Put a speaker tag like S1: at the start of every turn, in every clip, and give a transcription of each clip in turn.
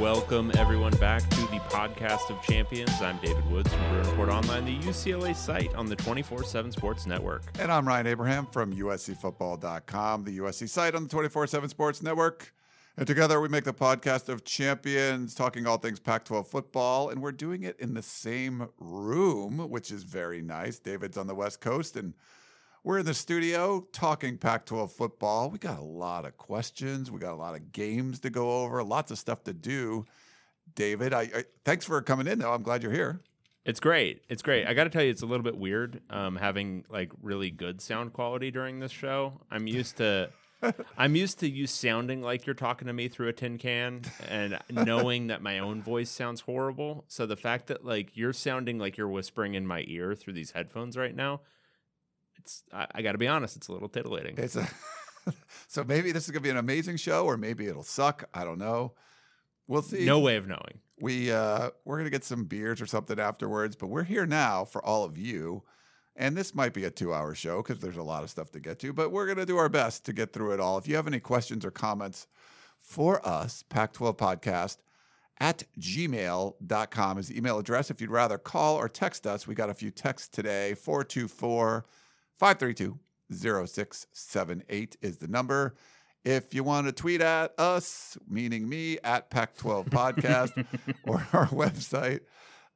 S1: Welcome, everyone, back to the podcast of champions. I'm David Woods from Bruin Report Online, the UCLA site on the 24 7 Sports Network.
S2: And I'm Ryan Abraham from USCFootball.com, the USC site on the 24 7 Sports Network. And together we make the podcast of champions, talking all things Pac 12 football. And we're doing it in the same room, which is very nice. David's on the West Coast, and we're in the studio talking Pac 12 football. We got a lot of questions, we got a lot of games to go over, lots of stuff to do. David, I, I thanks for coming in, though. I'm glad you're here.
S1: It's great. It's great. I got to tell you, it's a little bit weird um, having like really good sound quality during this show. I'm used to. I'm used to you sounding like you're talking to me through a tin can and knowing that my own voice sounds horrible. So the fact that like you're sounding like you're whispering in my ear through these headphones right now, it's I, I got to be honest, it's a little titillating.
S2: It's a so maybe this is gonna be an amazing show, or maybe it'll suck. I don't know. We'll see.
S1: No way of knowing.
S2: We uh, we're gonna get some beers or something afterwards, but we're here now for all of you. And this might be a two-hour show because there's a lot of stuff to get to, but we're gonna do our best to get through it all. If you have any questions or comments for us, Pac-12 Podcast at gmail.com is the email address. If you'd rather call or text us, we got a few texts today. 424 532 0678 is the number. If you want to tweet at us, meaning me, at Pac 12 Podcast or our website,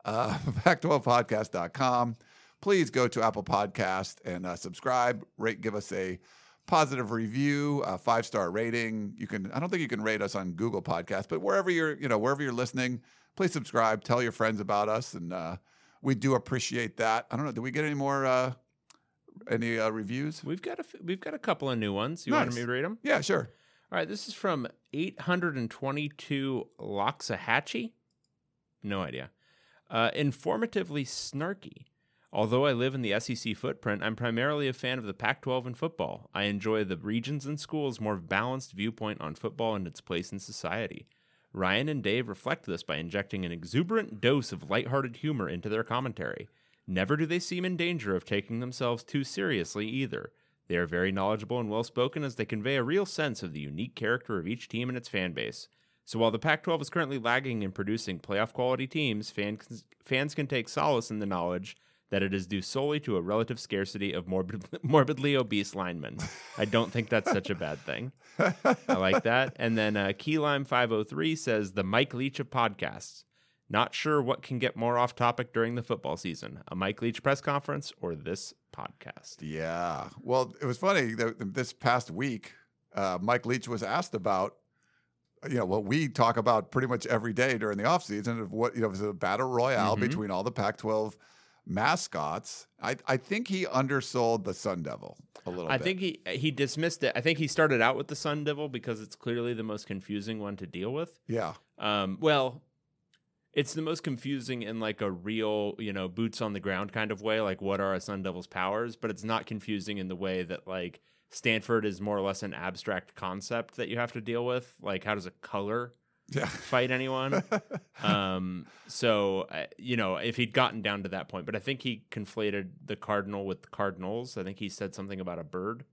S2: uh, pac12podcast.com, please go to Apple Podcast and uh, subscribe, rate, give us a positive review, a five star rating. You can, I don't think you can rate us on Google Podcast, but wherever you're, you know, wherever you're listening, please subscribe, tell your friends about us. And uh, we do appreciate that. I don't know. Do we get any more, uh, any uh, reviews?
S1: We've got a f- we've got a couple of new ones. You want me to read them?
S2: Yeah, sure.
S1: All right, this is from 822 Loxahatchee. No idea. Uh, informatively snarky. Although I live in the SEC footprint, I'm primarily a fan of the Pac 12 and football. I enjoy the regions and schools' more balanced viewpoint on football and its place in society. Ryan and Dave reflect this by injecting an exuberant dose of lighthearted humor into their commentary. Never do they seem in danger of taking themselves too seriously either. They are very knowledgeable and well spoken as they convey a real sense of the unique character of each team and its fan base. So while the Pac 12 is currently lagging in producing playoff quality teams, fans, fans can take solace in the knowledge that it is due solely to a relative scarcity of morbid, morbidly obese linemen. I don't think that's such a bad thing. I like that. And then uh, Keylime503 says the Mike Leach of podcasts. Not sure what can get more off topic during the football season a Mike Leach press conference or this podcast.
S2: Yeah. Well, it was funny that this past week, uh, Mike Leach was asked about, you know, what we talk about pretty much every day during the offseason of what, you know, was a battle royale
S1: Mhm.
S2: between all the Pac 12 mascots. I, I think he undersold the Sun Devil a little bit.
S1: I
S2: bit.
S1: think he he dismissed it. I think he started out with the Sun Devil because it's clearly the most confusing one to deal with.
S2: Yeah.
S1: Um, well, it's the most confusing in like a real, you know, boots on the ground kind of way. Like, what are a Sun Devil's powers? But it's not confusing in the way that like Stanford is more or less an abstract concept that you have to deal with. Like, how does a color
S2: Yeah.
S1: fight anyone? um, so uh, you know, if he'd gotten down to that point, but I think he conflated the cardinal with the cardinals. I think he said something about a bird.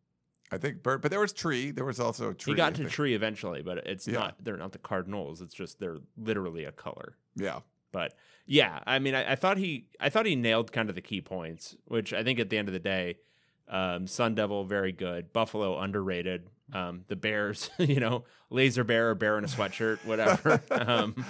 S2: I think bird, but there was tree. There was also a tree.
S1: he got
S2: I
S1: to
S2: think.
S1: tree eventually, but it's
S2: Yeah.
S1: not. They're not the cardinals. It's just they're literally a color.
S2: Yeah.
S1: But yeah, I mean, I, I thought he, I thought he nailed kind of the key points, which I think at the end of the day, um, Sun Devil very good, Buffalo underrated, um, the Bears, you know, laser bear or bear in a sweatshirt, whatever, um,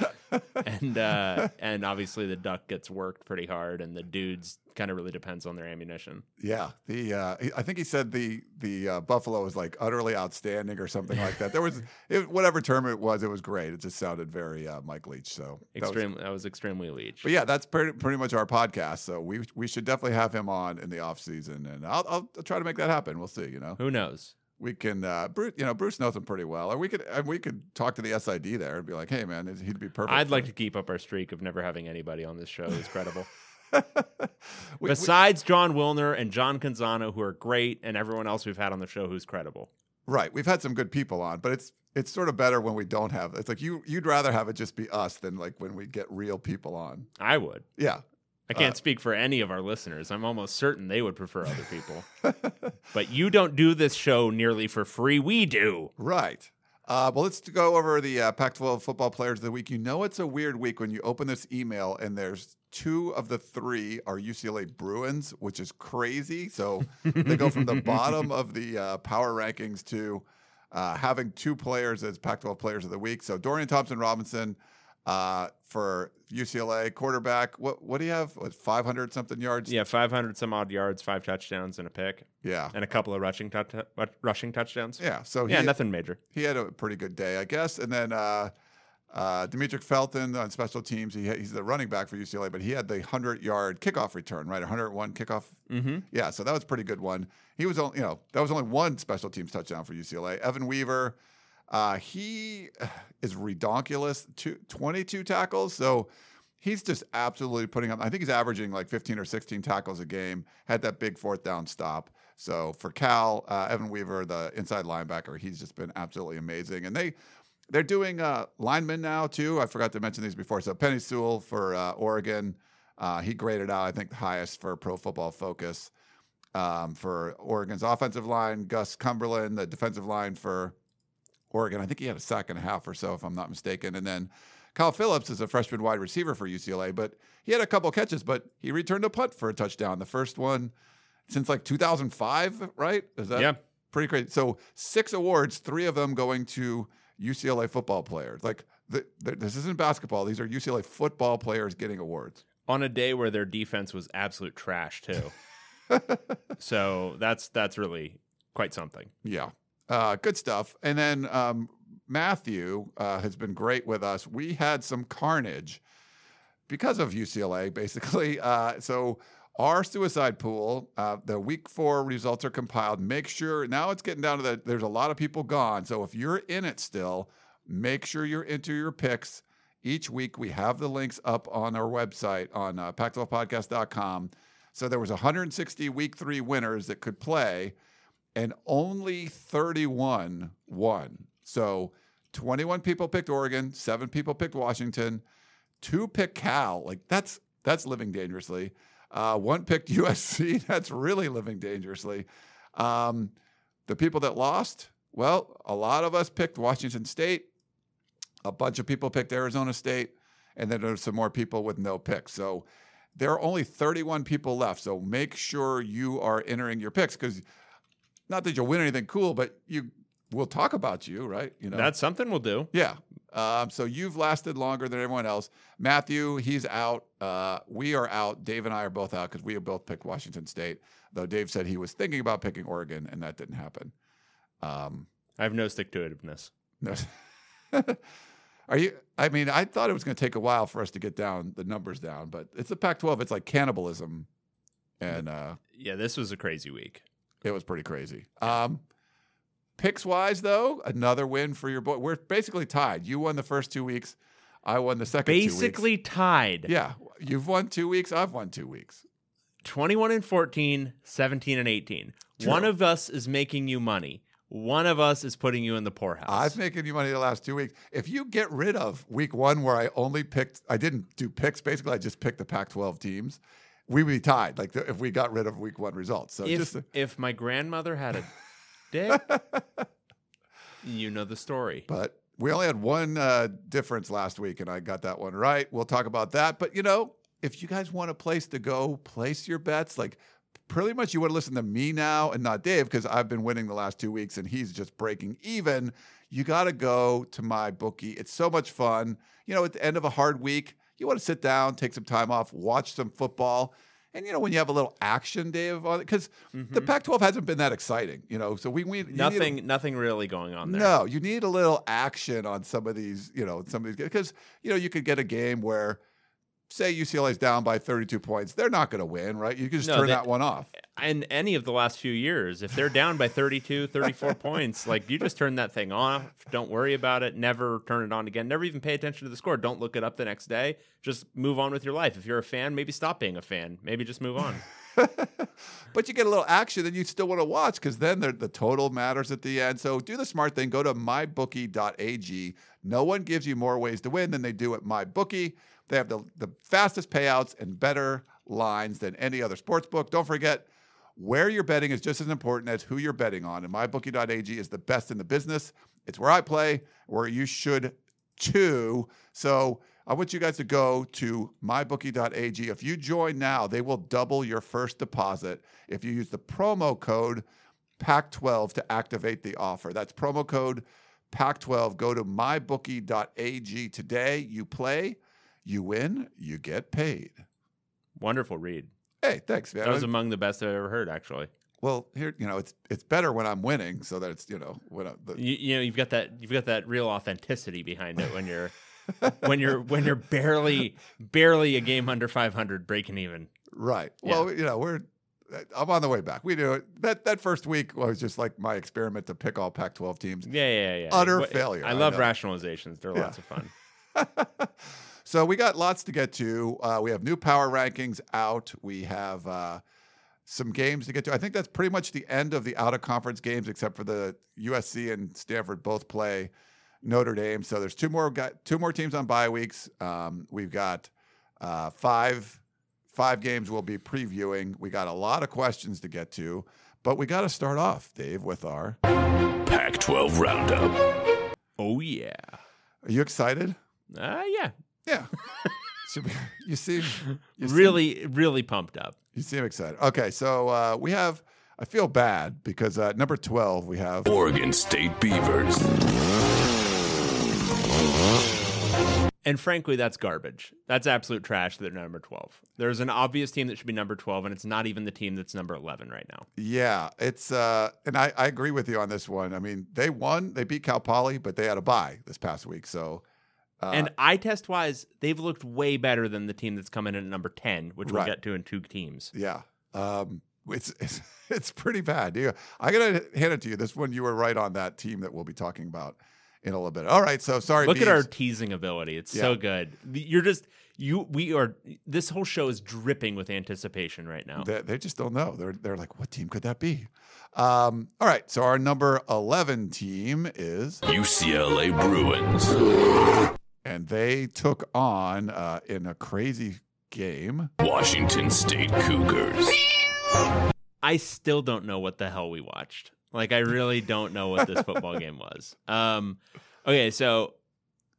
S1: and uh, and obviously the duck gets worked pretty hard, and the dudes kind of really depends on their ammunition.
S2: Yeah, the uh, I think he said the the uh, Buffalo was like utterly outstanding or something like that. There was it, whatever term it was, it was great. It just sounded very uh, Mike Leach. So that was-
S1: Extremely, that was extremely Leach.
S2: but yeah, that's pretty, pretty much our podcast. So we we should definitely have him on in the off season, and I'll, I'll try to make that happen. We'll see. You know,
S1: Who knows?
S2: We can, uh, Bruce, you know, Bruce knows him pretty well, or we could, and we could talk to the SID there and be like, hey, man, he'd be perfect.
S1: I'd like to keep up our streak of never having anybody on this show who's credible.
S2: We- we-
S1: Besides Jon Wilner and John Canzano, who are great, and everyone else we've had on the show who's credible.
S2: right. We've had some good people on, but it's it's sort of better when we don't have. It's like you you'd rather have it just be us than like when we get real people on.
S1: I would.
S2: Yeah.
S1: I can't
S2: Uh,
S1: speak for any of our listeners. I'm almost certain they would prefer other people. but you don't do this show nearly for free. We do.
S2: Right. Uh, well, let's go over the uh, Pac 12 football players of the week. You know, it's a weird week when you open this email and there's two of the three are UCLA Bruins, which is crazy. So they go from the bottom of the uh, power rankings to uh, having two players as Pac 12 players of the week. So Dorian Thompson Robinson uh, for UCLA quarterback. What, what do you have? What, 500 something yards?
S1: Yeah, 500 some odd yards, five touchdowns, and a pick,
S2: Yeah.
S1: and a couple of rushing rushing touchdowns.
S2: Yeah. So
S1: yeah,
S2: he,
S1: nothing major.
S2: he had a pretty good day, I guess. And then uh, uh, Demetric Felton on special teams. He he's the running back for UCLA, but he had the hundred yard kickoff return, right? 101 kickoff.
S1: Mm-hmm.
S2: Yeah, so that was a pretty good one. He was only, you know, that was only one special teams touchdown for UCLA. Evan Weaver, uh, he is redonkulous, two, 22 tackles. So he's just absolutely putting up. I think he's averaging like 15 or 16 tackles a game. Had that big fourth down stop. So for Cal, uh, Evan Weaver, the inside linebacker, he's just been absolutely amazing. And they they're doing uh, linemen now too. I forgot to mention these before. So Penei Sewell for uh, Oregon, uh, he graded out I think the highest for Pro Football Focus um, for Oregon's offensive line. Gus Cumberlander, the defensive line for Oregon. I think he had a sack and a half or so, if I'm not mistaken. And then Kyle Phillips is a freshman wide receiver for UCLA, but he had a couple catches, but he returned a punt for a touchdown. The first one since like 2005, right? Is that
S1: Yeah.
S2: pretty crazy? So six awards, three of them going to UCLA football players. Like the, the, this isn't basketball; these are UCLA football players getting awards.
S1: On a day where their defense was absolute trash too. so that's that's really quite something.
S2: Yeah. Uh, good stuff. And then um, Matthew uh, has been great with us. We had some carnage because of UCLA, basically. Uh, so, our suicide pool, uh, the week four results are compiled. Make sure now it's getting down to that. There's a lot of people gone. So, if you're in it still, make sure you're into your picks. Each week, we have the links up on our website on uh, pac12podcast.com. So, there was 160 week three winners that could play and only 31 won. So 21 people picked Oregon, seven people picked Washington, two picked Cal. Like that's that's living dangerously. Uh, one picked USC. That's really living dangerously. Um, the people that lost, well, a lot of us picked Washington State. A bunch of people picked Arizona State, and then there's some more people with no picks. So there are only 31 people left. So make sure you are entering your picks because not that you'll win anything cool, but you we'll talk about you, right? You know,
S1: That's something we'll do.
S2: yeah. Um, so you've lasted longer than everyone else. Matthew, he's out. Uh, we are out. Dave and I are both out because we have both picked Washington State. Though Dave said he was thinking about picking Oregon, and that didn't happen. Um,
S1: I have no stick to itiveness.
S2: no. Are you? I mean, I thought it was going to take a while for us to get down the numbers down, but it's the Pac-12. It's like cannibalism, and uh,
S1: Yeah, this was a crazy week.
S2: It was pretty crazy. Um, picks wise, though, another win for your boy. We're basically tied. You won the first two weeks. I won the second
S1: Basically tied.
S2: Yeah. You've won two weeks. I've won two weeks.
S1: 21 and 14, 17 and 18.
S2: True.
S1: One of us is making you money. One of us is putting you in the poorhouse.
S2: I've making you money the last two weeks. If you get rid of week one, where I only picked, I didn't do picks. Basically, I just picked the Pac-12 teams. We would be tied. Like the, if we got rid of week one results. So
S1: if,
S2: just
S1: if my grandmother had a dick, you know the story.
S2: But we only had one uh, difference last week, and I got that one right. We'll talk about that. But you know, if you guys want a place to go place your bets, like pretty much you want to listen to me now and not Dave because I've been winning the last two weeks and he's just breaking even. You got to go to my bookie. It's so much fun. You know, at the end of a hard week, you want to sit down, take some time off, watch some football. And you know when you have a little action, Dave, because the mm-hmm. Pac-12 hasn't been that exciting, you know. So we, we need a-
S1: Nothing, nothing really going on there.
S2: no, you need a little action on some of these, you know, some of these because you know you could get a game where say UCLA's down by 32 points, they're not going to win, right? You can just
S1: No,
S2: turn
S1: they-
S2: that one off.
S1: in any of the last few years, if they're down by 32, 34 points, like you just turn that thing off. Don't worry about it. Never turn it on again. Never even pay attention to the score. Don't look it up the next day. Just move on with your life. If you're a fan, maybe stop being a fan. Maybe just move on.
S2: But you get a little action and you still want to watch because then the, the total matters at the end. So do the smart thing. Go to mybookie.ag. No one gives you more ways to win than they do at mybookie. They have the, the fastest payouts and better lines than any other sports book. Don't forget, where you're betting is just as important as who you're betting on. And mybookie.ag is the best in the business. It's where I play, where you should too. So I want you guys to go to mybookie.ag. If you join now, they will double your first deposit if you use the promo code PAC12 to activate the offer. That's promo code PAC12. Go to mybookie.ag today. You play, you win, you get paid.
S1: Wonderful read.
S2: Hey, thanks, man.
S1: That was among the best I've ever heard, actually.
S2: well, here, you know, it's it's better when I'm winning, so that it's you know when I, the,
S1: You, you know, you've got that you've got that real authenticity behind it when you're when you're when you're barely barely a game under 500 breaking even.
S2: Right.
S1: Yeah.
S2: Well, you know, we're I'm on the way back. We do it. That that first week was just like my experiment to pick all Pac-12 teams.
S1: Yeah, yeah, yeah.
S2: Utter failure,
S1: I
S2: I
S1: love
S2: know.
S1: rationalizations. They're
S2: Yeah.
S1: lots of fun.
S2: so we got lots to get to. Uh, we have new power rankings out. We have uh, some games to get to. I think that's pretty much the end of the out of conference games, except for the USC and Stanford both play Notre Dame. So there's two more got two more teams on bye weeks. Um, we've got uh, five five games we'll be previewing. We got a lot of questions to get to, but we got to start off, Dave, with our.
S3: Pac 12 Roundup.
S1: Oh yeah.
S2: Are you excited?
S1: Uh, yeah.
S2: Yeah. Should you seem you seem-
S1: really, really pumped up.
S2: You seem excited. Okay, so uh, we have. I feel bad because uh, number twelve we have.
S3: Oregon State Beavers.
S1: And frankly, that's garbage. That's absolute trash that they're number 12. There's an obvious team that should be number 12, and it's not even the team that's number 11 right now.
S2: Yeah, it's uh, and I, I agree with you on this one. I mean, they won. They beat Cal Poly, but they had a bye this past week. So, uh,
S1: and eye test wise, they've looked way better than the team that's coming in at number 10, which
S2: Right.
S1: we'll get to in two teams.
S2: yeah, um, it's, it's it's pretty bad. You, I gotta hand it to you. This one, you were right on that team that we'll be talking about in a little bit. All right, so sorry.
S1: Look at our teasing ability. It's
S2: Yeah.
S1: so good. You're just, you, we are, this whole show is dripping with anticipation right now.
S2: They, they just don't know. They're they're like, what team could that be? Um, all right, so our number eleven team is.
S3: UCLA Bruins.
S2: And they took on uh, in a crazy game.
S3: Washington State Cougars.
S1: I still don't know what the hell we watched. Like I really don't know what this football game was. Um okay, so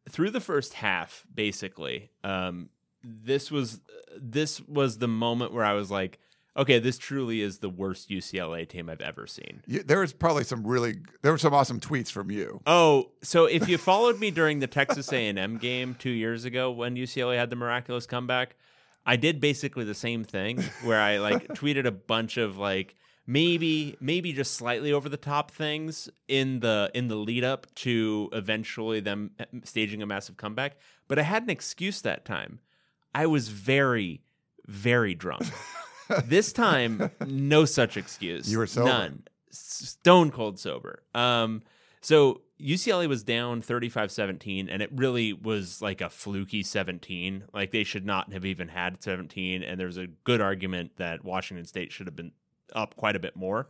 S1: through the first half basically, um this was this was the moment where I was like, okay, this truly is the worst UCLA team I've ever seen.
S2: You, there was probably some really there were some awesome tweets from you.
S1: Oh, so if you followed me during the Texas A&M game 2 years ago when UCLA had the miraculous comeback, I did basically the same thing where I like tweeted a bunch of like maybe maybe just slightly over the top things in the in the lead up to eventually them eh, staging a massive comeback, but I had an excuse that time. I was very very drunk. this time no such excuse.
S2: You were sober.
S1: None. Stone cold sober. Um so UCLA was down 35-17 and it really was like a fluky 17. Like they should not have even had 17 and there's a good argument that Washington State should have been up quite a bit more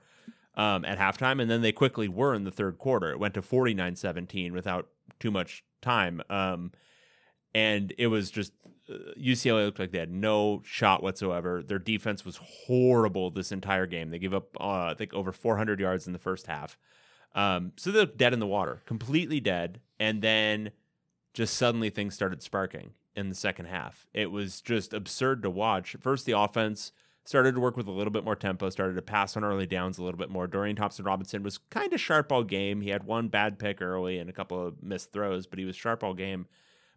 S1: um, at halftime and then they quickly were in the third quarter. It went to 49-17 without too much time. Um, and it was just UCLA looked like they had no shot whatsoever. Their defense was horrible this entire game. They gave up, uh, I think, over 400 yards in the first half. Um, so they looked dead in the water, completely dead. And then just suddenly things started sparking in the second half. It was just absurd to watch. First, the offense started to work with a little bit more tempo, started to pass on early downs a little bit more. Dorian Thompson Robinson was kind of sharp all game. He had one bad pick early and a couple of missed throws, but he was sharp all game.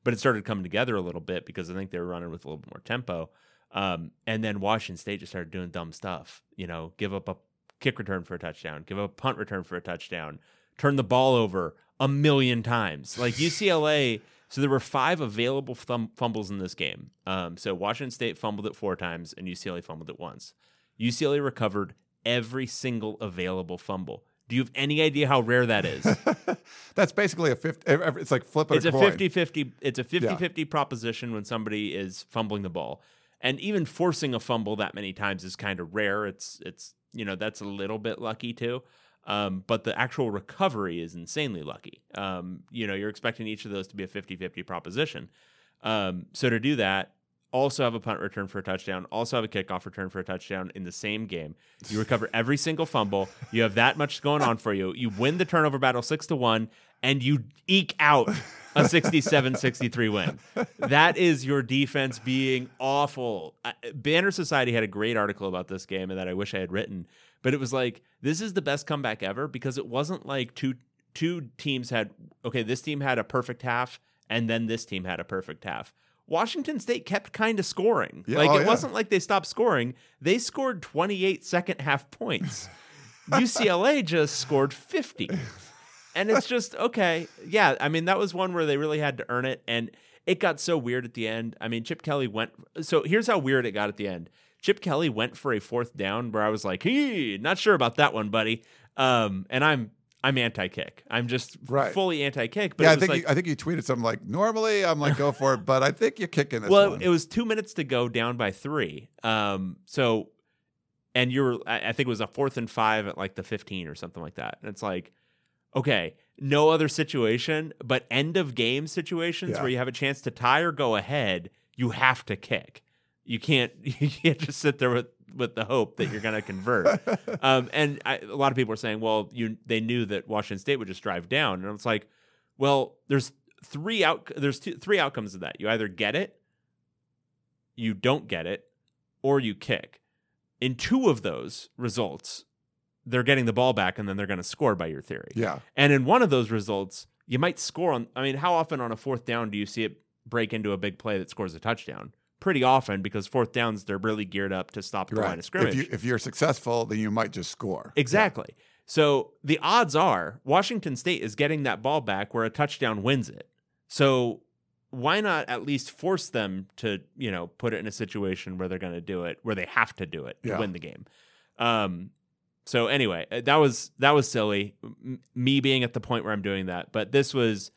S1: But it started coming together a little bit because I think they were running with a little bit more tempo. Um, and then Washington State just started doing dumb stuff. You know, give up a kick return for a touchdown, give up a punt return for a touchdown, turn the ball over a million times. Like UCLA So there were five available thum- fumbles in this game. Um, so Washington State fumbled it four times and UCLA fumbled it once. UCLA recovered every single available fumble. Do you have any idea how rare that is?
S2: That's basically a 50. It's like flipping
S1: it's
S2: a
S1: a
S2: coin.
S1: 50-50 it's a 50-50 proposition when somebody is fumbling the ball. And even forcing a fumble that many times is kind of rare. It's it's you know, that's a little bit lucky too. Um, but the actual recovery is insanely lucky. Um, you know, you're expecting each of those to be a 50-50 proposition. Um, so to do that, also have a punt return for a touchdown, also have a kickoff return for a touchdown in the same game. You recover every single fumble. You have that much going on for you. You win the turnover battle 6 to 1 and you eke out a 67-63 win. That is your defense being awful. Banner Society had a great article about this game and that I wish I had written, but it was like this is the best comeback ever because it wasn't like two two teams had okay, this team had a perfect half and then this team had a perfect half. Washington State kept kind of scoring.
S2: Yeah,
S1: like
S2: oh,
S1: it
S2: yeah.
S1: wasn't like they stopped scoring. They scored 28 second half points. UCLA just scored 50. And it's just okay. Yeah, I mean that was one where they really had to earn it and it got so weird at the end. I mean Chip Kelly went so here's how weird it got at the end. Chip Kelly went for a fourth down where I was like, "Hey, not sure about that one, buddy." Um and I'm I'm anti-kick. I'm just
S2: Right.
S1: fully anti-kick, but
S2: yeah, I think
S1: like
S2: you, I think you tweeted something like normally I'm like go for it, but I think you're kicking this
S1: well,
S2: one.
S1: it was two minutes to go, down by three. Um, so, and you're, I I think it was a fourth and five at like the 15 or something like that. And it's like, okay, no other situation, but end of game situations
S2: Yeah.
S1: where you have a chance to tie or go ahead, you have to kick. You can't, you can't just sit there with, with the hope that you're going to convert. um, and I, a lot of people are saying, well, you, they knew that Washington State would just drive down. And it's like, well, there's three out, there's two, three outcomes of that. You either get it, you don't get it, or you kick. In two of those results, they're getting the ball back and then they're going to score by your theory.
S2: yeah,
S1: And in one of those results, you might score on. I mean, how often on a fourth down do you see it break into a big play that scores a touchdown? Pretty often because fourth downs, they're really geared up to stop the line of scrimmage.
S2: If you if you're successful, then you might just score.
S1: Exactly. So the odds are Washington State is getting that ball back where a touchdown wins it. So why not at least force them to, you know, put it in a situation where they're going to do it, where they have to do it to
S2: Yeah.
S1: win the game. Um, so anyway, uh, that was that was silly. M- me being at the point where I'm doing that, but this was.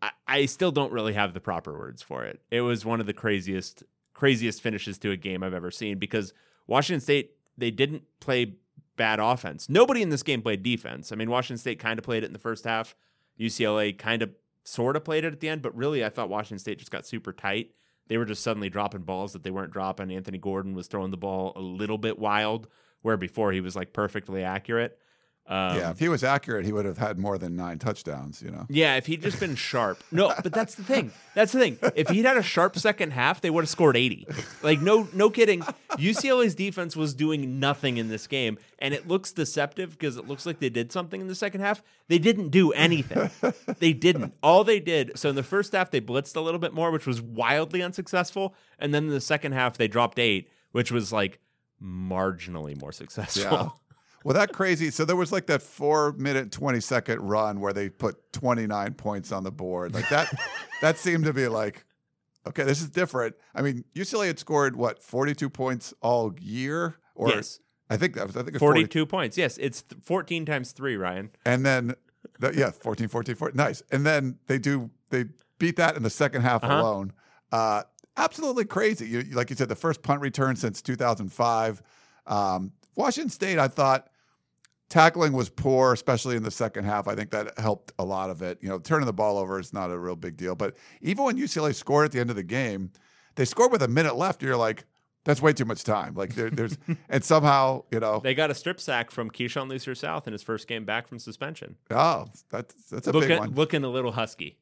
S1: I, I still don't really have the proper words for it. It was one of the craziest craziest finishes to a game I've ever seen because Washington State they didn't play bad offense. Nobody in this game played defense. I mean, Washington State kind of played it in the first half. UCLA kind of sort of played it at the end, but really I thought Washington State just got super tight. They were just suddenly dropping balls that they weren't dropping. Anthony Gordon was throwing the ball a little bit wild, where before he was like perfectly accurate. Um,
S2: yeah, if he was accurate, he would have had more than nine touchdowns. You know.
S1: yeah, if he'd just been sharp. No, but that's the thing. That's the thing. If he'd had a sharp second half, they would have scored 80. Like no no kidding. UCLA's defense was doing nothing in this game and it looks deceptive because it looks like they did something in the second half. They didn't do anything. They didn't. All they did. So in the first half they blitzed a little bit more, which was wildly unsuccessful, and then in the second half they dropped 8, which was like marginally more successful.
S2: Yeah. Well, that crazy. So there was like that four minute, 20 second run where they put 29 points on the board. Like that, that seemed to be like, okay, this is different. I mean, UCLA had scored what, 42 points all year? Or
S1: Yes.
S2: I think that was, I think
S1: 42 points. Yes, it's th- 14 times 3, Ryan.
S2: And then, the, yeah, 14, 14, 14. Nice. And then they do, they beat that in the second half
S1: Uh-huh.
S2: alone. Uh, absolutely crazy. You, like you said, the first punt return since 2005. Um, Washington State, I thought tackling was poor, especially in the second half. I think that helped a lot of it. You know, turning the ball over is not a real big deal. But even when UCLA scored at the end of the game, they scored with a minute left. You're like, that's way too much time. Like there, there's, and somehow, you know,
S1: They got a strip sack from Keisean Lucier-South in his first game back from suspension.
S2: oh, that's that's a
S1: Look
S2: big
S1: at,
S2: one.
S1: looking a little husky.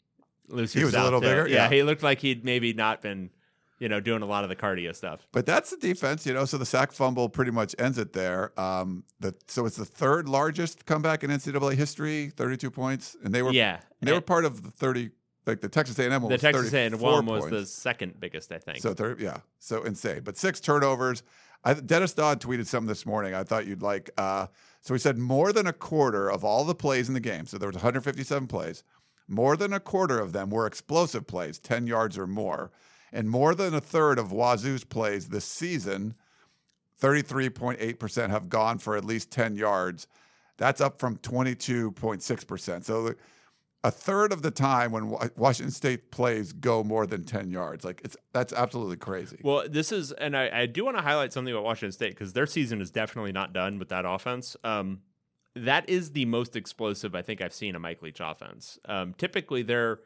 S1: Lucier
S2: He was a little
S1: too.
S2: bigger?
S1: Yeah,
S2: Yeah.
S1: he looked like he'd maybe not been, you know, doing a lot of the cardio stuff.
S2: But that's the defense, you know. So the sack fumble pretty much ends it there. Um, the, so it's the third largest comeback in NCAA history, 32 points, and they were
S1: yeah,
S2: they were part of the 30, like the Texas A&M one
S1: the Texas A&M
S2: 34
S1: one was the second biggest, I think.
S2: So thir- yeah, so insane. But six turnovers. I, Dennis Dodd tweeted something this morning. I thought you'd like. Uh, so he said more than a quarter of all the plays in the game. So there was 157 plays. more than a quarter of them were explosive plays, 10 yards or more. And more than a third of Wazoo's plays this season, 33.8%, have gone for at least 10 yards. That's up from 22.6%. So a third of the time when Washington State plays go more than 10 yards. Like it's that's absolutely crazy.
S1: Well, this is, and I, I do want to highlight something about Washington State because their season is definitely not done with that offense. Um, that is the most explosive I think I've seen a Mike Leach offense. Um, typically, they're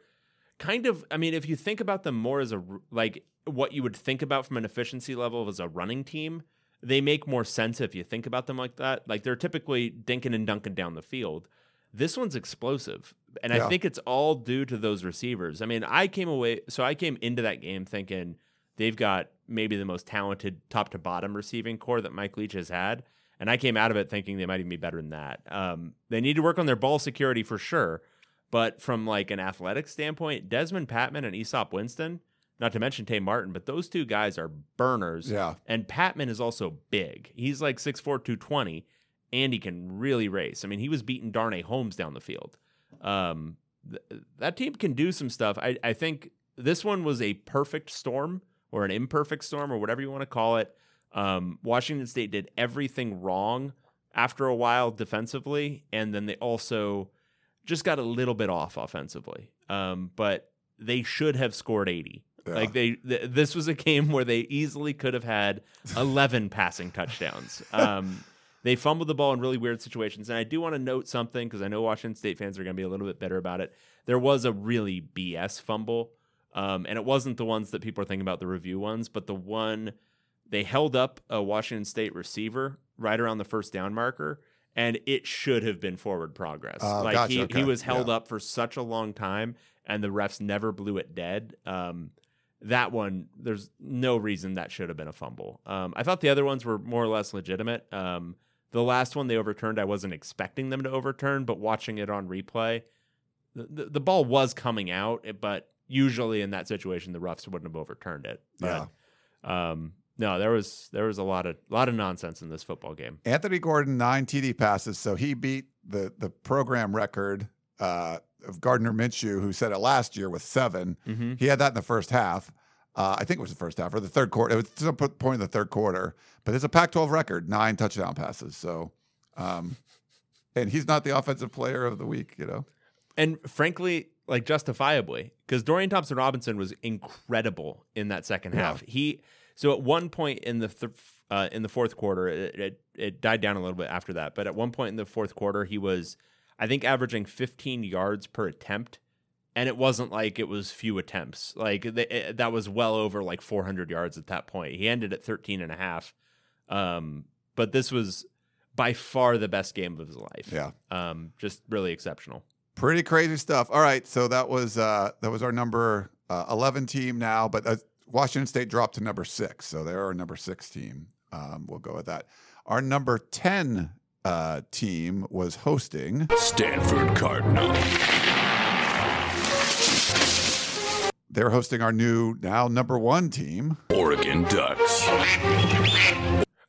S1: kind of, I mean, if you think about them more as a like what you would think about from an efficiency level as a running team, they make more sense if you think about them like that. Like they're typically dinking and dunking down the field. This one's explosive. And
S2: Yeah.
S1: I think it's all due to those receivers. I mean, I came away, so I came into that game thinking they've got maybe the most talented top to bottom receiving corps that Mike Leach has had. And I came out of it thinking they might even be better than that. Um, they need to work on their ball security for sure. But from like an athletic standpoint, Dezmon Patmon and Easop Winston, not to mention Tay Martin, but those two guys are burners.
S2: Yeah.
S1: And Patmon is also big. He's like 6'4, 220, and he can really race. I mean, he was beating Darnay Holmes down the field. Um, th- that team can do some stuff. I, I think this one was a perfect storm or an imperfect storm or whatever you want to call it. Um, Washington State did everything wrong after a while defensively, and then they also just got a little bit off offensively. Um, but they should have scored 80.
S2: Yeah.
S1: Like they, th- this was a game where they easily could have had 11 passing touchdowns. Um, they fumbled the ball in really weird situations. And I do want to note something because I know Washington State fans are going to be a little bit bitter about it. There was a really BS fumble. Um, and it wasn't the ones that people are thinking about, the review ones, but the one they held up a Washington State receiver right around the first down marker, and it should have been forward progress.
S2: Oh,
S1: like
S2: gotcha,
S1: he,
S2: okay,
S1: he was held
S2: yeah.
S1: up for such a long time, and the refs never blew it dead. Um, that one, there's no reason that should have been a fumble. Um, I thought the other ones were more or less legitimate. Um, the last one they overturned, I wasn't expecting them to overturn, but watching it on replay, the, the, ball was coming out, but usually in that situation, the refs wouldn't have overturned it. But, um, no, there was there was a lot of lot of nonsense in this football game.
S2: Anthony Gordon nine TD passes, so he beat the the program record uh, of Gardner Minshew, who set it last year with 7
S1: Mm-hmm.
S2: He had that in the first half. Uh, I think it was the first half or the third quarter. It was some po- point in the third quarter, but it's a Pac-12 record, nine touchdown passes. So, um, and he's not the offensive player of the week, you know.
S1: And frankly, like justifiably, because Dorian Thompson Robinson was incredible in that second
S2: Yeah.
S1: half. He so at one point in the th- uh, in the fourth quarter, it, it it died down a little bit after that, but at one point in the fourth quarter, he was I think averaging 15 yards per attempt. And it wasn't like it was few attempts. Like th- it- that was well over like 400 yards at that point. He ended at 13 and a half. Um, but this was by far the best game of his life.
S2: Yeah.
S1: Um, just really exceptional.
S2: Pretty crazy stuff. All right, so that was uh, that was our number uh, eleven team now, but uh, Washington State dropped to number six, so they're our number six team. Um, we'll go with that. Our number ten uh, team was hosting.
S3: Stanford Cardinal.
S2: They're hosting our new now number one team.
S3: Oregon Ducks.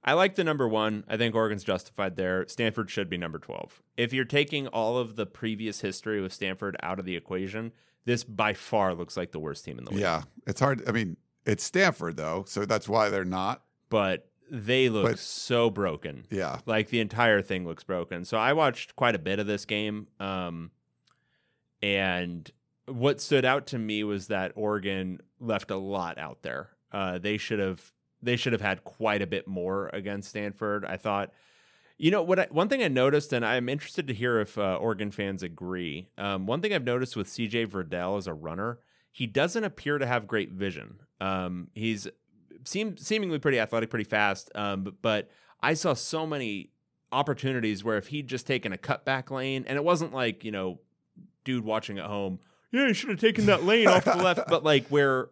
S1: I like the number one. I think Oregon's justified there. Stanford should be number 12. If you're taking all of the previous history with Stanford out of the equation, this by far looks like the worst team in the league.
S2: Yeah, it's hard. I mean, it's Stanford though, so that's why they're not.
S1: But they look
S2: But-
S1: so broken.
S2: Yeah,
S1: Like the entire thing looks broken. So I watched quite a bit of this game. Um, and what stood out to me was that Oregon left a lot out there. Uh, they should have they should have had quite a bit more against Stanford. I thought, you know, what I, one thing I noticed, and I'm interested to hear if uh, Oregon fans agree. Um, one thing I've noticed with CJ Verdell as a runner, he doesn't appear to have great vision. Um, he's seem seemingly pretty athletic, pretty fast, um, but, but I saw so many opportunities where if he'd just taken a cutback lane, and it wasn't like you know, dude watching at home, yeah, he should have taken that lane off the left, but like where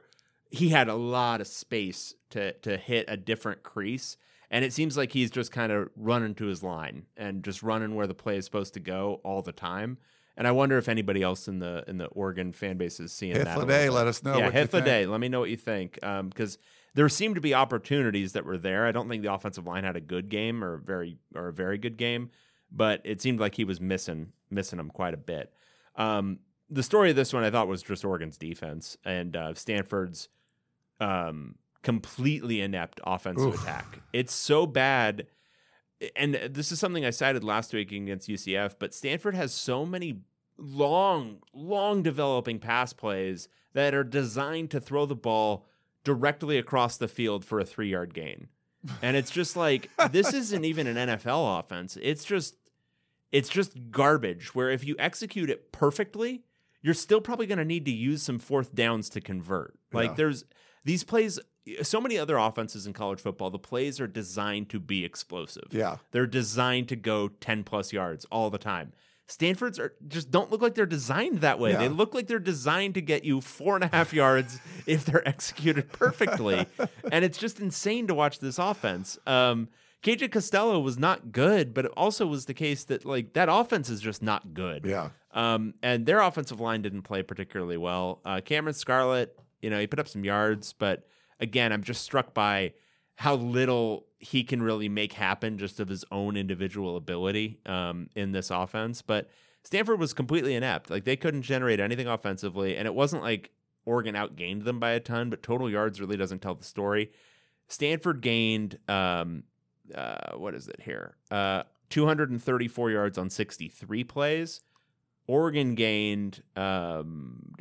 S1: he had a lot of space to to hit a different crease. And it seems like he's just kind of running to his line and just running where the play is supposed to go all the time. And I wonder if anybody else in the in the Oregon fan base is seeing
S2: hit
S1: that.
S2: day. Let us know.
S1: yeah,
S2: what you
S1: hit the
S2: think.
S1: day. Let me know what you think. Because there seemed to be opportunities that were there. I don't think the offensive line had a good game or a very or a very good game, but it seemed like he was missing missing them quite a bit. Um, the story of this one I thought was just Oregon's defense and uh, Stanford's um, completely inept offensive
S2: Oof.
S1: attack. It's so bad. And this is something I cited last week against UCF, but Stanford has so many long, long developing pass plays that are designed to throw the ball directly across the field for a three yard gain. And it's just like, this isn't even an NFL offense. It's just, it's just garbage where if you execute it perfectly, you're still probably going to need to use some fourth downs to convert. Like
S2: Yeah.
S1: there's these plays, so many other offenses in college football, the plays are designed to be explosive.
S2: Yeah.
S1: They're designed to go 10 plus yards all the time. Stanford's are just don't look like they're designed that way.
S2: Yeah.
S1: They look like they're designed to get you four and a half yards if they're executed perfectly. and it's just insane to watch this offense. Um, KJ Costello was not good, but it also was the case that like that offense is just not good.
S2: Yeah.
S1: Um, and their offensive line didn't play particularly well. Uh, Cameron Scarlett, you know, he put up some yards, but again, I'm just struck by how little he can really make happen just of his own individual ability um, in this offense. But Stanford was completely inept. Like they couldn't generate anything offensively, and it wasn't like Oregon outgained them by a ton, but total yards really doesn't tell the story. Stanford gained um, uh, what is it here? Uh, 234 yards on 63 plays. Oregon gained um,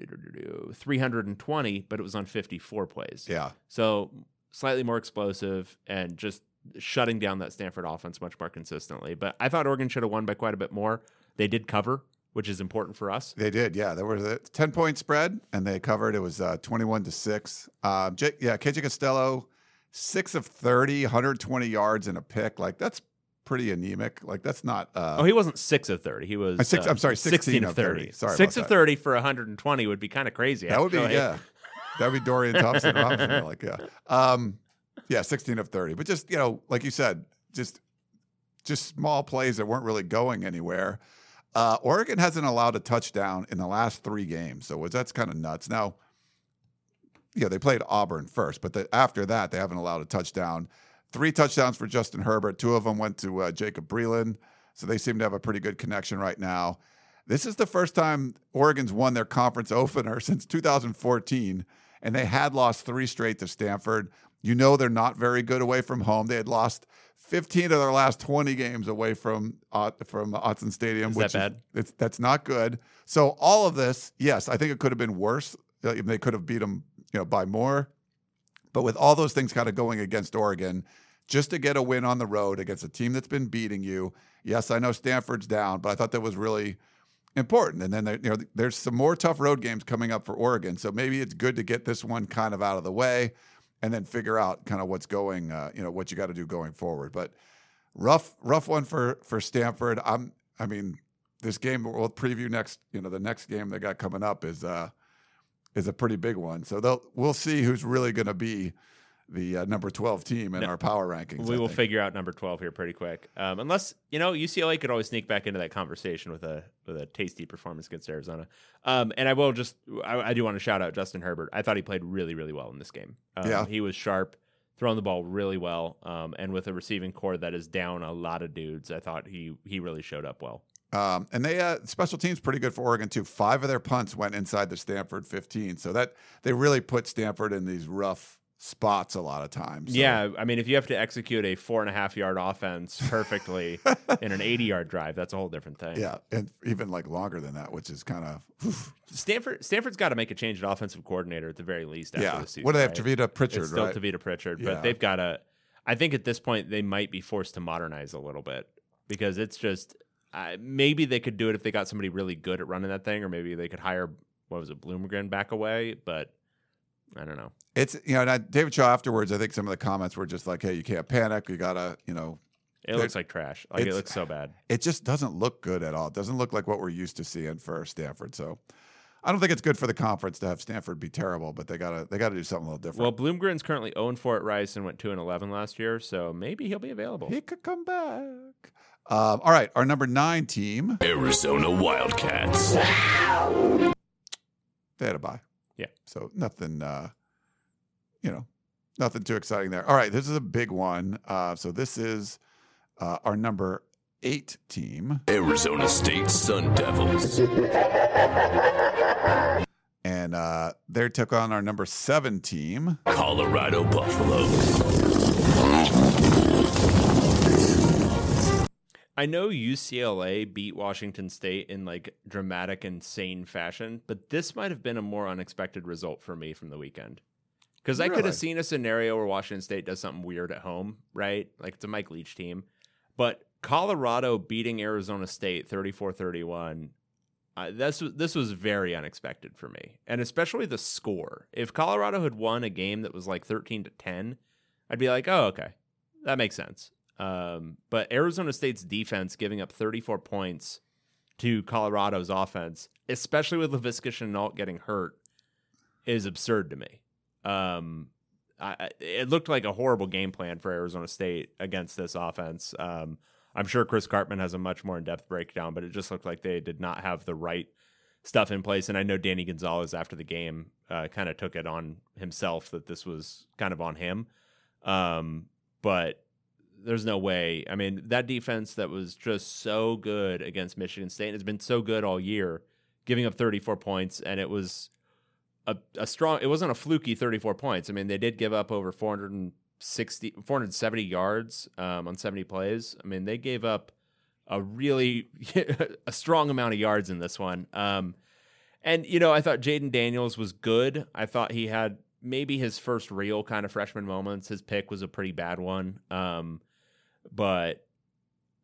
S1: 320, but it was on 54 plays.
S2: Yeah.
S1: So slightly more explosive and just shutting down that Stanford offense much more consistently. But I thought Oregon should have won by quite a bit more. They did cover, which is important for us.
S2: They did, yeah. There was a ten point spread, and they covered. It was uh, twenty one to six. Uh, J- yeah, KJ Costello, six of 30, 120 yards and a pick. Like that's pretty anemic. Like that's not. Uh,
S1: Oh, he wasn't six of 30. He was
S2: Uh, six- I'm sorry, 16 of 30. Sorry
S1: six of
S2: that.
S1: 30 for 120 would be kind of crazy.
S2: that would be yeah. That would be Dorian Thompson Robinson. Like yeah, um, yeah, sixteen of thirty. But just you know, like you said, just just small plays that weren't really going anywhere. Uh, Oregon hasn't allowed a touchdown in the last three games, so that's kind of nuts. Now, yeah, they played Auburn first, but the, after that, they haven't allowed a touchdown. Three touchdowns for Justin Herbert. Two of them went to uh, Jacob Breeland, so they seem to have a pretty good connection right now. This is the first time Oregon's won their conference opener since 2014, and they had lost three straight to Stanford. You know they're not very good away from home. They had lost 15 of their last 20 games away from uh, from Autzen Stadium,
S1: Is
S2: which
S1: that bad?
S2: is it's, that's not good. So all of this, yes, I think it could have been worse. Uh, They could have beat them, you know, by more. But with all those things kind of going against Oregon, just to get a win on the road against a team that's been beating you. Yes, I know Stanford's down, but I thought that was really important. And then there, you know, there's some more tough road games coming up for Oregon, so maybe it's good to get this one kind of out of the way, and then figure out kind of what's going, uh, you know, what you got to do going forward. But rough, rough one for for Stanford. I'm, I mean, this game we'll preview next. You know, the next game they got coming up is uh is a pretty big one. So they'll we'll see who's really going to be the uh, number 12 team in
S1: No.
S2: our power rankings.
S1: We
S2: I
S1: will
S2: think.
S1: figure out number 12 here pretty quick. Um, unless, you know, UCLA could always sneak back into that conversation with a with a tasty performance against Arizona. Um, and I will just, I, I do want to shout out Justin Herbert. I thought he played really, really well in this game. Um,
S2: Yeah.
S1: He was sharp, throwing the ball really well. Um, and with a receiving corps that is down a lot of dudes, I thought he he really showed up well.
S2: Um, and they uh, special teams pretty good for Oregon too. Five of their punts went inside the Stanford 15, so that they really put Stanford in these rough spots a lot of times. So,
S1: Yeah, I mean, if you have to execute a four and a half yard offense perfectly in an 80 yard drive, that's a whole different thing.
S2: yeah, and even like longer than that, which is kind of
S1: Stanford Stanford's got to make a change at offensive coordinator at the very least. After
S2: yeah.
S1: this season,
S2: What do they have?
S1: right?
S2: Tavita Pritchard,
S1: It's still
S2: right?
S1: Tavita Pritchard,
S2: Yeah.
S1: but they've got to. I think at this point they might be forced to modernize a little bit because it's just uh, maybe they could do it if they got somebody really good at running that thing, or maybe they could hire what was it Bloomgren back away. But I don't know.
S2: It's you know, and I, David Shaw afterwards. I think some of the comments were just like, "Hey, you can't panic. You gotta, you know."
S1: It looks like trash. Like it looks so bad.
S2: It just doesn't look good at all. It doesn't look like what we're used to seeing for Stanford. So, I don't think it's good for the conference to have Stanford be terrible. But they gotta, they gotta do something a little different.
S1: Well, Bloomgren's currently 0 4 at Rice and went 2 and 11 last year, so maybe he'll be available.
S2: He could come back. Um, all right, our number nine team,
S3: Arizona Wildcats.
S2: they had a bye.
S1: Yeah.
S2: So nothing, uh, you know, nothing too exciting there. All right, this is a big one. Uh, so this is uh, our number eight team,
S3: Arizona State Sun Devils.
S2: and uh, they took on our number seven team.
S3: Colorado Buffaloes.
S1: I know UCLA beat Washington State in like dramatic, insane fashion, but this might have been a more unexpected result for me from the weekend. Because I could have seen a scenario where Washington State does something weird at home, right? Like it's a Mike Leach team. But Colorado beating Arizona State 34 31, uh, this, was- this was very unexpected for me. And especially the score. If Colorado had won a game that was like 13 to 10, I'd be like, oh, okay, that makes sense. Um, but Arizona State's defense giving up 34 points to Colorado's offense, especially with Laviska Shenault getting hurt, is absurd to me. Um, I, it looked like a horrible game plan for Arizona State against this offense. Um, I'm sure Chris Karpman has a much more in depth breakdown, but it just looked like they did not have the right stuff in place. And I know Danny Gonzales after the game uh, kind of took it on himself that this was kind of on him. Um, but there's no way. I mean, that defense that was just so good against Michigan State has been so good all year, giving up 34 points, and it was a, a strong. It wasn't a fluky 34 points. I mean, they did give up over 460, 470 yards um, on 70 plays. I mean, they gave up a really a strong amount of yards in this one. Um, and you know, I thought Jayden Daniels was good. I thought he had maybe his first real kind of freshman moments. His pick was a pretty bad one. Um, but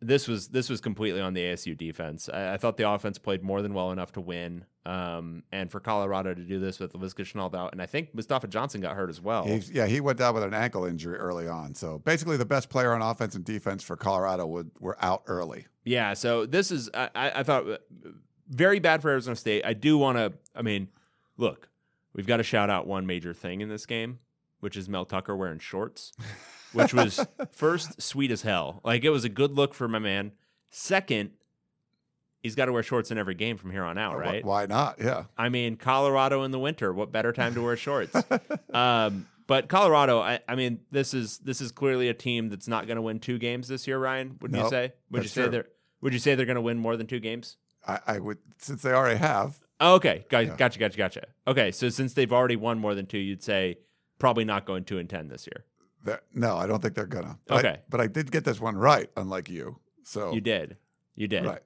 S1: this was this was completely on the ASU defense. I, I thought the offense played more than well enough to win. Um, and for Colorado to do this with Laviska Shenault out, and I think Mustafa Johnson got hurt as well.
S2: He's, yeah, he went down with an ankle injury early on. So basically, the best player on offense and defense for Colorado would were out early.
S1: Yeah, so this is I, I thought uh, very bad for Arizona State. I do want to. I mean, look, we've got to shout out one major thing in this game, which is Mel Tucker wearing shorts, which was first sweet as hell. Like it was a good look for my man. Second, he's got to wear shorts in every game from here on out, right?
S2: Why not? Yeah.
S1: I mean, Colorado in the winter. What better time to wear shorts? um, but Colorado, I, I mean, this is this is clearly a team that's not going to win two games this year. Ryan, would you say? Would you say
S2: true.
S1: they're Would you say they're going to win more than two games?
S2: I, I would since they already have.
S1: Oh, okay, got,
S2: Yeah.
S1: gotcha, gotcha, gotcha. Okay, so since they've already won more than two, you'd say probably not going two and ten this year.
S2: They're- No, I don't think they're gonna. But I-
S1: Okay.
S2: but I did get this one right, unlike you. So
S1: You did, you did,
S2: right.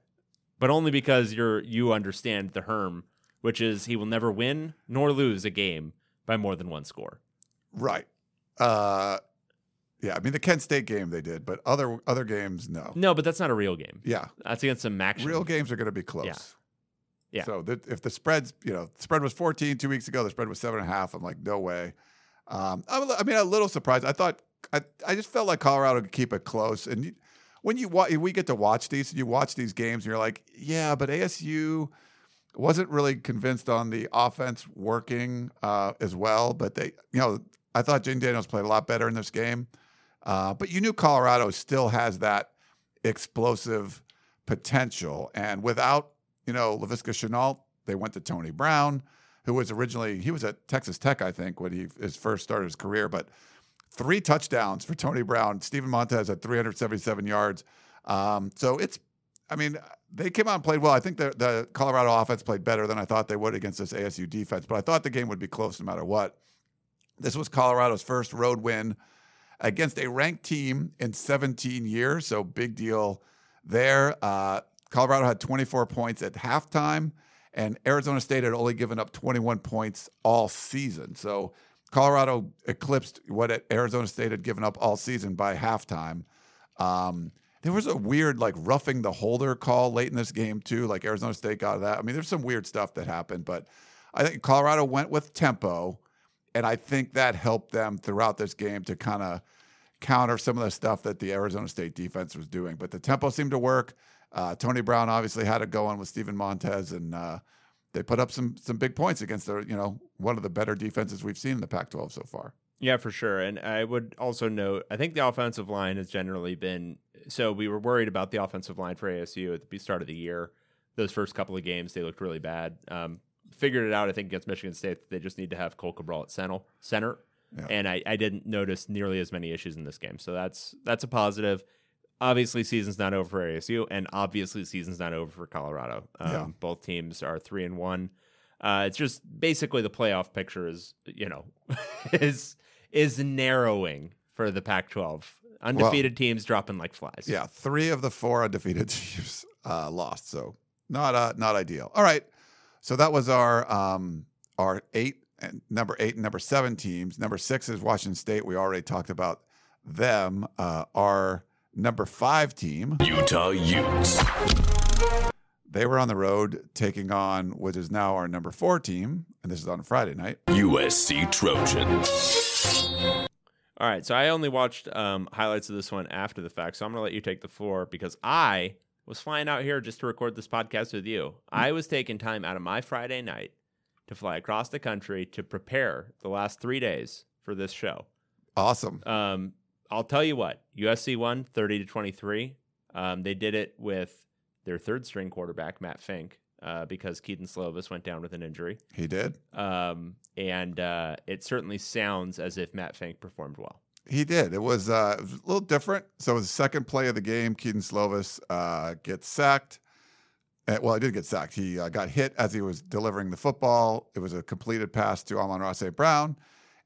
S1: but only because you're you understand the Herm, which is he will never win nor lose a game by more than one score.
S2: Right. Uh, yeah. I mean, the Kent State game they did, but other other games, no.
S1: No, but that's not a real game.
S2: Yeah.
S1: That's against some action.
S2: Real games are going to be close.
S1: Yeah. Yeah.
S2: So that if the spreads, you know, the spread was 14 two weeks ago, the spread was seven and a half. I'm like, no way. Um, I mean, a little surprised. I thought, I, I just felt like Colorado could keep it close. And when you wa- we get to watch these, you watch these games, and you're like, yeah, but ASU wasn't really convinced on the offense working uh, as well. But they, you know, I thought Jane Daniels played a lot better in this game. Uh, but you knew Colorado still has that explosive potential. And without, you know, Laviska Shenault, they went to Tony Brown, who was originally, he was at Texas Tech, I think, when he his first started his career. But three touchdowns for Tony Brown. Steven Montez at 377 yards. Um, so it's, I mean, they came out and played well. I think the, the Colorado offense played better than I thought they would against this ASU defense, but I thought the game would be close no matter what. This was Colorado's first road win against a ranked team in 17 years, so big deal there. Uh, Colorado had 24 points at halftime, and Arizona State had only given up 21 points all season. So Colorado eclipsed what Arizona State had given up all season by halftime. Um, there was a weird like roughing the holder call late in this game too. Like Arizona State got that. I mean, there's some weird stuff that happened, but I think Colorado went with tempo, and I think that helped them throughout this game to kind of counter some of the stuff that the Arizona State defense was doing. But the tempo seemed to work. Uh, Tony Brown obviously had it going with Steven Montez, and uh, they put up some some big points against the you know one of the better defenses we've seen in the Pac-12 so far.
S1: Yeah, for sure. And I would also note, I think the offensive line has generally been so we were worried about the offensive line for ASU at the start of the year. Those first couple of games, they looked really bad. Um, figured it out, I think, against Michigan State. They just need to have Cohl Cabral at center. Center.
S2: Yeah.
S1: And I, I didn't notice nearly as many issues in this game. So that's that's a positive. Obviously, season's not over for ASU, and obviously, season's not over for Colorado. Um,
S2: Yeah.
S1: Both teams are three and one. Uh, it's just basically the playoff picture is, you know, is is narrowing for the Pac-12. Undefeated teams dropping like flies.
S2: Yeah, three of the four undefeated teams uh, lost, so not uh, not ideal. All right, so that was our um, our eight and number eight and number seven teams. Number six is Washington State. We already talked about them. Uh, our number five team,
S3: Utah Utes.
S2: they were on the road taking on what is now our number four team, and this is on Friday night.
S3: USC Trojans.
S1: All right, so I only watched um, highlights of this one after the fact, so I'm going to let you take the floor because I was flying out here just to record this podcast with you. I was taking time out of my Friday night to fly across the country to prepare the last three days for this show.
S2: Awesome.
S1: Um, I'll tell you what, USC won 30 to 23. Um, they did it with their third string quarterback, Matt Fink, uh, because Kedon Slovis went down with an injury.
S2: He did.
S1: Um, and uh, it certainly sounds as if Matt Fink performed well.
S2: He did. It was, uh, it was a little different. So it was the second play of the game. Kedon Slovis uh, gets sacked. Uh, well, he did get sacked. He uh, got hit as he was delivering the football. It was a completed pass to Amon-Ra St. Brown,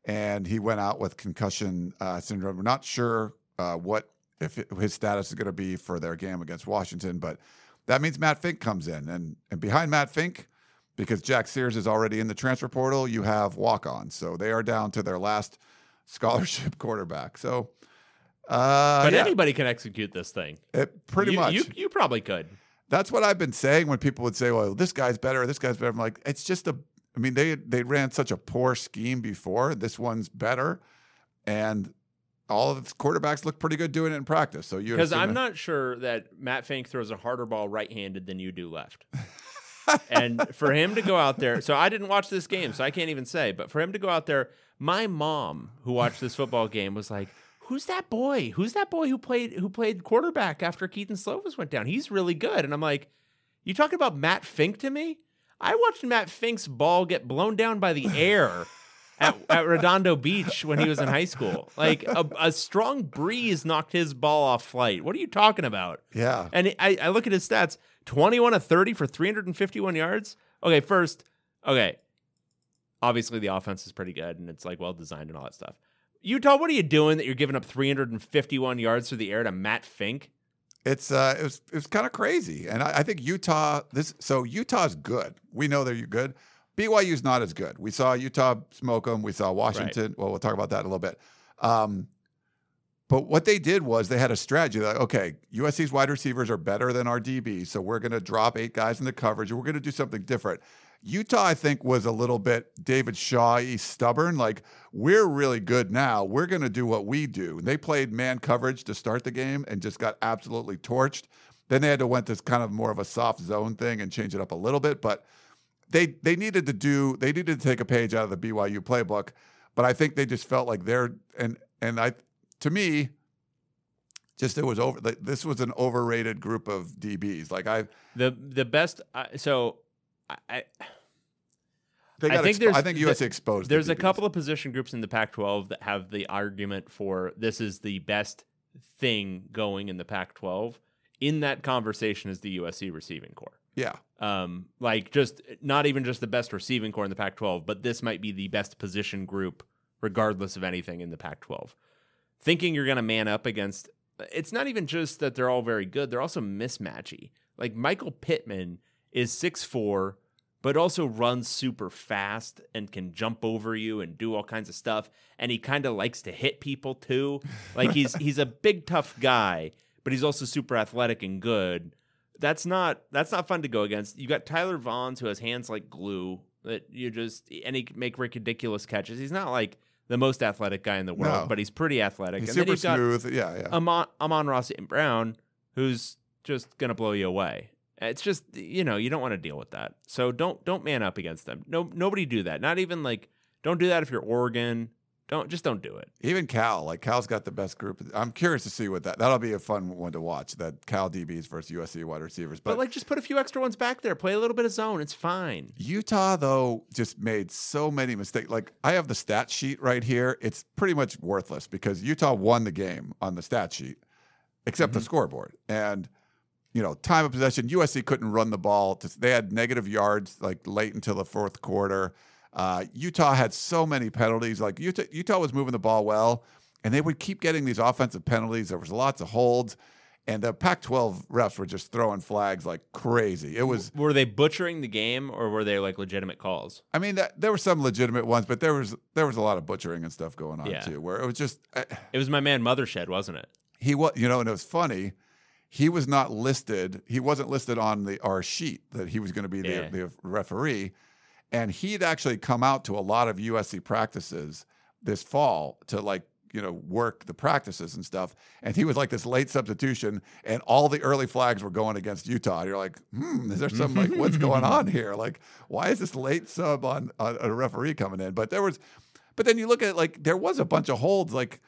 S2: and he went out with concussion uh, syndrome. We're not sure uh, what if it- his status is going to be for their game against Washington, but that means Matt Fink comes in, and and behind Matt Fink, because Jack Sears is already in the transfer portal, you have walk on. So they are down to their last scholarship quarterback. So, uh,
S1: But
S2: yeah,
S1: anybody can execute this thing.
S2: it, pretty
S1: You-
S2: much.
S1: You, you probably could.
S2: That's what I've been saying when people would say, "Well, this guy's better. This guy's better." I'm like, it's just a. I mean, they they ran such a poor scheme before. This one's better, and all of its quarterbacks look pretty good doing it in practice. So you
S1: Because I'm
S2: that-
S1: not sure that Matt Fink throws a harder ball right handed than you do left. and for him to go out there, so I didn't watch this game, so I can't even say, but for him to go out there, my mom who watched this football game was like, Who's that boy? Who's that boy who played who played quarterback after Kedon Slovis went down? He's really good. And I'm like, You talking about Matt Fink to me? I watched Matt Fink's ball get blown down by the air at, at Redondo Beach when he was in high school. Like a, a strong breeze knocked his ball off flight. What are you talking about?
S2: Yeah,
S1: And I, I look at his stats 21 of 30 for 351 yards. Okay, first, okay. Obviously, the offense is pretty good and it's like well designed and all that stuff. Utah, what are you doing that you're giving up 351 yards through the air to Matt Fink?
S2: It's uh, it was it was kind of crazy, and I, I think Utah. This so Utah's good. We know they're good. BYU's not as good. We saw Utah smoke them. We saw Washington. Well, we'll talk about that in a little bit. Um, but what they did was they had a strategy. Like, okay, USC's wide receivers are better than our DB, so we're going to drop eight guys in the coverage. and We're going to do something different. Utah, I think, was a little bit David Shaw stubborn. Like, we're really good now. We're going to do what we do. And they played man coverage to start the game and just got absolutely torched. Then they had to went this kind of more of a soft zone thing and change it up a little bit. But they they needed to do they needed to take a page out of the BYU playbook. But I think they just felt like they're and and I to me, just it was over. This was an overrated group of DBs. Like I,
S1: The the best, so I,
S2: they
S1: I think
S2: expo-
S1: there's
S2: I think
S1: the-
S2: USC exposed. the
S1: a couple of position groups in the Pac-12 that have the argument for this is the best thing going in the Pac-12. In that conversation is the USC receiving corps.
S2: Yeah,
S1: Um, like just not even just the best receiving corps in the Pac-12, but this might be the best position group, regardless of anything in the Pac-12. Thinking you're going to man up against, it's not even just that they're all very good; they're also mismatchy. Like Michael Pittman is six four, but also runs super fast and can jump over you and do all kinds of stuff. And he kind of likes to hit people too. Like he's he's a big tough guy, but he's also super athletic and good that's not that's not fun to go against. You got Tyler Vaughns who has hands like glue that you just and he make ridiculous catches. He's not like the most athletic guy in the world,
S2: No.
S1: but he's pretty athletic.
S2: he's
S1: and
S2: super smooth. yeah, yeah.
S1: Amon, Amon-Ra St. Brown, who's just gonna blow you away. It's just you know you don't want to deal with that. So don't don't man up against them. No nobody do that. Not even like don't do that if you're Oregon. Don't just don't do it.
S2: Even Cal, like Cal's got the best group. I'm curious to see what that. That'll be a fun one to watch. That Cal DBs versus USC wide receivers.
S1: But,
S2: But,
S1: like just put a few extra ones back there. Play a little bit of zone. It's fine.
S2: Utah though just made so many mistakes. Like I have the stat sheet right here. It's pretty much worthless because Utah won the game on the stat sheet. except the mm-hmm. scoreboard. And you know, time of possession, USC couldn't run the ball. They had negative yards like late until the fourth quarter. Uh, Utah had so many penalties. Like Utah, Utah was moving the ball well, and they would keep getting these offensive penalties. There was lots of holds, and the Pac-12 refs were just throwing flags like crazy. It was,
S1: Were they butchering the game or were they like legitimate calls?
S2: I mean, that, there were some legitimate ones, but there was there was a lot of butchering and stuff going on
S1: Yeah.
S2: too, where it was just. Uh,
S1: It was my man Mothershed, wasn't it?
S2: he was you know and it was funny he was not listed he wasn't listed on the our sheet that he was going to be the,
S1: Yeah.
S2: the referee. And he'd actually come out to a lot of usc practices this fall to like you know work the practices and stuff. And he was like this late substitution and all the early flags were going against utah. And you're like hmm is there some like what's going on here? Like why is this late sub on, on a referee coming in? But there was but then you look at like there was a bunch of holds like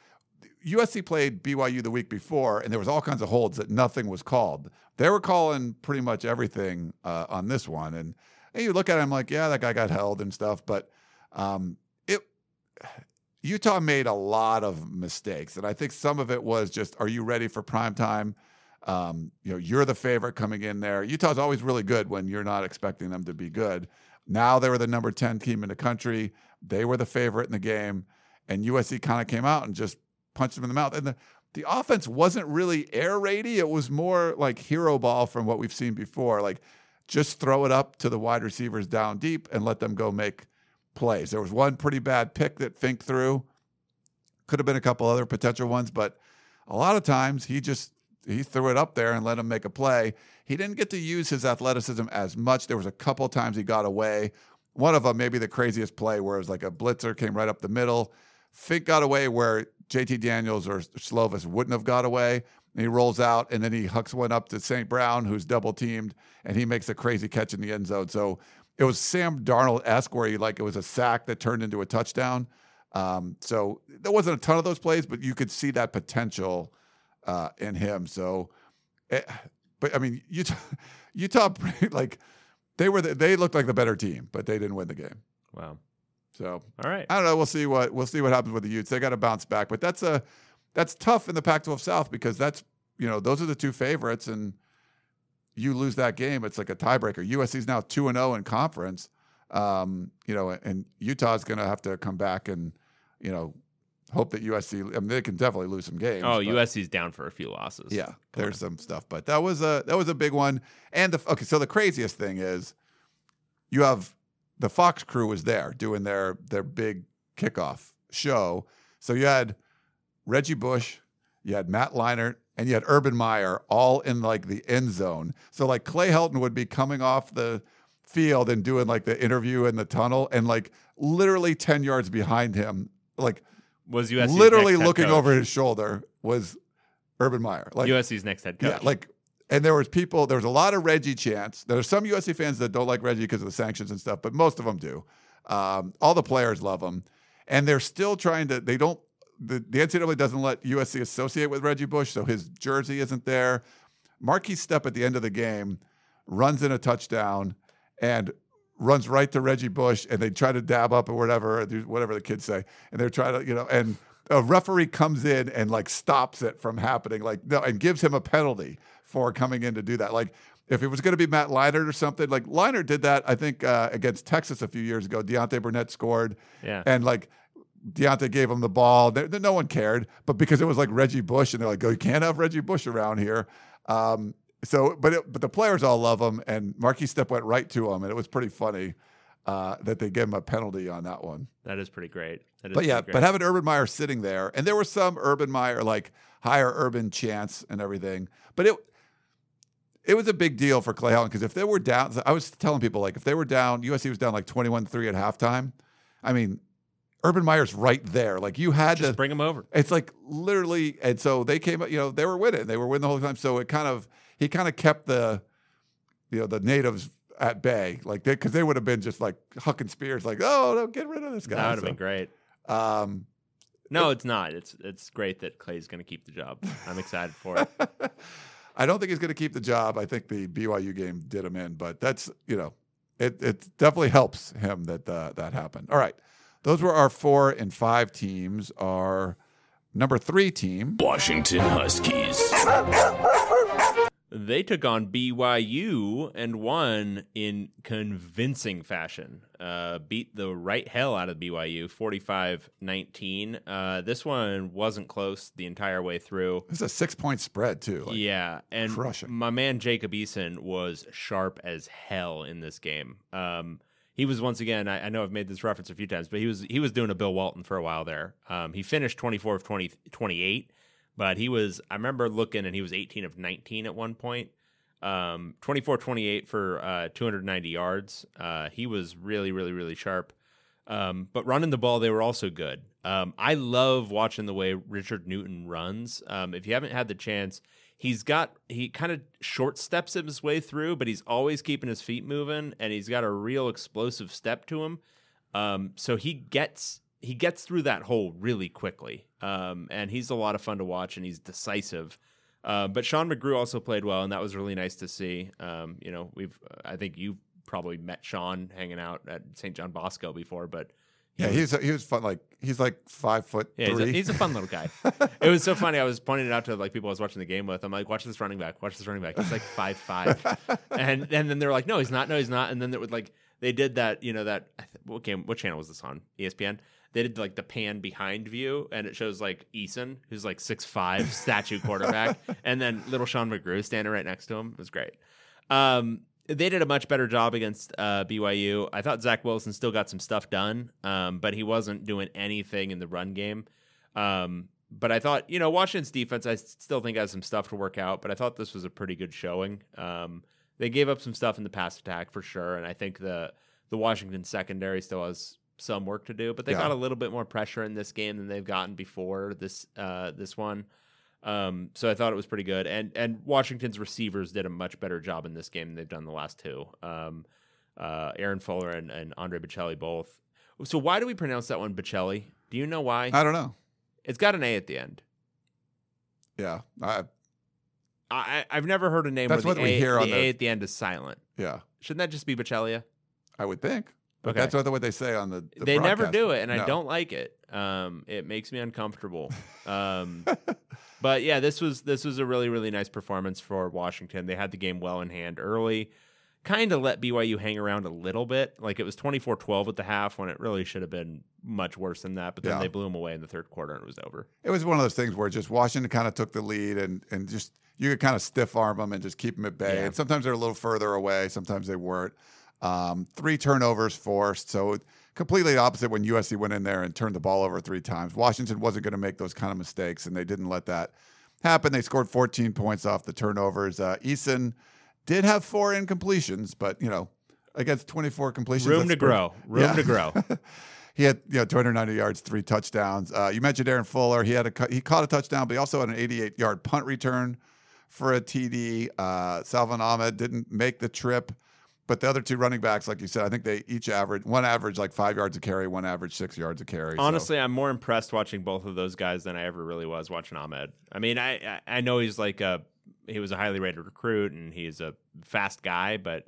S2: USC played BYU the week before, and there was all kinds of holds that nothing was called. They were calling pretty much everything uh, on this one, and, and you look at him like, yeah, that guy got held and stuff, but um, it Utah made a lot of mistakes, and I think some of it was just, are you ready for prime time? Um, you know, you're the favorite coming in there. Utah's always really good when you're not expecting them to be good. Now they were the number 10 team in the country. They were the favorite in the game, and USC kind of came out and just punched him in the mouth. And the, the offense wasn't really air raidy. It was more like hero ball from what we've seen before. Like just throw it up to the wide receivers down deep and let them go make plays. There was one pretty bad pick that Fink threw. Could have been a couple other potential ones, but a lot of times he just he threw it up there and let him make a play. He didn't get to use his athleticism as much. There was a couple times he got away. One of them, maybe the craziest play, where it was like a blitzer came right up the middle. Fink got away where JT Daniels or Slovis wouldn't have got away. And he rolls out and then he hucks one up to St. Brown, who's double teamed, and he makes a crazy catch in the end zone. So it was Sam Darnold esque where he like it was a sack that turned into a touchdown. Um, so there wasn't a ton of those plays, but you could see that potential uh, in him. So, eh, but I mean, Utah, Utah, like they were, the, they looked like the better team, but they didn't win the game.
S1: Wow.
S2: So
S1: All right.
S2: I don't know. We'll see what we'll see what happens with the Utes. They got to bounce back, but that's a that's tough in the Pac-12 South because that's you know those are the two favorites, and you lose that game, it's like a tiebreaker. USC's now two and zero in conference, um, you know, and Utah's going to have to come back and you know hope that USC. I mean, they can definitely lose some games.
S1: Oh, USC's down for a few losses.
S2: yeah,
S1: Come
S2: there's some stuff, but that was a that was a big one. And the okay, so the craziest thing is you have the Fox crew was there doing their their big kickoff show. So you had Reggie Bush, you had Matt Leinart, and you had Urban Meyer all in like the end zone. So like Clay Helton would be coming off the field and doing like the interview in the tunnel, and like literally ten yards behind him, like
S1: Was USC's
S2: literally looking
S1: coach.
S2: over his shoulder was Urban Meyer. Like
S1: USC's next head coach.
S2: yeah, like, and there was people. There was a lot of Reggie chants. There are some USC fans that don't like Reggie because of the sanctions and stuff, but most of them do. Um, all the players love him, and they're still trying to. They don't. The, the NCAA doesn't let USC associate with Reggie Bush, so his jersey isn't there. Markese Stepp at the end of the game runs in a touchdown and runs right to Reggie Bush, and they try to dab up or whatever, whatever the kids say, and they're trying to, you know, and a referee comes in and like stops it from happening, like no, and gives him a penalty for coming in to do that. Like if it was going to be Matt Leinart or something, like Leinart did that, I think uh, against Texas a few years ago. Deontay Burnett scored,
S1: Yeah.
S2: and like. Deontay gave him the ball. There- there- no one cared, but because it was like Reggie Bush, and they're like, "Oh, you can't have Reggie Bush around here." Um, so, but it, but the players all love him, and Markese Stepp went right to him, and it was pretty funny uh, that they gave him a penalty on that one.
S1: that is pretty great. That is
S2: But yeah,
S1: great.
S2: but having Urban Meyer sitting there, and there was some Urban Meyer like higher Urban chants and everything, but it it was a big deal for Clay Helton because if they were down, I was telling people like if they were down, USC was down like twenty one three at halftime. I mean, Urban Meyer's right there. Like you had
S1: just
S2: to
S1: bring him over.
S2: it's like literally, and so they came. Up, you know, they were winning. They were winning the whole time. So it kind of he kind of kept the, you know, the natives at bay, like they because they would have been just like hucking spears, like oh no, get rid of this guy.
S1: That would have
S2: So,
S1: been great.
S2: Um,
S1: No, it's not. It's it's great that Clay's going to keep the job. I'm excited for it.
S2: I don't think he's going to keep the job. I think the BYU game did him in, but that's you know, it it definitely helps him that uh, that happened. All right, those were our four and five teams. Our Number three team.
S3: Washington Huskies.
S1: They took on BYU and won in convincing fashion. Uh, beat the right hell out of BYU 45 19. Uh, this one wasn't close the entire way through.
S2: It's a six point spread, too. Like,
S1: yeah, and
S2: crushing.
S1: my man Jacob Eason was sharp as hell in this game. Um, he was once again. I, I know I've made this reference a few times, but he was he was doing a Bill Walton for a while there. Um, he finished twenty four of 20, 28, but he was. I remember looking, and he was eighteen of nineteen at one point. Um, 24 28 for uh, 290 yards. Uh, he was really, really, really sharp. Um, but running the ball, they were also good. Um, I love watching the way Richard Newton runs. Um, if you haven't had the chance, he's got he kind of short steps his way through, but he's always keeping his feet moving, and he's got a real explosive step to him. Um, so he gets he gets through that hole really quickly, um, and he's a lot of fun to watch, and he's decisive. Uh, but Sean McGrew also played well, and that was really nice to see. Um, you know, we've I think you've probably met Sean hanging out at St. John Bosco before, but
S2: Yeah, he's he was fun. Like he's like five foot
S1: yeah, he's a,
S2: three.
S1: he's a fun little guy. it was so funny. I was pointing it out to like people I was watching the game with. I'm like, watch this running back. Watch this running back. He's like five five, and and then they're like, no, he's not. No, he's not. And then it would like they did that. You know that what game? What channel was this on? ESPN. They did like the pan behind view, and it shows like Eason, who's like six five, statue quarterback, and then little Sean McGrew standing right next to him. It was great. Um, they did a much better job against uh, BYU. I thought Zach Wilson still got some stuff done, um, but he wasn't doing anything in the run game. Um, but I thought, you know, Washington's defense, I still think has some stuff to work out. But I thought this was a pretty good showing. Um, they gave up some stuff in the pass attack for sure, and I think the the Washington secondary still has some work to do. But they
S2: Yeah.
S1: got a little bit more pressure in this game than they've gotten before this uh, this one. Um, so I thought it was pretty good, and and Washington's receivers did a much better job in this game than they've done the last two. Um, uh, Aaron Fuller and, and Andre Bocelli both. So why do we pronounce that one Bocelli? Do you know why?
S2: I don't know.
S1: it's got an A at the end.
S2: Yeah, I,
S1: I, I've never heard a name
S2: That's
S1: the,
S2: what we
S1: a,
S2: hear
S1: the
S2: on the-
S1: A at the end is silent.
S2: yeah,
S1: Shouldn't that just be Bocellia?
S2: I would think. But
S1: Okay.
S2: That's what, what they say on the. the
S1: they never do it, and I don't like it. Um, it makes me uncomfortable. Um, but yeah, this was this was a really really nice performance for Washington. They had the game well in hand early. Kind of let BYU hang around a little bit. Like it was 24-12 at the half when it really should have been much worse than that. But then
S2: Yeah.
S1: they blew them away in the third quarter and it was over.
S2: It was one of those things where just Washington kind of took the lead and and just you could kind of stiff arm them and just keep them at bay.
S1: Yeah.
S2: And sometimes they're a little further away, sometimes they weren't. Um, three turnovers forced, so completely opposite when USC went in there and turned the ball over three times. Washington wasn't going to make those kind of mistakes, and they didn't let that happen. They scored 14 points off the turnovers. Uh, Eason did have four incompletions, but you know against 24 completions,
S1: Room to
S2: pretty-
S1: grow. Room
S2: Yeah.
S1: to grow.
S2: he had you know 290 yards, three touchdowns. Uh, you mentioned Aaron Fuller. He had a he caught a touchdown, but he also had an 88 yard punt return for a TD. Uh, Salvon Ahmed didn't make the trip, but the other two running backs, like you said, I think they each average one average like five yards a carry, one average six yards a carry. So-
S1: Honestly, I'm more impressed watching both of those guys than I ever really was watching Ahmed. I mean, I I I know he's like a he was a highly rated recruit and he's a fast guy, but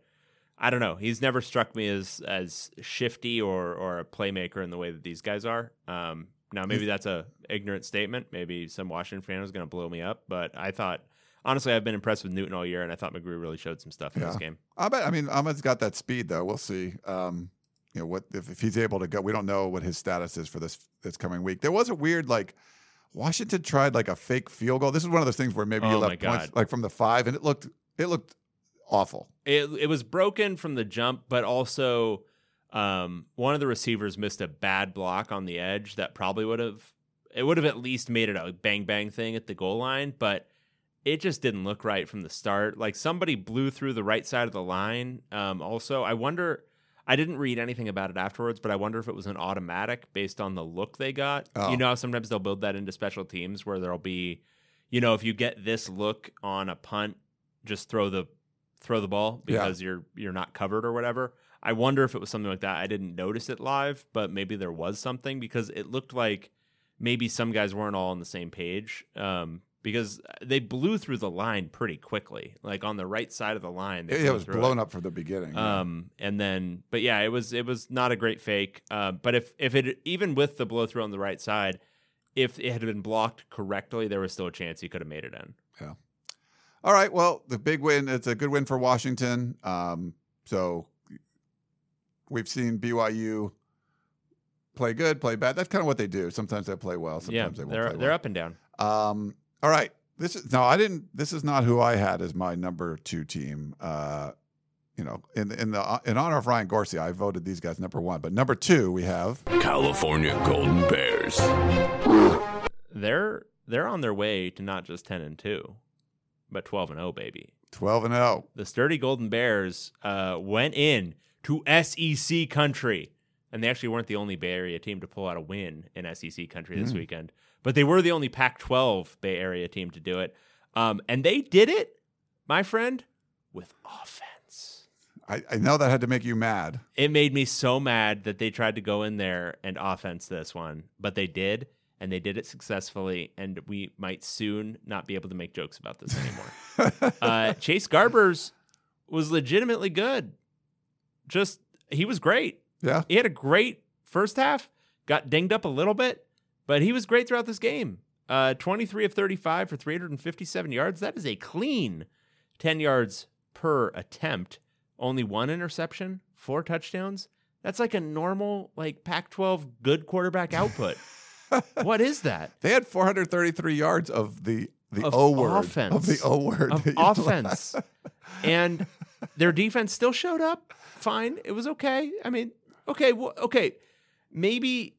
S1: I don't know. He's never struck me as as shifty or or a playmaker in the way that these guys are. Um, now maybe that's a ignorant statement. Maybe some Washington fan is going to blow me up, but I thought honestly I've been impressed with Newton all year, and I thought McGrew really showed some stuff in this game.
S2: I bet. I mean, Ahmed's got that speed though. We'll see. Um, you know what if, if he's able to go. We don't know what his status is for this this coming week. There was a weird like Washington tried like a fake field goal. This is one of those things where maybe you
S1: Oh, my
S2: left points like from the five, and it looked it looked awful.
S1: it it was broken from the jump, but also um, one of the receivers missed a bad block on the edge that probably would have it would have at least made it a bang bang thing at the goal line, but it just didn't look right from the start. Like somebody blew through the right side of the line. Um, also, I wonder. I didn't read anything about it afterwards, but I wonder if it was an automatic based on the look they got.
S2: Oh.
S1: You know, sometimes they'll build that into special teams where there'll be, you know, if you get this look on a punt, just throw the throw the ball
S2: Yeah.
S1: because you're you're not covered or whatever. I wonder if it was something like that. I didn't notice it live, but maybe there was something because it looked like maybe some guys weren't all on the same page. Um, because they blew through the line pretty quickly, like on the right side of the line. They
S2: It, was blown up from the beginning. yeah.
S1: um, and then, but yeah, it was it was not a great fake. Uh, but if if it even with the blow through on the right side, if it had been blocked correctly, there was still a chance he could have made it in.
S2: Yeah. All right. Well, the big win. It's a good win for Washington. Um, so we've seen BYU play good, play bad. That's kind of what they do. Sometimes they play well. Sometimes
S1: yeah,
S2: they won't
S1: they're
S2: play
S1: they're
S2: well.
S1: up and down.
S2: Um, all right. This is no, I didn't. This is not who I had as my number two team. Uh, you know, in in the in honor of Ryan Gorsey, I voted these guys number one. But number two, we have
S3: California Golden Bears.
S1: They're they're on their way to not just ten and two, but twelve and zero, baby.
S2: twelve and oh. zero.
S1: The sturdy Golden Bears uh, went in to SEC country, and they actually weren't the only Bay Area team to pull out a win in SEC country this
S2: Mm.
S1: weekend, but they were the only Pac-12 Bay Area team to do it, um, and they did it, my friend, with offense.
S2: I, I know that had to make you mad.
S1: It made me so mad that they tried to go in there and offense this one, but they did, and they did it successfully. And we might soon not be able to make jokes about this anymore. uh, Chase Garbers was legitimately good. Just he was great.
S2: Yeah.
S1: He had a great first half. Got dinged up a little bit, but he was great throughout this game. Uh, 23 of 35 for 357 yards. That is a clean 10 yards per attempt. Only one interception, four touchdowns. That's like a normal like Pac-12 good quarterback output. what is that?
S2: They had 433 yards of the the
S1: Of
S2: O word
S1: offense.
S2: of the O word
S1: of offense. and their defense still showed up fine. It was okay. I mean, okay, well, okay. Maybe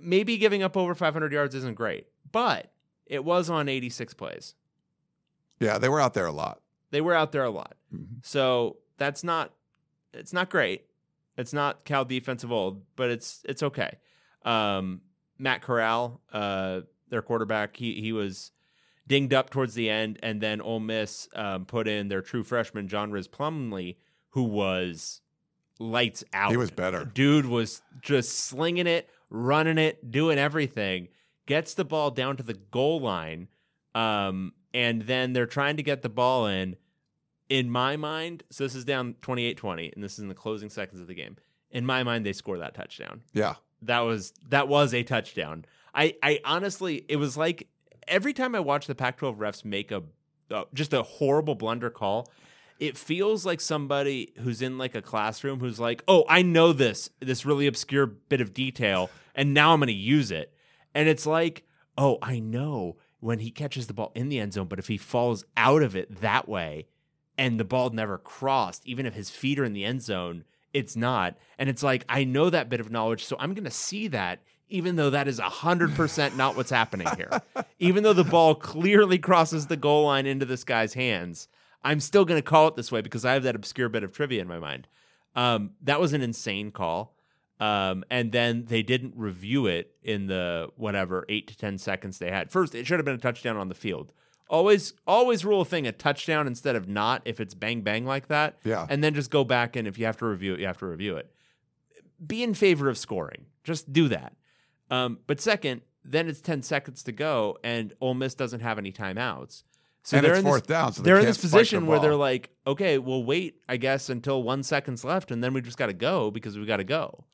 S1: maybe giving up over 500 yards isn't great, but it was on 86 plays.
S2: Yeah, they were out there a lot.
S1: They were out there a lot.
S2: Mhm.
S1: So that's not it's not great. It's not Cal defensive old, but it's it's okay. Um, Matt Corral, uh, their quarterback, he he was dinged up towards the end, and then Ole Miss um, put in their true freshman John Rhys Plumlee, who was lights out.
S2: He was better.
S1: Dude was just slinging it, running it, doing everything. Gets the ball down to the goal line, um, and then they're trying to get the ball in. In my mind, so this is down 28-20, and this is in the closing seconds of the game. In my mind, they score that touchdown
S2: Yeah.
S1: that was that was a touchdown. I I honestly it was like every time I watch the Pac-12 refs make a uh, just a horrible blunder call, it feels like somebody who's in like a classroom who's like, "Oh, I know this this really obscure bit of detail and now I'm going to use it." And it's like, "Oh, I know when he catches the ball in the end zone, but if he falls out of it that way and the ball never crossed, even if his feet are in the end zone, it's not. And it's like, I know that bit of knowledge, so I'm going to see that, even though that is 100% not what's happening here. even though the ball clearly crosses the goal line into this guy's hands, I'm still going to call it this way because I have that obscure bit of trivia in my mind. Um, that was an insane call. Um, and then they didn't review it in the whatever eight to 10 seconds they had. First, it should have been a touchdown on the field. Always, always rule a thing a touchdown instead of not if it's bang bang like that.
S2: Yeah.
S1: And then just go back and if you have to review it, you have to review it. Be in favor of scoring. Just do that. Um, but second, then it's 10 seconds to go and Ole Miss doesn't have any timeouts. So
S2: And
S1: they're
S2: it's
S1: in
S2: fourth
S1: this,
S2: down, so they
S1: they're in this
S2: the
S1: position where they're like, okay, we'll wait, I guess, until one second's left, and then we just got to go because we got to go.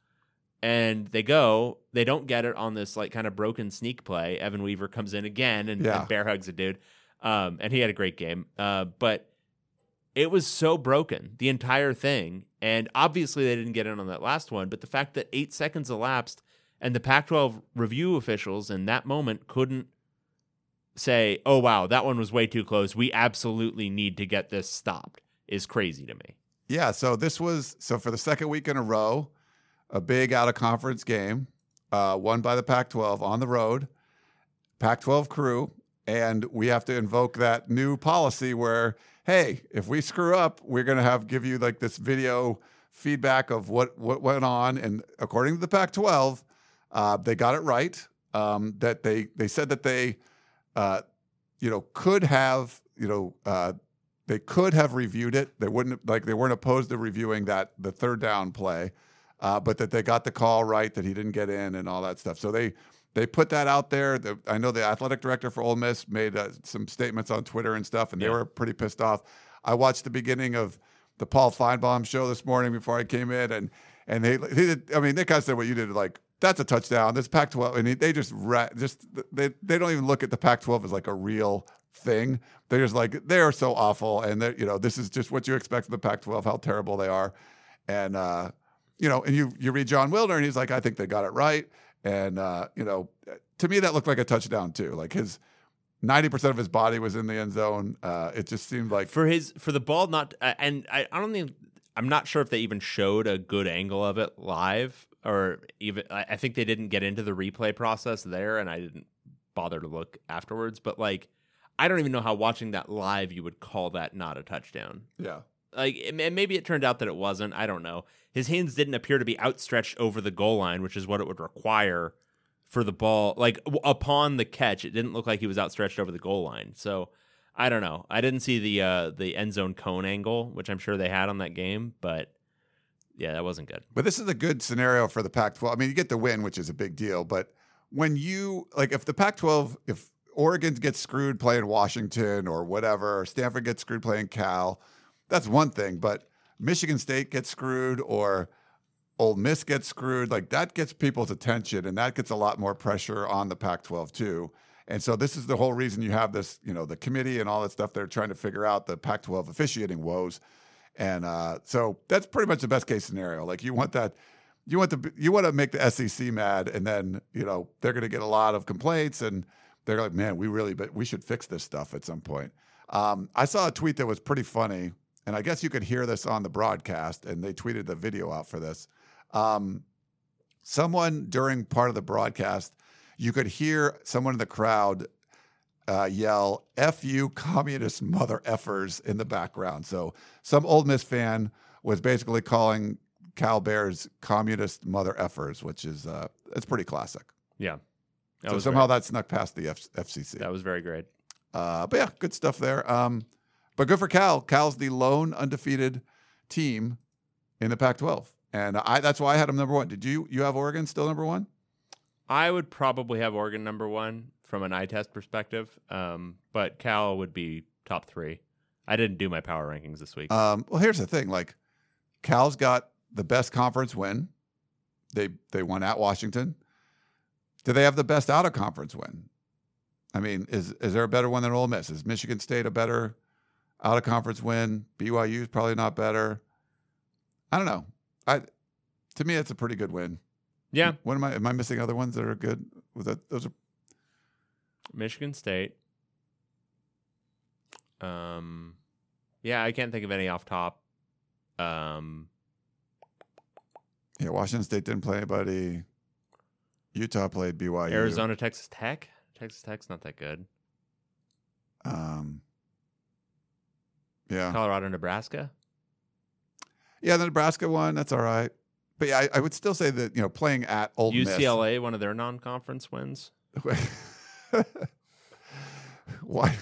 S1: And they go, they don't get it on this like kind of broken sneak play. Evan Weaver comes in again and,
S2: Yeah.
S1: and bear hugs a dude, um, and he had a great game. Uh, but it was so broken the entire thing, and obviously they didn't get in on that last one. But the fact that eight seconds elapsed and the Pac-12 review officials in that moment couldn't say, "Oh wow, that one was way too close. We absolutely need to get this stopped." Is crazy to me.
S2: Yeah, so this was so for the second week in a row, a big out of conference game, uh, won by the Pac-12 on the road, Pac-12 crew, and we have to invoke that new policy where, hey, if we screw up, we're gonna have give you like this video feedback of what what went on, and according to the Pac-12, uh, they got it right. Um, that they they said that they, uh, you know, could have you know. Uh, they could have reviewed it. They wouldn't like they weren't opposed to reviewing that the third down play, uh, but that they got the call right that he didn't get in and all that stuff. So they they put that out there. The, I know the athletic director for Ole Miss made uh, some statements on Twitter and stuff, and they were pretty pissed off. I watched the beginning of the Paul Finebaum show this morning before I came in, and and they, they did, I mean, they kind of said what you did, like that's a touchdown. This Pac-12, and they just ra- just they they don't even look at the Pac-12 as like a real thing. They're just like they are so awful, and they you know this is just what you expect from the Pac-12, how terrible they are, and uh, you know, and you you read Jon Wilner, and he's like, I think they got it right, and uh, you know, to me that looked like a touchdown too, like his. 90% of his body was in the end zone. Uh, it just seemed like
S1: for his for the ball not uh, and I, I don't think I'm not sure if they even showed a good angle of it live or even I, I think they didn't get into the replay process there and I didn't bother to look afterwards but like I don't even know how watching that live you would call that not a touchdown
S2: yeah.
S1: like and maybe it turned out that it wasn't I don't know his hands didn't appear to be outstretched over the goal line which is what it would require for the ball like upon the catch it didn't look like he was outstretched over the goal line so I don't know. I didn't see the uh, the end zone cone angle, which I'm sure they had on that game, but yeah, that wasn't good.
S2: But this is a good scenario for the Pac 12. I mean, you get the win, which is a big deal. But when you, like, if the Pac 12, if Oregon gets screwed playing Washington or whatever, or Stanford gets screwed playing Cal, that's one thing. But Michigan State gets screwed or Ole Miss gets screwed, like, that gets people's attention and that gets a lot more pressure on the Pac 12, too. And so this is the whole reason you have this, you know, the committee and all that stuff. They're trying to figure out the Pac 12 officiating woes. And uh, so that's pretty much the best case scenario. Like you want that, you want the you want to make the SEC mad, and then you know they're going to get a lot of complaints, and they're like, man, we really, but we should fix this stuff at some point. Um, I saw a tweet that was pretty funny, and I guess you could hear this on the broadcast, and they tweeted the video out for this. Um, someone during part of the broadcast, you could hear someone in the crowd uh, yell "F you, communist mother effers" in the background. So some Ole Miss fan was basically calling Cal Bears communist mother effers, which is uh, it's pretty classic.
S1: Yeah, that
S2: so somehow
S1: very,
S2: that snuck past the F- FCC.
S1: that was very great.
S2: Uh, but yeah, good stuff there. Um, but good for Cal. Cal's the lone undefeated team in the Pac-12, and I that's why I had them number one. Did you you have Oregon still number one?
S1: I would probably have Oregon number one from an eye test perspective, um, but Cal would be top three. I didn't do my power rankings this week.
S2: Um, well, here's the thing: like, Cal's got the best conference win. They they won at Washington. Do they have the best out of conference win? I mean, is is there a better one than Ole Miss? Is Michigan State a better out of conference win? BYU is probably not better. I don't know. I to me, it's a pretty good win.
S1: yeah,
S2: What am I? Am I missing other ones that are good? Was that those are
S1: Michigan State. Um, yeah, I can't think of any off top. Um,
S2: yeah. Washington State didn't play anybody. Utah played BYU.
S1: Arizona, Texas Tech. Texas Tech's not that good.
S2: Um, yeah.
S1: Colorado, Nebraska.
S2: Yeah, the Nebraska one, that's all right. But yeah, I, I would still say that, you know, playing at Old
S1: UCLA, one of their non-conference wins.
S2: Miss. Why?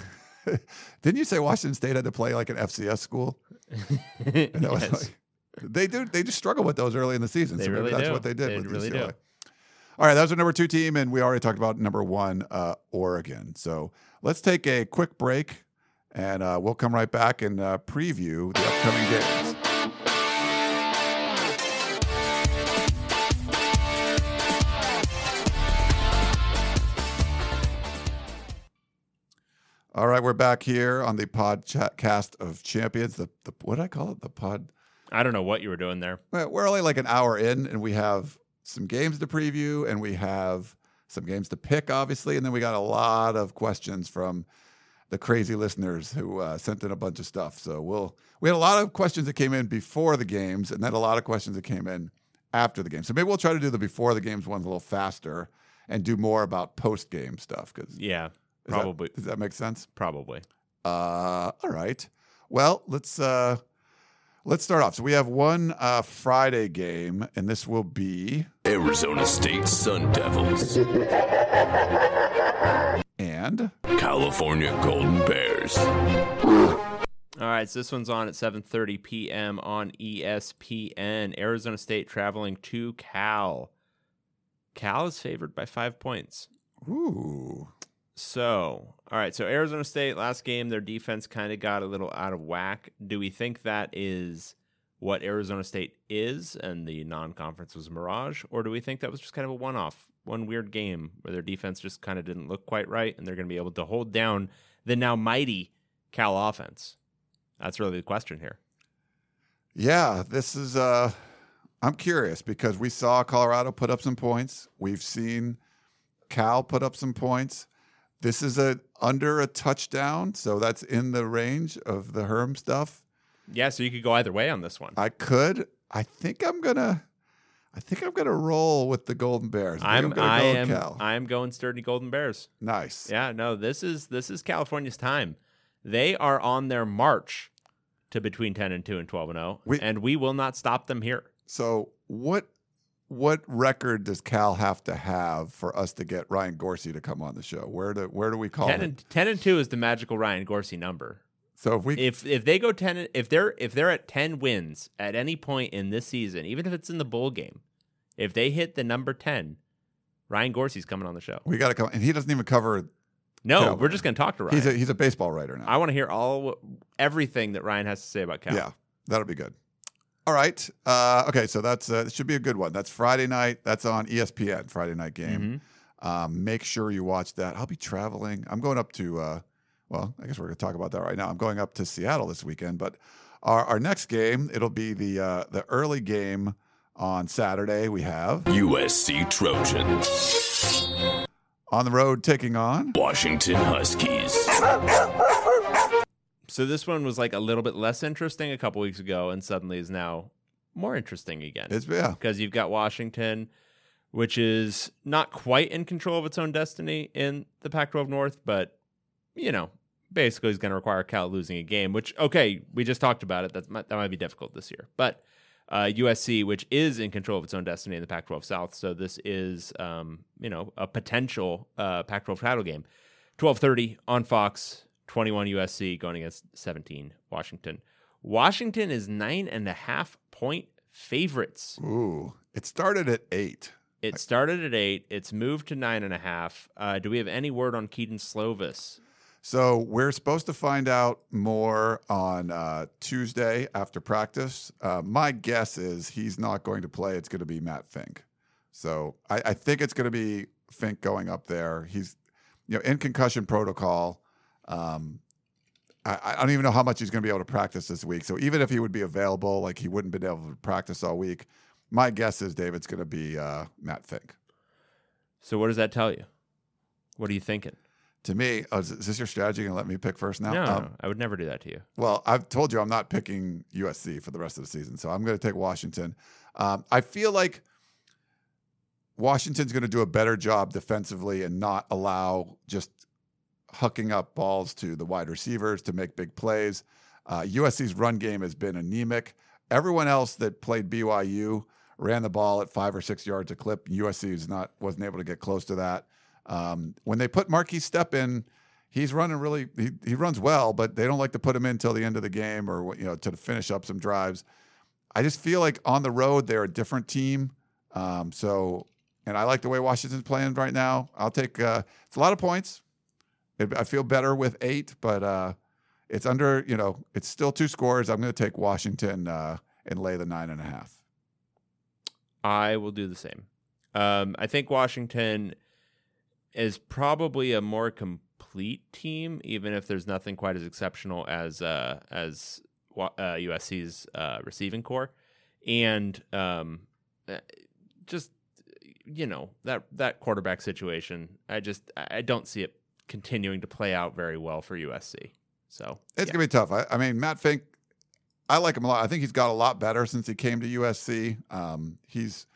S2: Didn't you say Washington State had to play like an FCS school? And that was
S1: Yes.
S2: like, they do. They just struggle with those early in the season.
S1: They
S2: so
S1: really
S2: that's
S1: do.
S2: what they did.
S1: They
S2: with
S1: really
S2: UCLA.
S1: do.
S2: All right, that was our number two team, and we already talked about number one, uh, Oregon. So let's take a quick break, and uh, we'll come right back and uh, preview the upcoming games. All right, we're back here on the podcast of champions. The, the what did I call it? The pod.
S1: I don't know what you were doing there.
S2: We're only like an hour in, and we have some games to preview, and we have some games to pick, obviously, and then we got a lot of questions from the crazy listeners who uh, sent in a bunch of stuff. So we'll we had a lot of questions that came in before the games, and then a lot of questions that came in after the game. So maybe we'll try to do the before the games ones a little faster and do more about post game stuff. Because
S1: Yeah, probably,
S2: does that make sense?
S1: probably.
S2: Uh, all right. Well, let's uh, let's start off. So we have one uh, Friday game, and this will be
S3: Arizona State Sun Devils.
S2: and
S3: California Golden Bears.
S1: All right, so this one's on at 7:30 p.m. on ESPN. Arizona State traveling to Cal. Cal is favored by five points.
S2: ooh,
S1: So, all right, so Arizona State last game, their defense kind of got a little out of whack. Do we think that is what Arizona State is and the non-conference was mirage, or do we think that was just kind of a one-off, one weird game where their defense just kind of didn't look quite right, and they're going to be able to hold down the now mighty Cal offense? That's really the question here.
S2: Yeah, this is. Uh, I'm curious because we saw Colorado put up some points. We've seen Cal put up some points. This is a under a touchdown, so that's in the range of the Herm stuff.
S1: Yeah, so you could go either way on this one.
S2: I could. I think I'm gonna. I think I'm gonna roll with the Golden Bears. I
S1: I'm I am
S2: Cal.
S1: I am going sturdy Golden Bears.
S2: nice.
S1: Yeah, no, this is this is California's time. They are on their march to between 10 and 2 and 12 and 0,
S2: We-
S1: and we will not stop them here.
S2: So what what record does Cal have to have for us to get Ryan Gorsey to come on the show? Where do where do we call
S1: 10
S2: it?
S1: and 10 and 2 is the magical Ryan Gorsey number.
S2: So if we
S1: If if they go 10 if they're if they're at 10 wins at any point in this season, even if it's in the bowl game, if they hit the number 10, Ryan Gorcey's coming on the show.
S2: we got to come, and he doesn't even cover.
S1: No,
S2: Cal.
S1: we're just going to talk to Ryan.
S2: He's a he's a baseball writer now.
S1: I want to hear all everything that Ryan has to say about Cal.
S2: Yeah, that'll be good. All right. Uh, okay, so that's uh, it should be a good one. That's Friday night. That's on ESPN. Friday night game.
S1: Mhm.
S2: Um, make sure you watch that. I'll be traveling. I'm going up to. Uh, well, I guess we're going to talk about that right now. I'm going up to Seattle this weekend, but our, our next game it'll be the uh, the early game on Saturday. We have
S3: USC Trojans.
S2: on the road taking on.
S3: Washington Huskies.
S1: So this one was like a little bit less interesting a couple weeks ago, and suddenly is now more interesting again.
S2: It's yeah.
S1: because you've got Washington, which is not quite in control of its own destiny in the Pac-12 North, but you know, basically is going to require Cal losing a game. Which okay, we just talked about it. That might, that might be difficult this year, but. Uh, USC, which is in control of its own destiny in the Pac-12 South, so this is, um, you know, a potential uh, Pac-12 title game. 12:30 on Fox. 21 USC going against 17 Washington. Washington is nine and a half point favorites.
S2: Ooh, it started at eight.
S1: It started at eight. It's moved to nine and a half. Uh, do we have any word on Kedon Slovis?
S2: So we're supposed to find out more on uh, Tuesday after practice. Uh, my guess is he's not going to play. It's going to be Matt Fink. So I, I think it's going to be Fink going up there. He's, you know, in concussion protocol. Um, I, I don't even know how much he's going to be able to practice this week. So even if he would be available, like he wouldn't been able to practice all week. My guess is David's going to be uh, Matt Fink.
S1: So what does that tell you? What are you thinking?
S2: To me, oh, is this your strategy? Going to let me pick first now?
S1: No,
S2: Um,
S1: no, I would never do that to you.
S2: Well, I've told you I'm not picking USC for the rest of the season, so I'm going to take Washington. Um, I feel like Washington's going to do a better job defensively and not allow just hucking up balls to the wide receivers to make big plays. Uh, USC's run game has been anemic. Everyone else that played BYU ran the ball at five or six yards a clip. USC is not wasn't able to get close to that. Um, when they put Markese Stepp in, he's running really he, he runs well, but they don't like to put him in till the end of the game or you know to finish up some drives. I just feel like on the road they're a different team. Um, so and I like the way Washington's playing right now. I'll take uh, it's a lot of points. It, I feel better with eight, but uh, it's under you know it's still two scores. I'm going to take Washington uh, and lay the nine and a half.
S1: I will do the same. Um, I think Washington is probably a more complete team, even if there's nothing quite as exceptional as uh, as uh, USC's uh, receiving corps, and um, uh, just you know that that quarterback situation. I just I don't see it continuing to play out very well for USC. So
S2: It's
S1: yeah.
S2: gonna be tough. I, I mean, Matt Fink, I like him a lot. I think he's got a lot better since he came to USC. Um, he's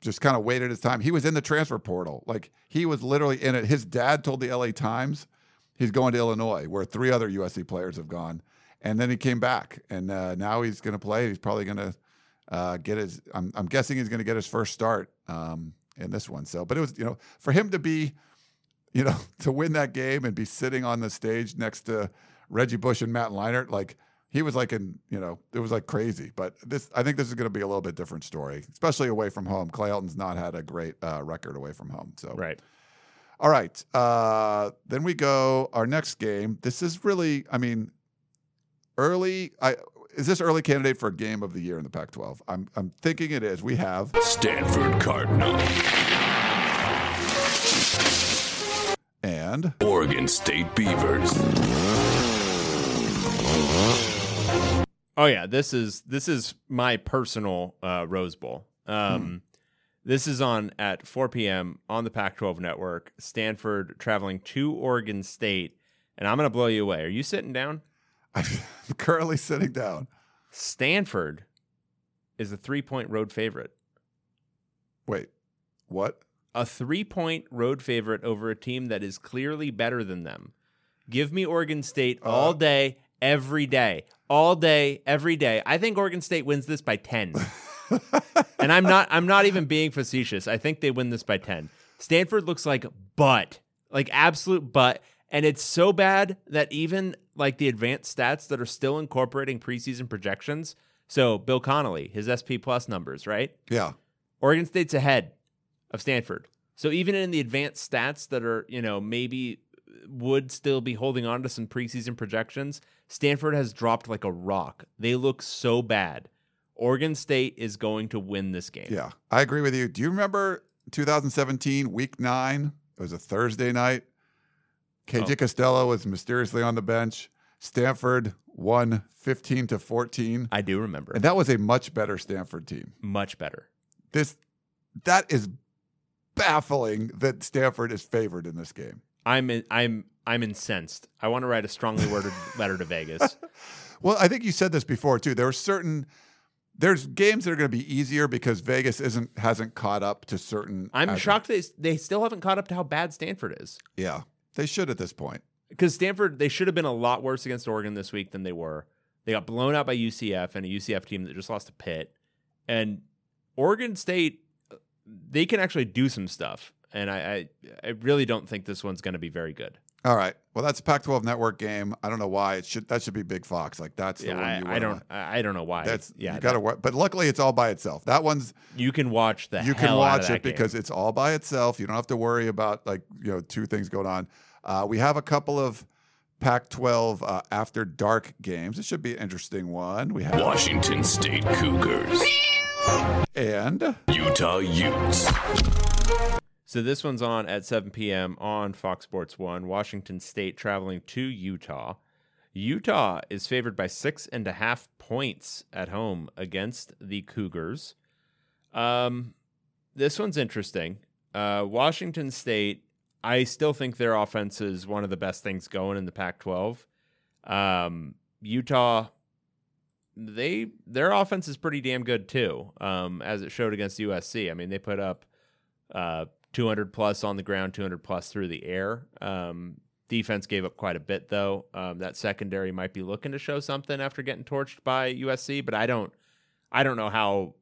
S2: just kind of waited his time. He was in the transfer portal, like he was literally in it. His dad told the LA Times he's going to Illinois, where three other USC players have gone, and then he came back, and uh, now he's going to play. He's probably going to uh, get his. I'm, I'm guessing he's going to get his first start um, in this one. So, but it was you know for him to be you know, to win that game and be sitting on the stage next to Reggie Bush and Matt Leinart, like he was like in, you know, it was like crazy. But this, I think this is going to be a little bit different story, especially away from home. Clay Helton's not had a great uh, record away from home. So,
S1: right.
S2: all right. Uh, then we go our next game. This is really, I mean, early. I is this early candidate for a game of the year in the Pac-12? I'm I'm thinking it is. We have
S3: Stanford Cardinal.
S2: and
S3: Oregon State Beavers.
S1: Oh yeah, this is this is my personal uh, Rose Bowl. Um, This is on at 4 p.m. on the Pac-12 network. Stanford traveling to Oregon State, and I'm gonna blow you away. Are you sitting down?
S2: I'm currently sitting down.
S1: Stanford is a three-point road favorite.
S2: Wait, what?
S1: A three-point road favorite over a team that is clearly better than them. Give me Oregon State all day, every day, all day, every day. I think Oregon State wins this by ten. and I'm not I'm not even being facetious. I think they win this by 10. Stanford looks like butt. Like absolute butt. And it's so bad that even like the advanced stats that are still incorporating preseason projections. So Bill Connolly, his SP plus numbers, right?
S2: Yeah.
S1: Oregon State's ahead of Stanford. So even in the advanced stats that are, you know, maybe would still be holding on to some preseason projections, Stanford has dropped like a rock. They look so bad. Oregon State is going to win this game.
S2: Yeah. I agree with you. Do you remember 2017 week 9? It was a Thursday night. KJ
S1: Oh.
S2: Costello was mysteriously on the bench. Stanford won 15 to 14.
S1: I do remember.
S2: And that was a much better Stanford team.
S1: Much better.
S2: This that is baffling that Stanford is favored in this game.
S1: I'm in, I'm I'm incensed. I want to write a strongly worded letter to Vegas.
S2: Well, I think you said this before too. There are certain there's games that are going to be easier because Vegas isn't hasn't caught up to certain.
S1: I'm shocked they they still haven't caught up to how bad Stanford is.
S2: Yeah, they should at this point.
S1: because Stanford they should have been a lot worse against Oregon this week than they were. They got blown out by UCF and a UCF team that just lost to Pitt, and Oregon State uh, they can actually do some stuff. And I I, I really don't think this one's going to be very good.
S2: All right. Well, that's a Pac-12 network game. I don't know why it should. That should be Big Fox. Like that's the
S1: Yeah,
S2: one you
S1: I, I
S2: wanna-
S1: don't I I don't know why.
S2: That's
S1: yeah,
S2: You got to work. But luckily, it's all by itself. That one's
S1: you can watch the
S2: you can
S1: hell out of
S2: watch
S1: that
S2: it
S1: game.
S2: because it's all by itself. You don't have to worry about like you know two things going on. Uh, we have a couple of Pac-12 uh, after dark games. It should be an interesting one. We have
S3: Washington State Cougars.
S2: and
S3: Utah Utes.
S1: So this one's on at 7 p.m. on Fox Sports One. Washington State traveling to Utah. Utah is favored by six and a half points at home against the Cougars. Um, this one's interesting. Uh, Washington State, I still think their offense is one of the best things going in the Pac-12. Um, Utah, they their offense is pretty damn good too. Um, as it showed against USC. I mean, they put up uh, 200 plus on the ground, 200 plus through the air. Um, defense gave up quite a bit though. Um, that secondary might be looking to show something after getting torched by USC, but I don't, I don't know how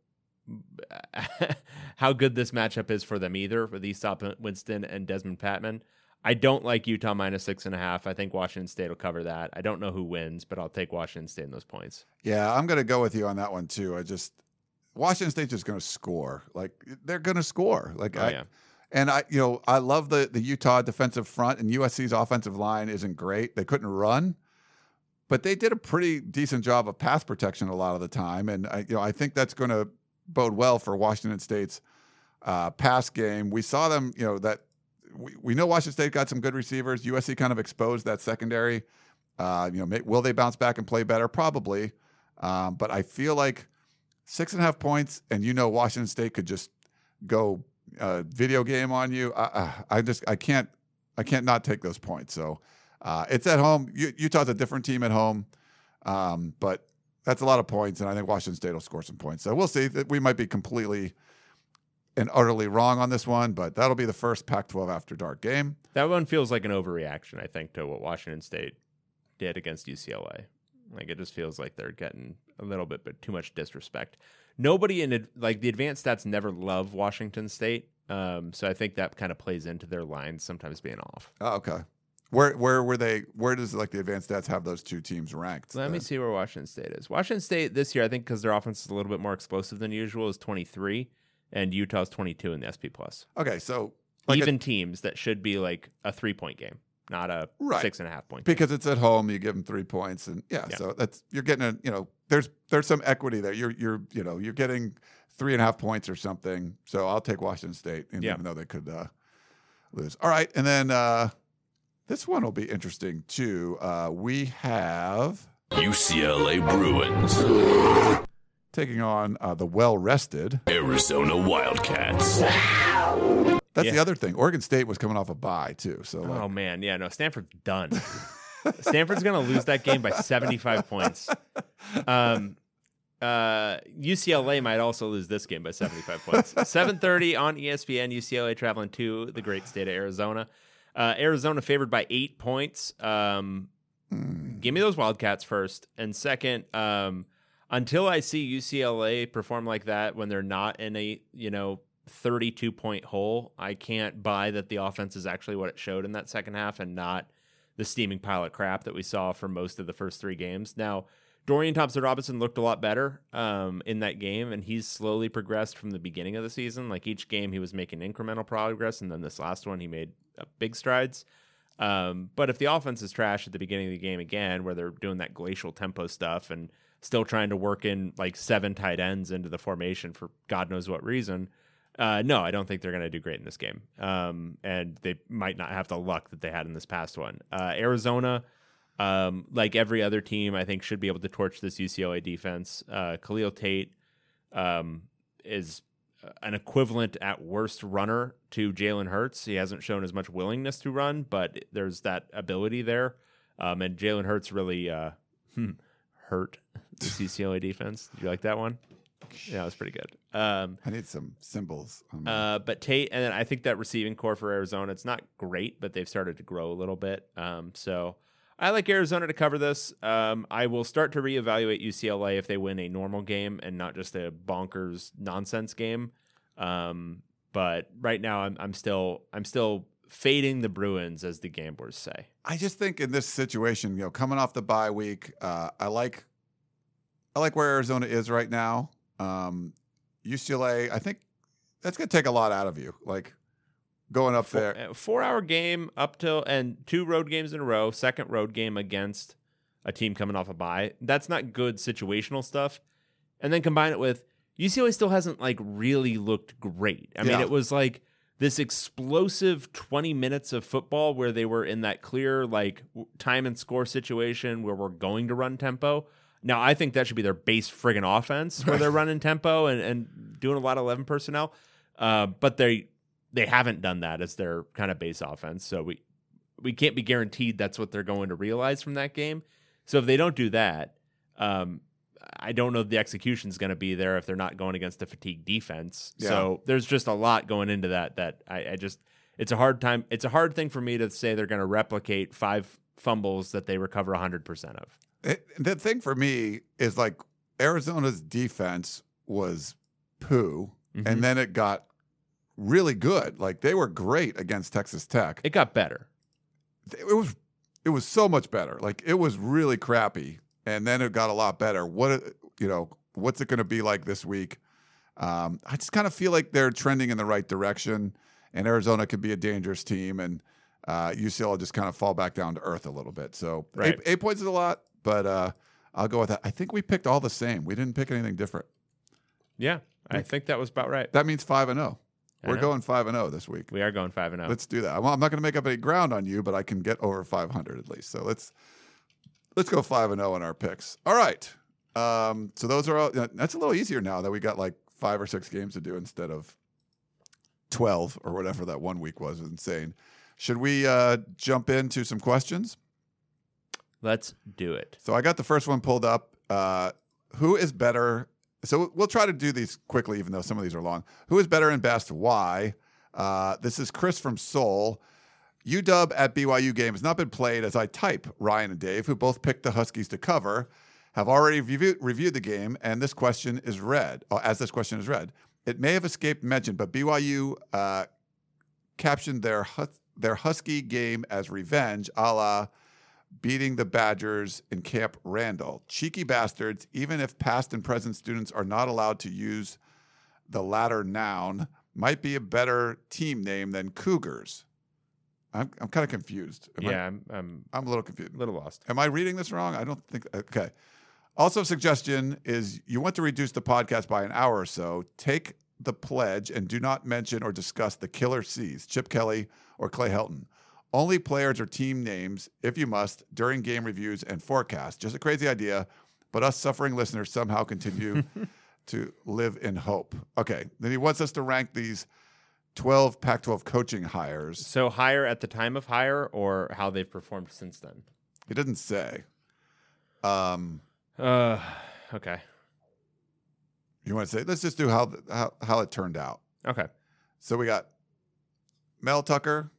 S1: how good this matchup is for them either For with Easop Winston and Dezmon Patmon. I don't like Utah minus six and a half. I think Washington State will cover that. I don't know who wins, but I'll take Washington State in those points.
S2: yeah, I'm going to go with you on that one too. I just Washington State's just going to score. Like they're going to score. Like
S1: Oh,
S2: I,
S1: yeah.
S2: And I, you know, I love the the Utah defensive front and USC's offensive line isn't great. They couldn't run, but they did a pretty decent job of pass protection a lot of the time. And I, you know, I think that's going to bode well for Washington State's uh, pass game. We saw them, you know, that we, we know Washington State got some good receivers. USC kind of exposed that secondary. Uh, you know, may, will they bounce back and play better? Probably. Um, but I feel like six and a half points, and you know, Washington State could just go uh, video game on you. I, I, I just I can't I can't not take those points. So uh, it's at home. Utah's a different team at home, um, but that's a lot of points, and I think Washington State will score some points. So we'll see. That we might be completely and utterly wrong on this one, but that'll be the first Pac-12 after dark game.
S1: That one feels like an overreaction, I think, to what Washington State did against UCLA. Like it just feels like they're getting a little bit, but too much disrespect. Nobody in like the advanced stats never love Washington State, um, so I think that kind of plays into their lines sometimes being off.
S2: Oh, okay. Where where were they? Where does like the advanced stats have those two teams ranked?
S1: Let me see where Washington State is. Washington State this year, I think, because their offense is a little bit more explosive than usual, is twenty three, and Utah's twenty two in the SP plus.
S2: Okay, so like a-
S1: Even teams that should be like a three point game, not a
S2: Right.
S1: six and a half point. game.
S2: because it's at home, you give them three points, and yeah,
S1: Yeah.
S2: so that's you're getting a you know there's there's some equity there. You're you're you know you're getting three and a half points or something. So I'll take Washington State, and
S1: Yeah.
S2: even though they could uh, lose. All right, and then uh, this one will be interesting too. Uh, we have
S3: UCLA Bruins.
S2: taking on uh, the well rested.
S3: Arizona Wildcats.
S2: That's
S1: Yeah.
S2: the other thing. Oregon State was coming off a bye too. So like,
S1: Oh man, yeah, no, Stanford's done. Stanford's gonna lose that game by 75 points. Um, uh, UCLA might also lose this game by 75 points. 7:30 on ESPN. UCLA traveling to the great state of Arizona. Uh, Arizona favored by eight points. Um, give me those Wildcats first, and second, um, until I see UCLA perform like that when they're not in a you know 32 point hole, I can't buy that the offense is actually what it showed in that second half and not the steaming pile of crap that we saw for most of the first three games. Now, Dorian Thompson Robinson looked a lot better um, in that game, and he's slowly progressed from the beginning of the season. Like each game, he was making incremental progress, and then this last one, he made uh, big strides. Um, but if the offense is trash at the beginning of the game again, where they're doing that glacial tempo stuff and still trying to work in like seven tight ends into the formation for God knows what reason, uh, no, I don't think they're going to do great in this game. Um, and they might not have the luck that they had in this past one. Uh, Arizona, um, like every other team, I think should be able to torch this UCLA defense. Uh, Khalil Tate um, is an equivalent at worst runner to Jalen Hurts. He hasn't shown as much willingness to run, but there's that ability there. Um, and Jalen Hurts really uh, hmm, hurt the UCLA defense. Did you like that one? Yeah, it was pretty good. Um,
S2: I need some symbols. On my-
S1: uh, but Tate, and then I think that receiving corps for Arizona, it's not great, but they've started to grow a little bit. Um, so I like Arizona to cover this. Um, I will start to reevaluate UCLA if they win a normal game and not just a bonkers nonsense game. Um, but right now, I'm, I'm still I'm still fading the Bruins, as the gamblers say.
S2: I just think in this situation, you know, coming off the bye week, uh, I like, I like where Arizona is right now. Um, UCLA, I think that's going to take a lot out of you. Like going up there,
S1: Four, uh, four hour game up till and two road games in a row. Second road game against a team coming off a bye. That's not good situational stuff. And then combine it with UCLA still hasn't like really looked great. I mean, it was like this explosive 20 minutes of football where they were in that clear like time and score situation where we're going to run tempo. Now, I think that should be their base friggin' offense where they're running tempo and, and doing a lot of 11 personnel. Uh, but they they haven't done that as their kind of base offense. So we we can't be guaranteed that's what they're going to realize from that game. So if they don't do that, um, I don't know if the execution is going to be there if they're not going against a fatigue defense.
S2: Yeah.
S1: So there's just a lot going into that that I, I just it's a hard time. It's a hard thing for me to say they're going to replicate five fumbles that they recover 100% of.
S2: It, the thing for me is like Arizona's defense was poo,
S1: Mhm.
S2: and then it got really good. Like they were great against Texas Tech.
S1: It got better.
S2: it was it was so much better. Like it was really crappy, and then it got a lot better. What it- you know, what's it going to be like this week? Um, I just kind of feel like they're trending in the right direction, and Arizona could be a dangerous team, and uh, UCLA just kind of fall back down to earth a little bit. So
S1: Right.
S2: eight, eight points is a lot, but uh, I'll go with that. I think we picked all the same. We didn't pick anything different.
S1: Yeah, I think that was about right.
S2: That means five and zero.
S1: I
S2: We're
S1: know.
S2: going five and zero this week.
S1: We are going 5 and oh. 0.
S2: Let's do that. Well, I'm not going to make up any ground on you, but I can get over 500 at least. So let's let's go five and zero in our picks. All right. Um, so those are all. That's a little easier now that we got like five or six games to do instead of 12 or whatever that one week was. Was insane. Should we uh, jump into some questions?
S1: Let's do it.
S2: So I got the first one pulled up. Uh, who is better? So we'll try to do these quickly, even though some of these are long. Who is better and best? Why? Uh, this is Chris from Seoul. UW at BYU game has not been played as I type. Ryan and Dave, who both picked the Huskies to cover, have already review- reviewed the game, and this question is read. uh, as this question is read, it may have escaped mention, but BYU uh, captioned their their Husky game as revenge, a la beating the Badgers in Camp Randall. Cheeky bastards, even if past and present students are not allowed to use the latter noun, might be a better team name than Cougars. I'm, I'm kind of confused. Am I-
S1: yeah, I'm, I'm
S2: I'm a little confused.
S1: a little lost.
S2: Am I reading this wrong? I don't think. Okay. Also, suggestion is you want to reduce the podcast by an hour or so. Take the pledge and do not mention or discuss the killer C's, Chip Kelly or Clay Helton. Only players or team names, if you must, during game reviews and forecasts. Just a crazy idea, but us suffering listeners somehow continue to live in hope. Okay, then he wants us to rank these 12 Pac 12 coaching hires.
S1: So hire at the time of hire or how they've performed since then?
S2: He didn't say. Um,
S1: Uh, okay.
S2: you want to say, let's just do how, how, how it turned out.
S1: Okay.
S2: So we got Mel Tucker.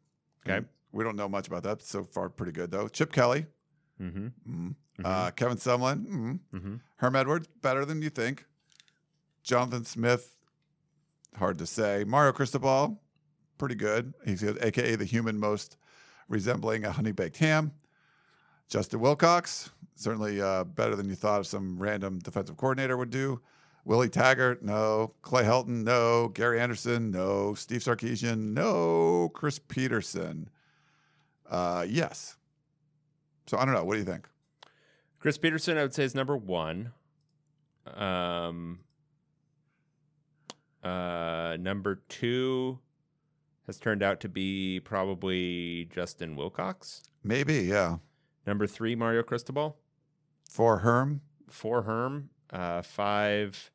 S1: Okay.
S2: We don't know much about that. So far, pretty good, though. Chip Kelly.
S1: Mm-hmm.
S2: Mm. Uh, Kevin Sumlin. Mm.
S1: Mm-hmm.
S2: Herm Edwards, better than you think. Jonathan Smith, hard to say. Mario Cristobal, pretty good. He's aka the human most resembling a honey baked ham. Justin Wilcox, certainly uh, better than you thought of some random defensive coordinator would do. Willie Taggart, no. Clay Helton, no. Gary Anderson, no. Steve Sarkisian, no. Chris Petersen, uh, yes. So I don't know. What do you think?
S1: Chris Petersen, I would say, is number one. Um, uh, number two has turned out to be probably Justin Wilcox.
S2: Maybe, yeah.
S1: Number three, Mario Cristobal.
S2: For Herm,
S1: Four, Herm. Uh, five.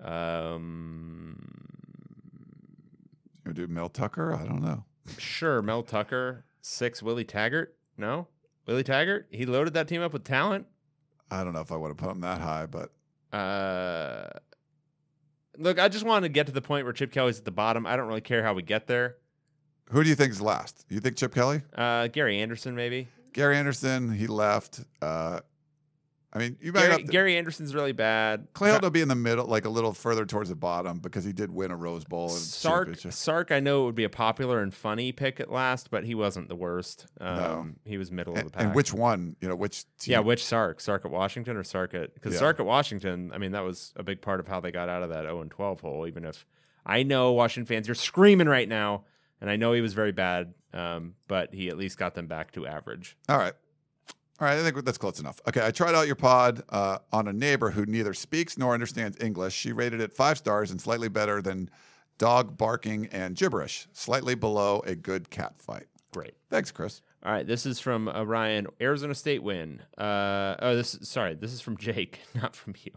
S1: Um,
S2: you do Mel Tucker? I don't know.
S1: sure, Mel Tucker. Six, Willie Taggart. No, Willie Taggart. He loaded that team up with talent.
S2: I don't know if I want to put him that high, but
S1: Uh, look, I just want to get to the point where Chip Kelly's at the bottom. I don't really care how we get there.
S2: who do you think is last? You think Chip Kelly?
S1: Uh, Gary Anderson, maybe.
S2: Gary Anderson, he left. Uh, I mean, you might
S1: Gary,
S2: have to,
S1: Gary Anderson's really bad.
S2: Clay Helton will be in the middle, like a little further towards the bottom because he did win a Rose Bowl. And
S1: Sark. Sark, I know it would be a popular and funny pick at last, but he wasn't the worst. Um,
S2: No.
S1: He was middle of the pack.
S2: and which one? You know, which team?
S1: Yeah, which Sark? Sark at Washington or Sark at because
S2: Yeah.
S1: Sark at Washington. I mean, that was a big part of how they got out of that 0 and 12 hole. Even if I know Washington fans, you're screaming right now, and I know he was very bad, um, but he at least got them back to average.
S2: All right. All right, I think that's close enough. Okay, I tried out your pod uh, on a neighbor who neither speaks nor understands English. She rated it five stars and slightly better than dog barking and gibberish, slightly below a good cat fight.
S1: Great.
S2: Thanks, Chris.
S1: All right, this is from uh, Ryan. Arizona State win. Uh, oh, this sorry, this is from Jake, not from you.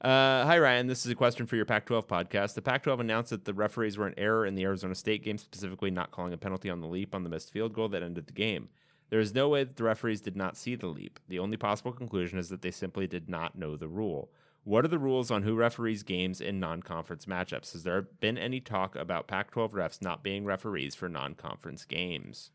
S1: Uh, hi Ryan, this is a question for your Pac-12 podcast. The Pac-12 announced that the referees were in error in the Arizona State game, specifically not calling a penalty on the leap on the missed field goal that ended the game. There is no way that the referees did not see the leap. The only possible conclusion is that they simply did not know the rule. What are the rules on who referees games in non-conference matchups? Has there been any talk about Pac-12 refs not being referees for non-conference games?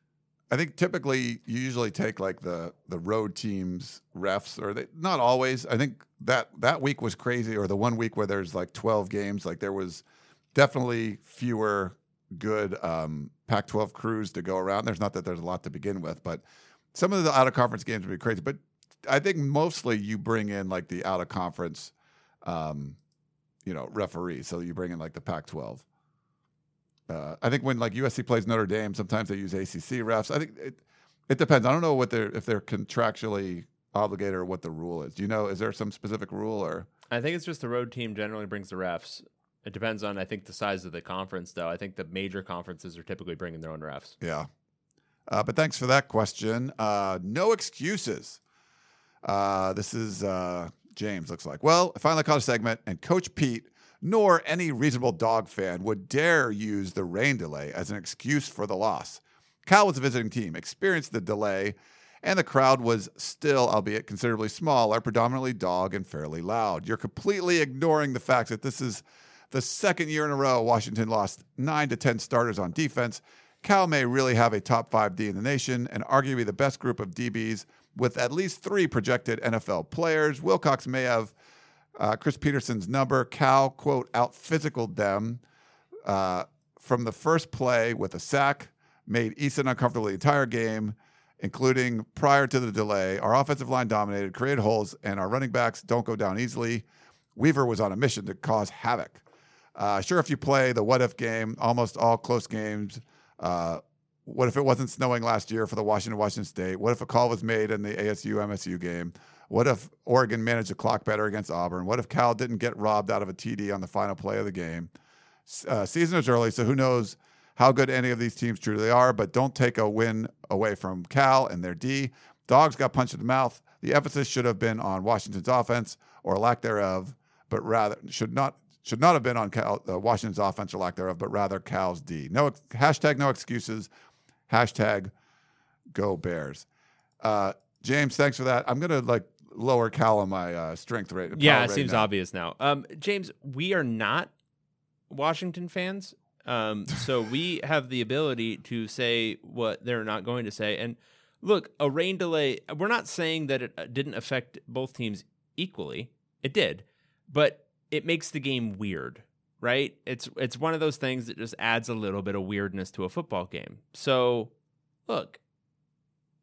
S2: I think typically you usually take like the the road teams refs, or they not always. I think that that week was crazy, or the one week where there's like 12 games, like there was definitely fewer good um, Pac-12 crews to go around. There's not that there's a lot to begin with, but some of the out of conference games would be crazy. But I think mostly you bring in like the out of conference, um, you know, referees. So you bring in like the Pac-12. Uh, I think when like USC plays Notre Dame, sometimes they use ACC refs. I think it it depends. I don't know what they're if they're contractually obligated or what the rule is. Do you know? Is there some specific rule or?
S1: I think it's just the road team generally brings the refs. It depends on, I think, the size of the conference, though. I think the major conferences are typically bringing their own refs.
S2: Yeah. Uh, but thanks for that question. Uh, no excuses. Uh, this is uh, James, looks like. Well, I finally caught a segment, and Coach Pete, nor any reasonable dog fan, would dare use the rain delay as an excuse for the loss. Cal was a visiting team, experienced the delay, and the crowd was still, albeit considerably smaller, predominantly dog and fairly loud. You're completely ignoring the fact that this is the second year in a row Washington lost nine to 10 starters on defense. Cal may really have a top five D in the nation and arguably the best group of DBs with at least three projected NFL players. Wilcox may have uh, Chris Petersen's number. Cal, quote, out physicaled them uh, from the first play with a sack, made Eason uncomfortable the entire game, including prior to the delay. Our offensive line dominated, created holes, and our running backs don't go down easily. Weaver was on a mission to cause havoc. Uh, sure, if you play the what if game, almost all close games. Uh, what if it wasn't snowing last year for the Washington Washington State? What if a call was made in the ASU MSU game? What if Oregon managed the clock better against Auburn? What if Cal didn't get robbed out of a TD on the final play of the game? Uh, season is early, so who knows how good any of these teams truly are, but don't take a win away from Cal and their D. Dogs got punched in the mouth. The emphasis should have been on Washington's offense or lack thereof, but rather should not should not have been on Cal, uh, Washington's offense or lack thereof, but rather Cal's D. No hashtag no excuses. Hashtag go Bears. Uh, James, thanks for that. I'm gonna like lower Cal on my uh, strength rate.
S1: Yeah, it seems
S2: now.
S1: obvious now. Um, James, we are not Washington fans, um, so we have the ability to say what they're not going to say. And look, a rain delay. We're not saying that it uh, didn't affect both teams equally. It did, but it makes the game weird, right? It's it's one of those things that just adds a little bit of weirdness to a football game. So, look,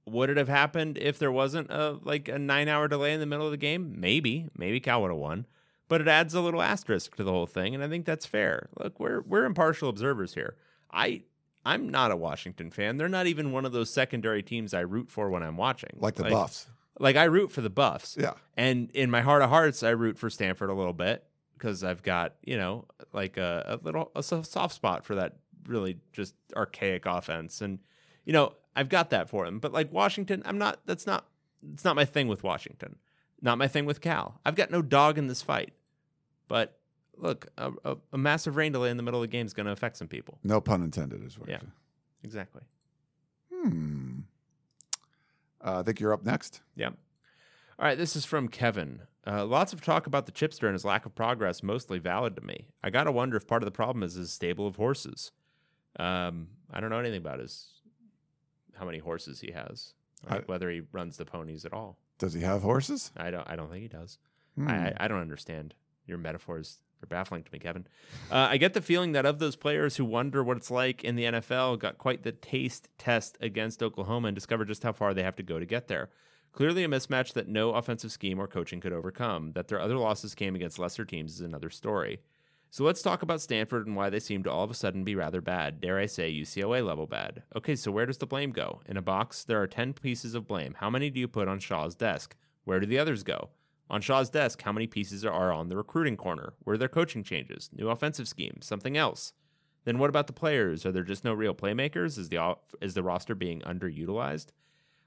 S1: would it have happened if there wasn't a like a nine hour delay in the middle of the game? Maybe, maybe Cal would have won, but it adds a little asterisk to the whole thing, and I think that's fair. Look, we're we're impartial observers here. I I'm not a Washington fan. They're not even one of those secondary teams I root for when I'm watching.
S2: like the Buffs.
S1: Like I root for the Buffs.
S2: Yeah.
S1: And in my heart of hearts, I root for Stanford a little bit because I've got, you know, like a, a little a soft spot for that really just archaic offense. And, you know, I've got that for them. But like Washington, I'm not, that's not, it's not my thing with Washington. Not my thing with Cal. I've got no dog in this fight. But look, a, a, a massive rain delay in the middle of the game is going to affect some people.
S2: No pun intended, is what.
S1: Yeah. Exactly.
S2: Hmm. Uh, I think you're up next.
S1: Yeah. All right, this is from Kevin. Uh, lots of talk about the chipster and his lack of progress, mostly valid to me. I gotta wonder if part of the problem is his stable of horses. Um, I don't know anything about his how many horses he has, like
S2: I-
S1: whether he runs the ponies at all.
S2: Does he have horses?
S1: I don't. I don't think he does.
S2: Hmm.
S1: I, I- don't understand your metaphors. They're baffling to me, Kevin. Uh, I get the feeling that of those players who wonder what it's like in the NFL, got quite the taste test against Oklahoma and discovered just how far they have to go to get there. Clearly, a mismatch that no offensive scheme or coaching could overcome. That their other losses came against lesser teams is another story. So let's talk about Stanford and why they seem to all of a sudden be rather bad. Dare I say, UCLA level bad. Okay, so where does the blame go? In a box, there are 10 pieces of blame. How many do you put on Shaw's desk? Where do the others go? On Shaw's desk, how many pieces are on the recruiting corner? Were there coaching changes? New offensive scheme? Something else? Then what about the players? Are there just no real playmakers? Is the is the roster being underutilized?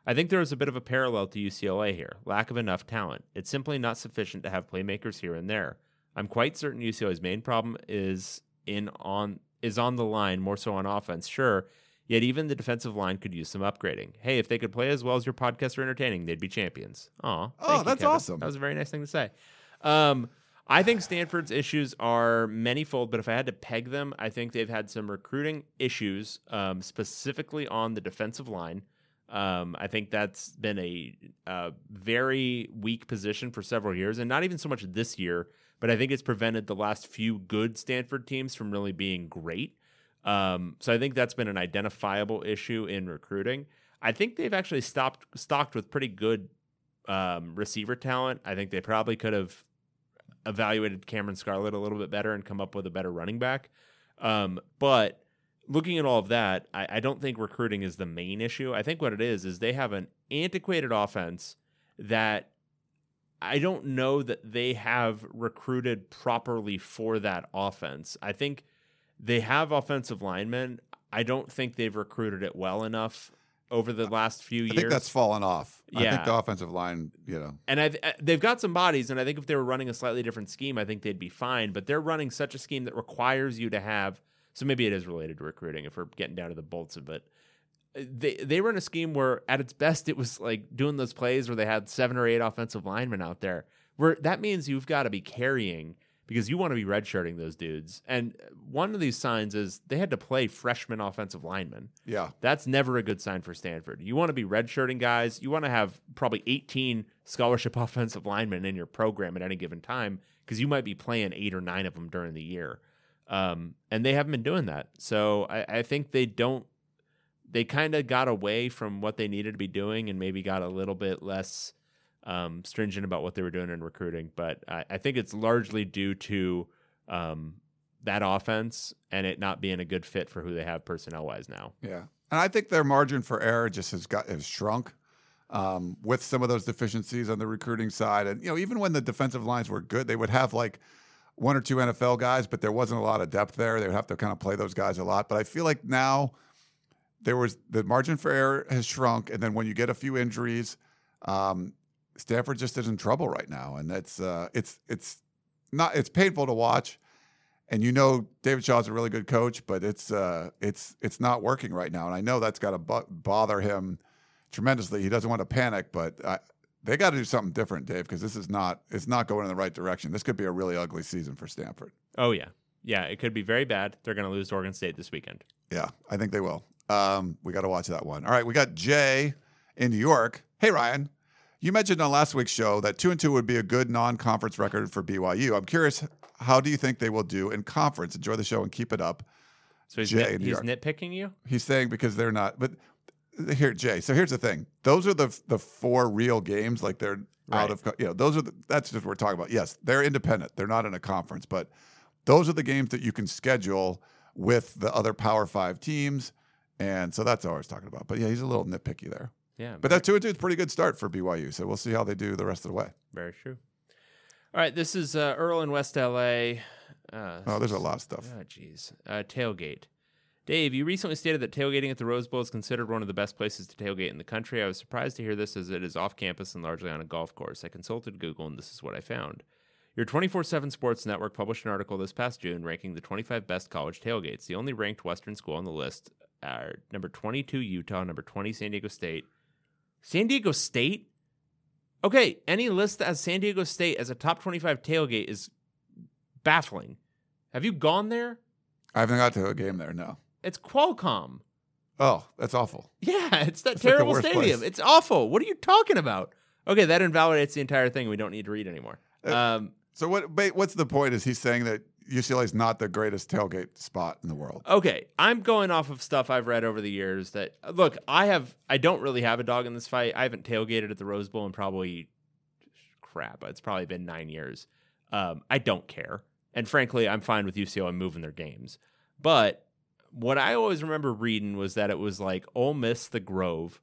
S1: I think there is a bit of a parallel to UCLA here. Lack of enough talent. It's simply not sufficient to have playmakers here and there. I'm quite certain UCLA's main problem is in on is on the line, more so on offense, sure. Yet even the defensive line could use some upgrading. Hey, if they could play as well as your podcasts are entertaining, they'd be champions. Aw.
S2: Oh,
S1: you,
S2: that's awesome.
S1: That was a very nice thing to say. Um, I think Stanford's issues are manyfold, but if I had to peg them, I think they've had some recruiting issues, um, specifically on the defensive line. Um, I think that's been a, uh very weak position for several years, and not even so much this year, but I think it's prevented the last few good Stanford teams from really being great. Um, so I think that's been an identifiable issue in recruiting. I think they've actually stopped stocked with pretty good um, receiver talent. I think they probably could have evaluated Cameron Scarlett a little bit better and come up with a better running back. Um, but looking at all of that, I, I don't think recruiting is the main issue. I think what it is is they have an antiquated offense that I don't know that they have recruited properly for that offense. I think they have offensive linemen. I don't think they've recruited it well enough over the last few years.
S2: I think that's fallen off. I
S1: Yeah.
S2: think the offensive line, you know,
S1: and I've, they've got some bodies, and I think if they were running a slightly different scheme, I think they'd be fine. But they're running such a scheme that requires you to have. So maybe it is related to recruiting if we're getting down to the bolts of it. Uh, They they run a scheme where at its best it was like doing those plays where they had seven or eight offensive linemen out there. Where that means you've got to be carrying because you want to be redshirting those dudes. And one of these signs is they had to play freshman offensive linemen.
S2: yeah.
S1: That's never a good sign for Stanford. You want to be redshirting guys. You want to have probably 18 scholarship offensive linemen in your program at any given time because you might be playing eight or nine of them during the year. Um, and they haven't been doing that. So I, I think they don't, they kind of got away from what they needed to be doing and maybe got a little bit less um, stringent about what they were doing in recruiting. But I, I think it's largely due to um, that offense and it not being a good fit for who they have personnel wise now.
S2: Yeah, and I think their margin for error just has got has shrunk. um, with some of those deficiencies on the recruiting side. And, you know, even when the defensive lines were good, they would have like one or two NFL guys, but there wasn't a lot of depth there. They would have to kind of play those guys a lot. But I feel like now there was the margin for error has shrunk. And then when you get a few injuries, um, Stanford just is in trouble right now. And that's, uh, it's, it's not, it's painful to watch and you know David Shaw's a really good coach, but it's uh, it's it's not working right now, and I know that's got to bo- bother him tremendously. He doesn't want to panic, but uh, they got to do something different, Dave, because this is not it's not going in the right direction. This could be a really ugly season for Stanford.
S1: Oh yeah, yeah. It could be very bad. They're going to lose to Oregon State this weekend.
S2: Yeah, I think they will. Um, we got to watch that one. All right, we got Jay in New York. Hey Ryan, you mentioned on last week's show that two and two would be a good non-conference record for BYU. I'm curious, how do you think they will do in conference? Enjoy the show and keep it up.
S1: So he's,
S2: Jay
S1: nit- he's nitpicking you.
S2: He's saying because they're not, but here, Jay. So here's the thing: those are the the four real games. Like they're
S1: Right.
S2: out of, you know, those are the, that's just what we're talking about. Yes, they're independent. They're not in a conference, but those are the games that you can schedule with the other Power Five teams, and so that's all I was talking about. But yeah, he's a little nitpicky there.
S1: Yeah,
S2: But that two and two is a pretty good start for BYU. So we'll see how they do the rest of the way.
S1: very true. All right, this is uh, Earl in West LA. Uh,
S2: Oh, there's a lot of stuff.
S1: Oh, jeez. Uh, tailgate. Dave, you recently stated that tailgating at the Rose Bowl is considered one of the best places to tailgate in the country. I was surprised to hear this as it is off campus and largely on a golf course. I consulted Google and this is what I found. Your 24 7 Sports Network published an article this past June ranking the 25 best college tailgates. The only ranked Western school on the list are number 22, Utah, number 20, San Diego State. San Diego State? Okay, any list that has San Diego State as a top 25 tailgate is baffling. Have you gone there?
S2: I haven't got to a game there. No.
S1: It's Qualcomm.
S2: Oh, that's awful.
S1: Yeah, it's that
S2: like the
S1: terrible
S2: worst
S1: stadium.
S2: place.
S1: It's awful. What are you talking about? Okay, that invalidates the entire thing. We don't need to read anymore.
S2: Uh,
S1: Um,
S2: So what? What's the point? Is he saying that UCLA is not the greatest tailgate spot in the world?
S1: okay, I'm going off of stuff I've read over the years. That look, I have. I don't really have a dog in this fight. I haven't tailgated at the Rose Bowl in probably crap. It's probably been nine years. Um, I don't care, and frankly, I'm fine with UCLA moving their games. But what I always remember reading was that it was like Ole Miss, the Grove,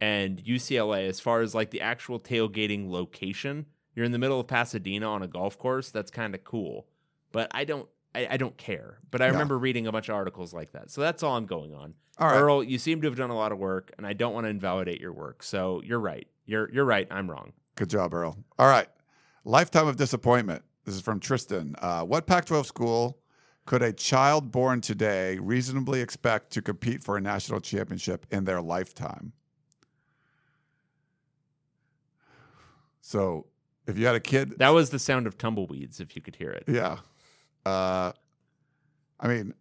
S1: and UCLA as far as like the actual tailgating location. You're in the middle of Pasadena on a golf course. That's kind of cool, but I don't. I, I don't care. But I remember reading a bunch of articles like that. So that's all I'm going on.
S2: All right.
S1: Earl, you seem to have done a lot of work, and I don't want to invalidate your work. So you're right. You're you're right. I'm wrong.
S2: Good job, Earl. All right. Lifetime of disappointment. This is from Tristan. Uh, what Pac 12 school could a child born today reasonably expect to compete for a national championship in their lifetime? So if you had a kid,
S1: That was the sound of tumbleweeds, if you could hear it.
S2: yeah. Uh, I mean,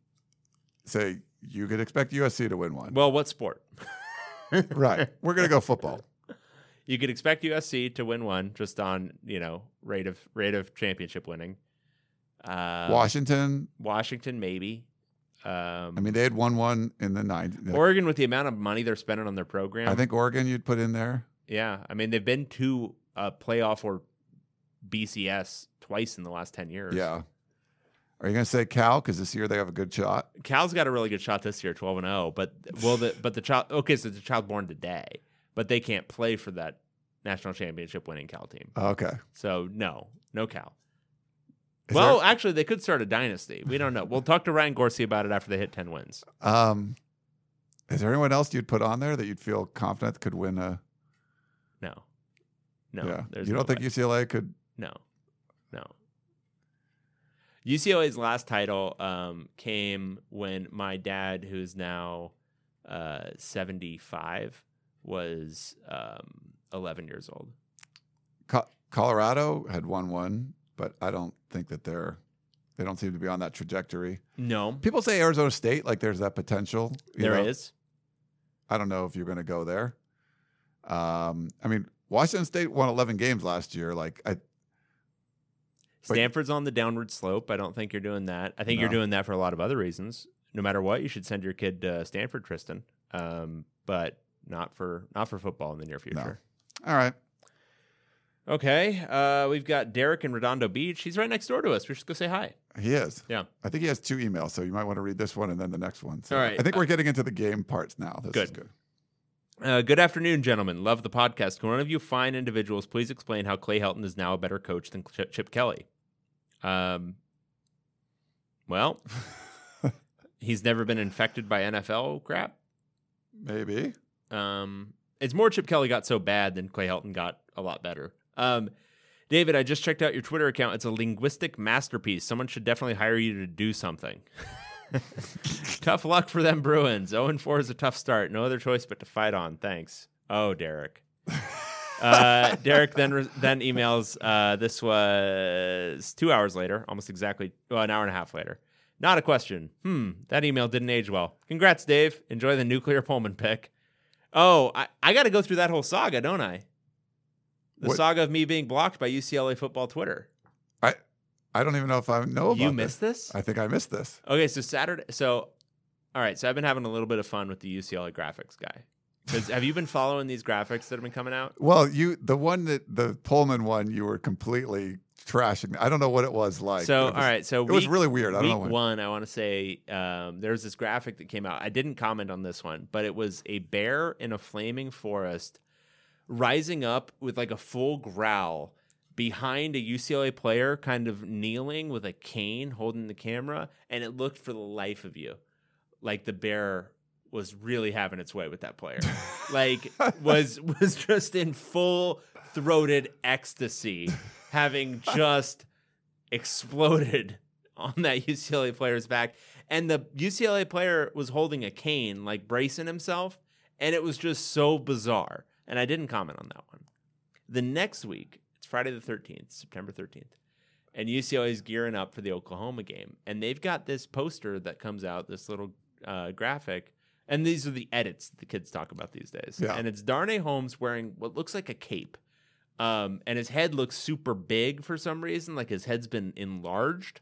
S2: say you could expect USC to win one.
S1: Well, what sport?
S2: right. We're going to go football.
S1: You could expect USC to win one just on you know rate of rate of championship winning. Uh,
S2: Washington,
S1: Washington, maybe. Um,
S2: I mean, they had won one in the 90s.
S1: Oregon, with the amount of money they're spending on their program,
S2: I think Oregon you'd put in there.
S1: Yeah, I mean they've been to a playoff or BCS twice in the last ten years.
S2: Yeah. Are you going to say Cal? Because this year they have a good shot.
S1: Cal's got a really good shot this year, twelve and zero. But will the but the child okay, so the child born today, but they can't play for that national championship winning Cal team.
S2: Okay.
S1: So no, no Cal.
S2: Is
S1: well,
S2: there-
S1: actually, they could start a dynasty. We don't know. We'll talk to Ryan Gorcey about it after they hit ten wins.
S2: um, is there anyone else you'd put on there that you'd feel confident could win a?
S1: No, no.
S2: yeah.
S1: There's
S2: You don't think
S1: way.
S2: UCLA could?
S1: No, no. UCLA's last title um, came when my dad, who's now uh, 75, was um, 11 years old.
S2: Co- Colorado had won one, but I don't think that they're. They don't seem to be on that trajectory.
S1: No,
S2: People say Arizona State, like there's that potential.
S1: there is.
S2: know? I don't know if you're going to go there. Um, I mean, Washington State won 11 games last year. Like, I, But-
S1: Stanford's on the downward slope. I don't think you're doing that. I think you're doing that for a lot of other reasons. No matter what, you should send your kid to Stanford, Tristan. Um, but not for not for football in the near future.
S2: all right.
S1: Okay, uh, we've got Derek in Redondo Beach. He's right next door to us. We should go say hi.
S2: He is.
S1: Yeah.
S2: I think he has two emails, so you might want to read this one and then the next one. So
S1: All right.
S2: I think we're getting into the game parts now. This is
S1: Good.
S2: good.
S1: Uh, good afternoon, gentlemen. Love the podcast. Can one of you fine individuals please explain how Clay Helton is now a better coach than Chip, Chip Kelly? Um, well, he's never been infected by NFL crap.
S2: Maybe.
S1: Um, it's more Chip Kelly got so bad than Clay Helton got a lot better. Um, David, I just checked out your Twitter account. It's a linguistic masterpiece. Someone should definitely hire you to do something. tough luck for them Bruins. 0 4 is a tough start. No other choice but to fight on. Thanks. Oh, Derek. Uh, Derek then re- then emails. Uh, this was two hours later, almost exactly well, an hour and a half later. Not a question. Hmm, that email didn't age well. Congrats, Dave. Enjoy the nuclear Pullman pick. Oh, I, I got to go through that whole saga, don't I? The
S2: What-
S1: saga of me being blocked by UCLA football Twitter.
S2: I I don't even know if I know about
S1: You missed this?
S2: I think I missed this.
S1: Okay, so Saturday. So, all right. So I've been having a little bit of fun with the UCLA graphics guy. have you been following these graphics that have been coming out?
S2: Well, you the one that the Pullman one you were completely trashing. I don't know what it was like.
S1: so,
S2: was-
S1: all right. So
S2: it was really weird. I don't know. What,
S1: one, I want to say um, was this graphic that came out. I didn't comment on this one, but it was a bear in a flaming forest rising up with like a full growl behind a UCLA player, kind of kneeling with a cane holding the camera, and it looked for the life of you like the bear was really having its way with that player. like was was just in full throated ecstasy, having just exploded on that UCLA player's back. And the UCLA player was holding a cane, like bracing himself, and it was just so bizarre. And I didn't comment on that one. The next week, it's Friday the 13th, September 13th, and UCLA is gearing up for the Oklahoma game. And they've got this poster that comes out, this little uh, graphic. And these are the edits that the kids talk about these days.
S2: Yeah.
S1: And it's Darnay Holmes wearing what looks like a cape. Um, and his head looks super big for some reason, like his head's been enlarged.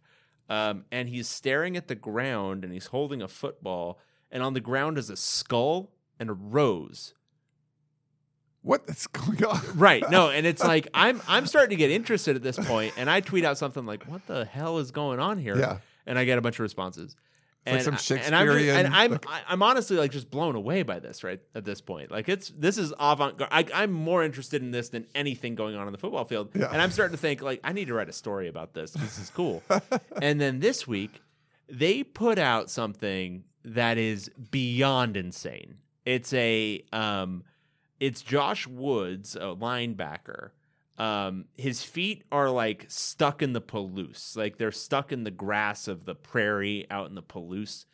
S1: Um, and he's staring at the ground and he's holding a football. And on the ground is a skull and a rose.
S2: What is going on?
S1: Right. No, and it's like I'm I'm starting to get interested at this point, and I tweet out something like, "What the hell is going on here?"
S2: Yeah.
S1: And I get a bunch of responses.
S2: like
S1: and
S2: some
S1: I- and I'm, just- and I'm I- I'm honestly like just blown away by this right at this point. Like it's this is avant garde. I'm more interested in this than anything going on in the football field.
S2: Yeah.
S1: And I'm starting to think like I need to write a story about this. This is cool. and then this week they put out something that is beyond insane. It's a um it's Josh Woods, a linebacker. Um, his feet are like stuck in the Palouse, like they're stuck in the grass of the prairie out in the Palouse.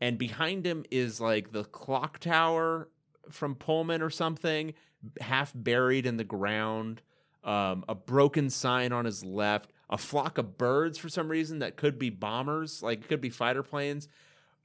S1: And behind him is like the clock tower from Pullman or something, half buried in the ground. Um, a broken sign on his left, a flock of birds for some reason that could be bombers, like it could be fighter planes.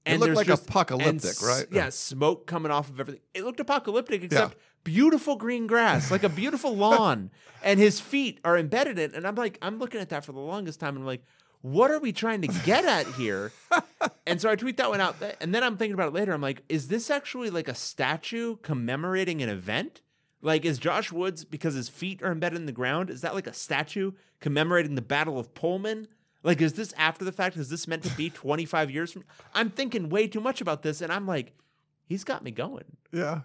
S2: It looked like
S1: just-
S2: apocalyptic,
S1: and
S2: right?
S1: Yeah, smoke coming off of everything. It looked apocalyptic, except beautiful green grass, like a beautiful lawn, and his feet are embedded in. it. And I'm like, I'm looking at that for the longest time, and I'm like, what are we trying to get at here? and so I tweet that one out, and then I'm thinking about it later. I'm like, is this actually like a statue commemorating an event? Like, is Josh Woods because his feet are embedded in the ground? Is that like a statue commemorating the Battle of Pullman? Like, is this after the fact? Is this meant to be 25 years from? I'm thinking way too much about this, and I'm like, he's got me going.
S2: Yeah.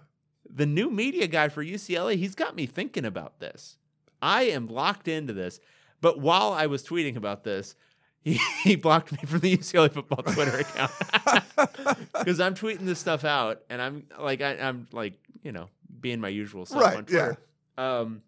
S1: The new media guy for UCLA, he's got me thinking about this. I am locked into this. But while I was tweeting about this, he, he blocked me from the UCLA football Twitter account because I'm tweeting this stuff out, and I'm like, I, I'm like, you know, being my usual self
S2: Right,
S1: on Twitter. Um,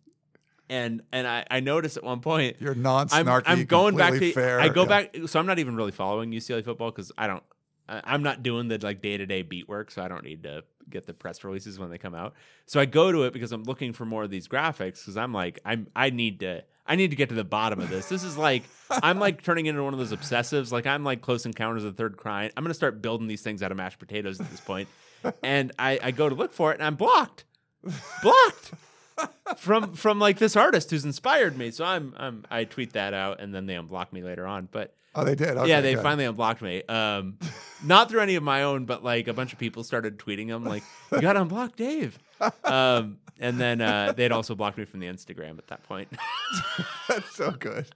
S1: and and I, I noticed at one point
S2: You're non-snarky.
S1: I'm going back to
S2: fair.
S1: I go
S2: yeah.
S1: back so I'm not even really following UCLA football because I don't I- I'm not doing the like day to day beat work, so I don't need to get the press releases when they come out. So I go to it because I'm looking for more of these graphics because I'm like I'm I need to I need to get to the bottom of this. This is like I'm like turning into one of those obsessives. Like I'm like Close Encounters of the Third Kind. I'm gonna start building these things out of mashed potatoes at this point. and I, I go to look for it and I'm blocked, blocked from from like this artist who's inspired me. So I'm I'm I tweet that out and then they unblock me later on. But
S2: Oh, they did. Okay,
S1: yeah, they
S2: good.
S1: finally unblocked me. Um, not through any of my own, but like a bunch of people started tweeting them like, "You got unblocked, Dave." Um, and then uh, they'd also blocked me from the Instagram at that point.
S2: That's so good.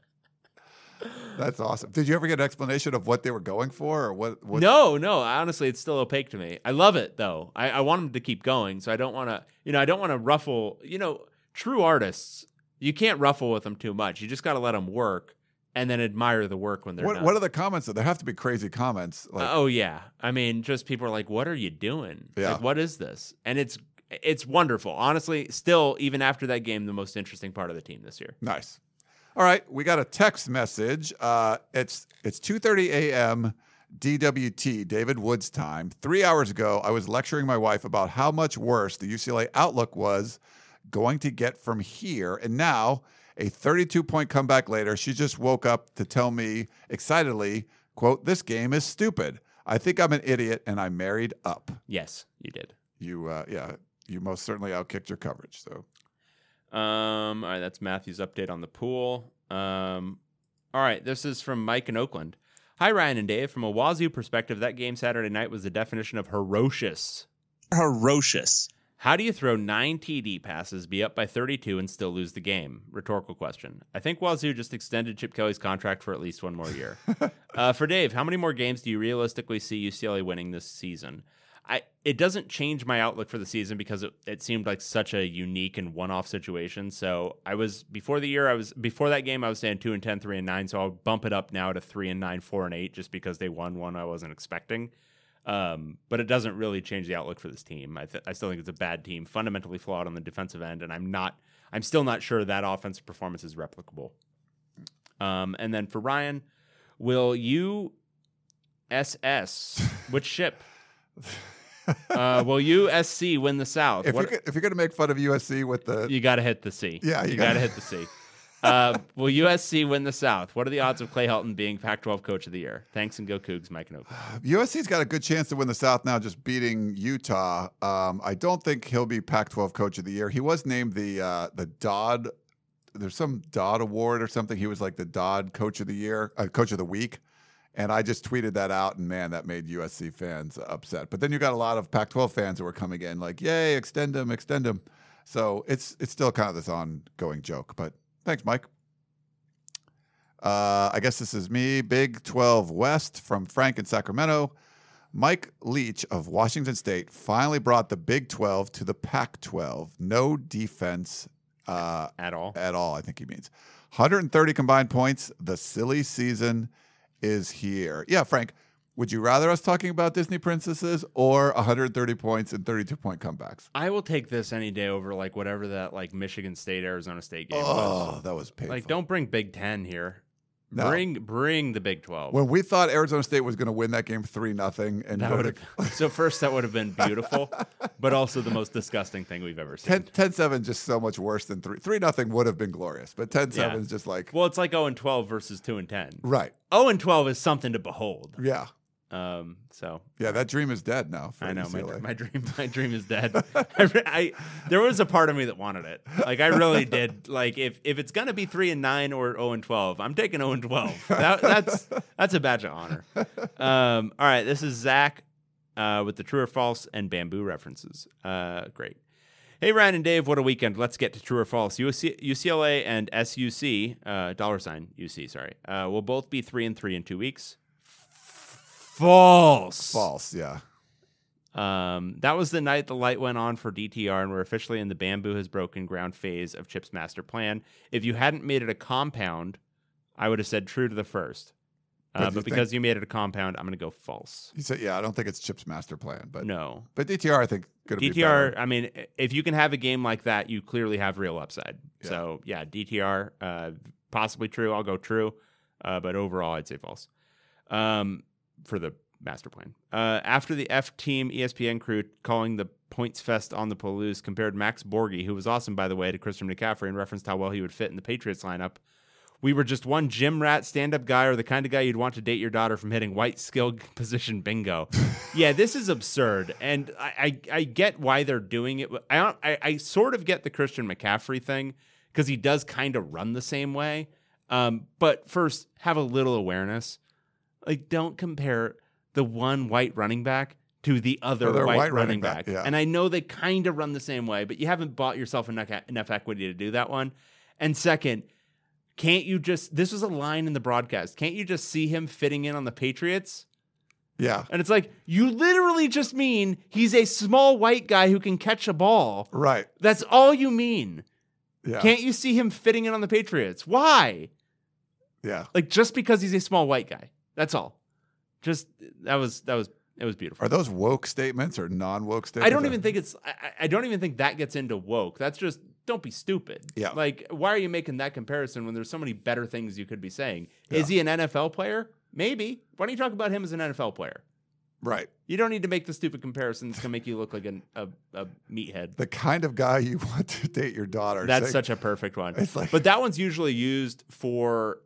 S2: That's awesome. Did you ever get an explanation of what they were going for, or what? what
S1: No, no. Honestly, it's still opaque to me. I love it though. I, I want them to keep going. So I don't want to, you know, I don't want to ruffle. You know, true artists, you can't ruffle with them too much. You just got to let them work and then admire the work when they're
S2: What,
S1: done.
S2: what are the comments? There have to be crazy comments. Like,
S1: oh yeah. I mean, just people are like, "What are you doing?
S2: Yeah.
S1: Like, what is this?" And it's it's wonderful. Honestly, still even after that game, the most interesting part of the team this year.
S2: Nice. All right, we got a text message. Uh, it's it's 2:30 a.m. DWT David Woods time. Three hours ago, I was lecturing my wife about how much worse the UCLA outlook was going to get from here, and now a 32 point comeback later, she just woke up to tell me excitedly, "quote This game is stupid. I think I'm an idiot, and I married up."
S1: Yes, you did.
S2: You, uh, yeah, you most certainly outkicked your coverage. So
S1: Um, all right, that's Matthew's update on the pool. Um, all right, this is from Mike in Oakland. Hi, Ryan and Dave. From a Wazoo perspective, that game Saturday night was the definition of ferocious.
S4: Ferocious.
S1: How do you throw nine TD passes, be up by 32, and still lose the game? Rhetorical question. I think Wazoo just extended Chip Kelly's contract for at least one more year. uh, for Dave, how many more games do you realistically see UCLA winning this season? I it doesn't change my outlook for the season because it, it seemed like such a unique and one-off situation. So I was before the year I was before that game I was saying 2 and 10, 3 and 9, so I'll bump it up now to 3 and 9, 4 and 8 just because they won one I wasn't expecting. Um, but it doesn't really change the outlook for this team. I, th- I still think it's a bad team, fundamentally flawed on the defensive end, and I'm not. I'm still not sure that offensive performance is replicable. Um, and then for Ryan, will you SS which ship? Uh, will USC win the South?
S2: if
S1: What-
S2: you're, if you're going to make fun of USC with the
S1: you got to hit the C.
S2: Yeah,
S1: you,
S2: you
S1: got to
S2: gotta-
S1: hit the C. Uh, will USC win the South? What are the odds of Clay Helton being Pac-12 Coach of the Year? Thanks and go Cougs, Mike and Oak.
S2: USC's got a good chance to win the South now, just beating Utah. Um, I don't think he'll be Pac-12 Coach of the Year. He was named the uh, the Dodd. There's some Dodd Award or something. He was like the Dodd Coach of the Year, uh, Coach of the Week, and I just tweeted that out, and man, that made USC fans upset. But then you got a lot of Pac-12 fans who were coming in like, "Yay, extend him, extend him." So it's it's still kind of this ongoing joke. But thanks, Mike. Uh, I guess this is me, Big 12 West from Frank in Sacramento. Mike Leach of Washington State finally brought the Big 12 to the Pac 12. No defense uh,
S1: At all?
S2: at all, I think he means. 130 combined points. The silly season is here. Yeah, Frank, would you rather us talking about Disney princesses or 130 points and 32 point comebacks?
S1: I will take this any day over like whatever that like Michigan State Arizona State game
S2: Oh,
S1: was.
S2: that was painful.
S1: Like, don't bring Big Ten here.
S2: No.
S1: Bring bring the Big Twelve.
S2: When we thought Arizona State was going to win that game 3 nothing and
S1: that would
S2: to-
S1: have so first that would have been beautiful, but also the most disgusting thing we've ever seen.
S2: 10, 10 7 just so much worse than 3 3 nothing would have been glorious but 10 7
S1: Yeah.
S2: is just like
S1: Well, it's like 0 and 12 versus 2 and 10.
S2: right
S1: 0 and 12 is something to behold.
S2: yeah
S1: Um, so
S2: yeah that dream is dead now for
S1: I know my, my dream my dream is dead. I, I there was a part of me that wanted it. Like I really did. Like if if it's gonna be three and nine or zero and twelve, I'm taking zero and twelve. That, that's that's a badge of honor. Um, all right, this is Zach uh, with the true or false and bamboo references. Uh, great. Hey Ryan and Dave, what a weekend! Let's get to true or false. UC, UCLA and SUC uh, dollar sign UC sorry uh, will both be three and three in two weeks. False.
S2: false yeah
S1: Um, that was the night the light went on for DTR, and we're officially in the bamboo has broken ground phase of Chip's master plan. If you hadn't made it a compound, I would have said true to the first.
S2: But
S1: Uh,
S2: you
S1: but
S2: think-
S1: because you made it a compound, I'm going to go false.
S2: You said yeah I don't think it's Chip's master plan but
S1: No.
S2: but DTR I think going to be
S1: DTR,
S2: better.
S1: I mean, if you can have a game like that, you clearly have real upside.
S2: Yeah.
S1: So, yeah, DTR, uh, possibly true. I'll go true. Uh, but overall, I'd say false um, for the master plan. Uh, after the F Team ESPN crew calling the Points Fest on the Palouse compared Max Borghi, who was awesome, by the way, to Christian McCaffrey and referenced how well he would fit in the Patriots lineup. We were just one gym rat stand up guy or the kind of guy you'd want to date your daughter from hitting white skill position bingo. yeah, this is absurd. And I, I, I get why they're doing it. I, don't, I, I sort of get the Christian McCaffrey thing because he does kind of run the same way. Um, but first, have a little awareness. Like, don't compare the one white running back to the other
S2: Other
S1: white,
S2: white
S1: running,
S2: running
S1: back.
S2: back, yeah.
S1: And I know they kind of run the same way, but you haven't bought yourself enough, enough equity to do that one. And second, Can't you just? This was a line in the broadcast. Can't you just see him fitting in on the Patriots?
S2: Yeah.
S1: And it's like you literally just mean he's a small white guy who can catch a ball.
S2: Right.
S1: That's all you mean.
S2: Yeah.
S1: Can't you see him fitting in on the Patriots? Why?
S2: yeah.
S1: Like just because he's a small white guy. That's all. Just that was that was it was beautiful.
S2: Are those woke statements or non-woke statements?
S1: I don't even think it's. I, I don't even think that gets into woke. That's just don't be stupid.
S2: Yeah.
S1: Like, why are you making that comparison when there's so many better things you could be saying?
S2: Yeah.
S1: Is he an NFL player? Maybe. Why don't you talk about him as an NFL player?
S2: Right.
S1: You don't need to make the stupid comparison that's gonna make you look like an, a a meathead.
S2: The kind of guy you want to date your daughter.
S1: That's such a perfect one.
S2: It's like-
S1: but that one's usually used for.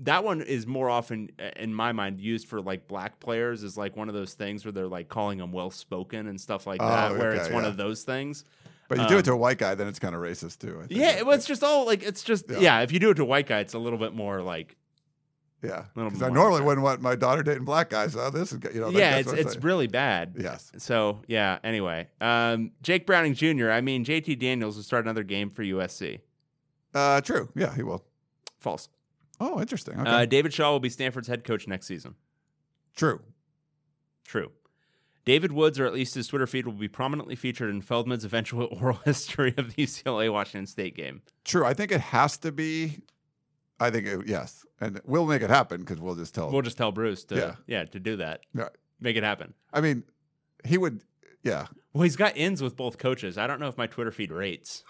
S1: That one is more often, uh, in my mind, used for like black players. Is like one of those things where they're like calling them well spoken and stuff like
S2: Oh,
S1: that. Where
S2: okay,
S1: it's one
S2: yeah.
S1: of those things.
S2: But you do
S1: um,
S2: it to a white guy, then it's kind of racist too. I think.
S1: Yeah, well, it's just all like it's just
S2: Yeah.
S1: yeah. If you do it to a white guy, it's a little bit more like
S2: yeah. Because I normally wouldn't want my daughter dating black guys. So this is you know.
S1: yeah, it's it's really bad.
S2: yes.
S1: So yeah. Anyway, um, Jake Browning Jr. I mean, JT Daniels will start another game for USC.
S2: Uh, true. Yeah, he will.
S1: False.
S2: Oh, interesting. Okay.
S1: Uh, David Shaw will be Stanford's head coach next season.
S2: true.
S1: True. David Woods, or at least his Twitter feed, will be prominently featured in Feldman's eventual oral history of the UCLA Washington State game.
S2: True. I think it has to be. I think it, yes, and we'll make it happen because we'll just tell.
S1: We'll just tell Bruce to
S2: Yeah.
S1: yeah, to do that,
S2: yeah.
S1: make it happen.
S2: I mean, he would. Yeah.
S1: Well, he's got ins with both coaches. I don't know if my Twitter feed rates.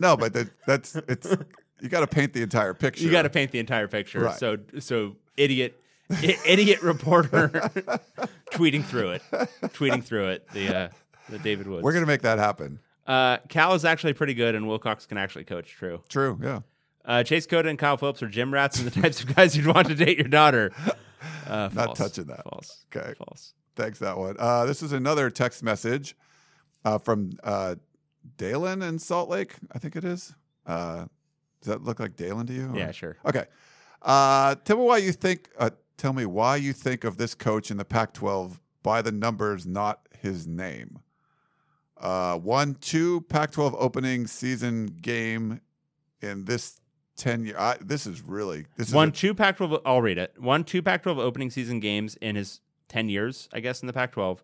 S2: No, but that, that's it's. You got to paint the entire picture.
S1: You got to paint the entire picture.
S2: Right.
S1: So so idiot idiot reporter tweeting through it, tweeting through it. The uh, the David Woods.
S2: We're gonna make that happen.
S1: uh, Cal is actually pretty good, and Wilcox can actually coach. True.
S2: True. Yeah.
S1: Uh, Chase Cota and Kyle Phillips are gym rats and the types of guys you'd want to date your daughter. Uh,
S2: Not touching that.
S1: False.
S2: Okay.
S1: False.
S2: Thanks, that one. Uh, this is another text message uh, from uh, Dalen in Salt Lake, I think it is. Uh, does that look like Dalen to you? or-
S1: Yeah, sure.
S2: Okay. Uh, tell me why you think. Uh, tell me why you think of this coach in the Pac-12 by the numbers, not his name. Uh, one, two Pac-12 opening season game in this ten year. I, this is really this is
S1: Won
S2: a-
S1: two Pac-12. I'll read it. One, two Pac-12 opening season games in his 10 years, I guess, in the Pac-12.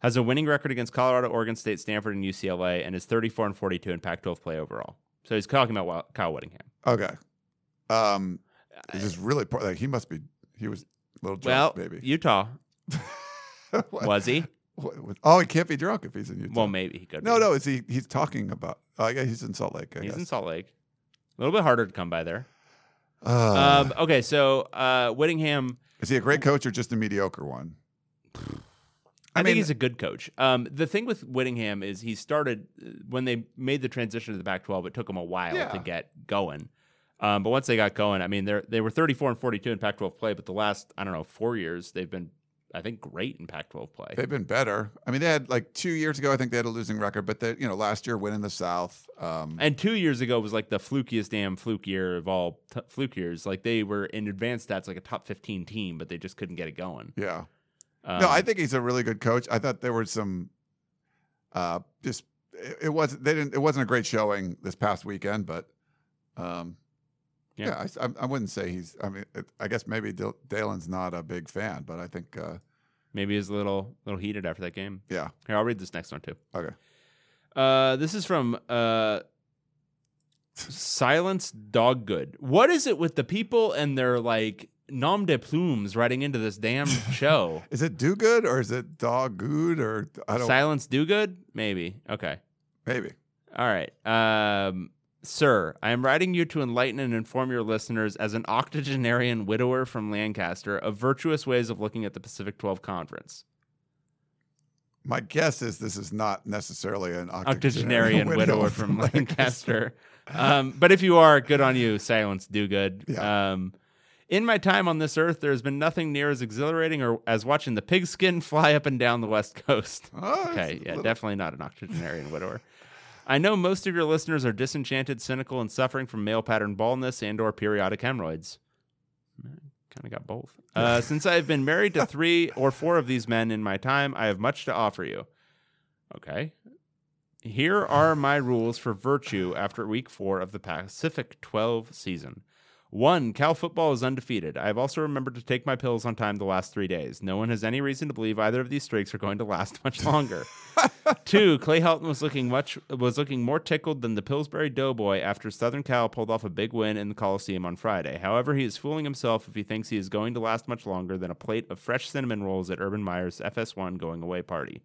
S1: Has a winning record against Colorado, Oregon State, Stanford, and UCLA, and is 34 and 42 in Pac-12 play overall. So he's talking about Kyle Whittingham.
S2: okay. Um, this is really poor. Like he must be. He was a little
S1: Well,
S2: drunk, maybe.
S1: Utah was he?
S2: what- what- oh, he can't be drunk if he's in Utah.
S1: Well, maybe he could.
S2: no,
S1: be.
S2: no. Is he? He's talking about. Oh, yeah, he's in Salt Lake. I
S1: he's
S2: guess.
S1: in Salt Lake. A little bit harder to come by there.
S2: Uh,
S1: Um, okay, so uh, Whittingham.
S2: is he a great coach or just a mediocre one?
S1: I,
S2: I
S1: think he's a good coach. Um, the thing with Whittingham is he started when they made the transition to the Pac-12. It took him a while
S2: Yeah.
S1: to get going. Um, but once they got going, I mean, they they were 34 and 42 in Pac-12 play, but the last I don't know four years they've been, I think, great in Pac-12 play.
S2: They've been better. I mean, they had like two years ago. I think they had a losing record, but they, you know, last year winning the South. Um,
S1: And two years ago was like the flukiest damn fluke year of all t- fluke years. Like they were in advanced stats like a top 15 team, but they just couldn't get it going.
S2: yeah.
S1: Um,
S2: no, I think he's a really good coach. I thought there were some, uh, just it, it was they didn't it wasn't a great showing this past weekend, but, um,
S1: Yeah.
S2: yeah, I, I, wouldn't say he's. I mean, I guess maybe Dal- Dalen's not a big fan, but I think, uh,
S1: maybe he's a little little heated after that game.
S2: yeah,
S1: Here, I'll read this next one too.
S2: okay.
S1: Uh, this is from uh, Silence Dog Good. What is it with the people and their like nom de plumes writing into this damn show?
S2: Is it do good or is it dog good or I don't
S1: Silence Do Good? Maybe. Okay.
S2: maybe.
S1: All right. Um, sir, I am writing you to enlighten and inform your listeners as an octogenarian widower from Lancaster of virtuous ways of looking at the Pacific 12 Conference.
S2: My guess is this is not necessarily an
S1: octogenarian widower from Lancaster. um, but if you are, good on you. Silence, do good.
S2: Yeah.
S1: Um, in my time on this earth, there has been nothing near as exhilarating or as watching the pigskin fly up and down the West Coast.
S2: Oh,
S1: okay, yeah,
S2: little-
S1: definitely not an octogenarian widower. I know most of your listeners are disenchanted, cynical, and suffering from male pattern baldness and/or periodic hemorrhoids. Kind of got both. Uh, since I have been married to three or four of these men in my time, I have much to offer you. Okay. Here are my rules for virtue after week four of the Pacific 12 season. One, Cal football is undefeated. I have also remembered to take my pills on time the last three days. No one has any reason to believe either of these streaks are going to last much longer. Two, Clay Helton was looking much was looking more tickled than the Pillsbury Doughboy after Southern Cal pulled off a big win in the Coliseum on Friday. However, he is fooling himself if he thinks he is going to last much longer than a plate of fresh cinnamon rolls at Urban Meyer's FS1 going away party.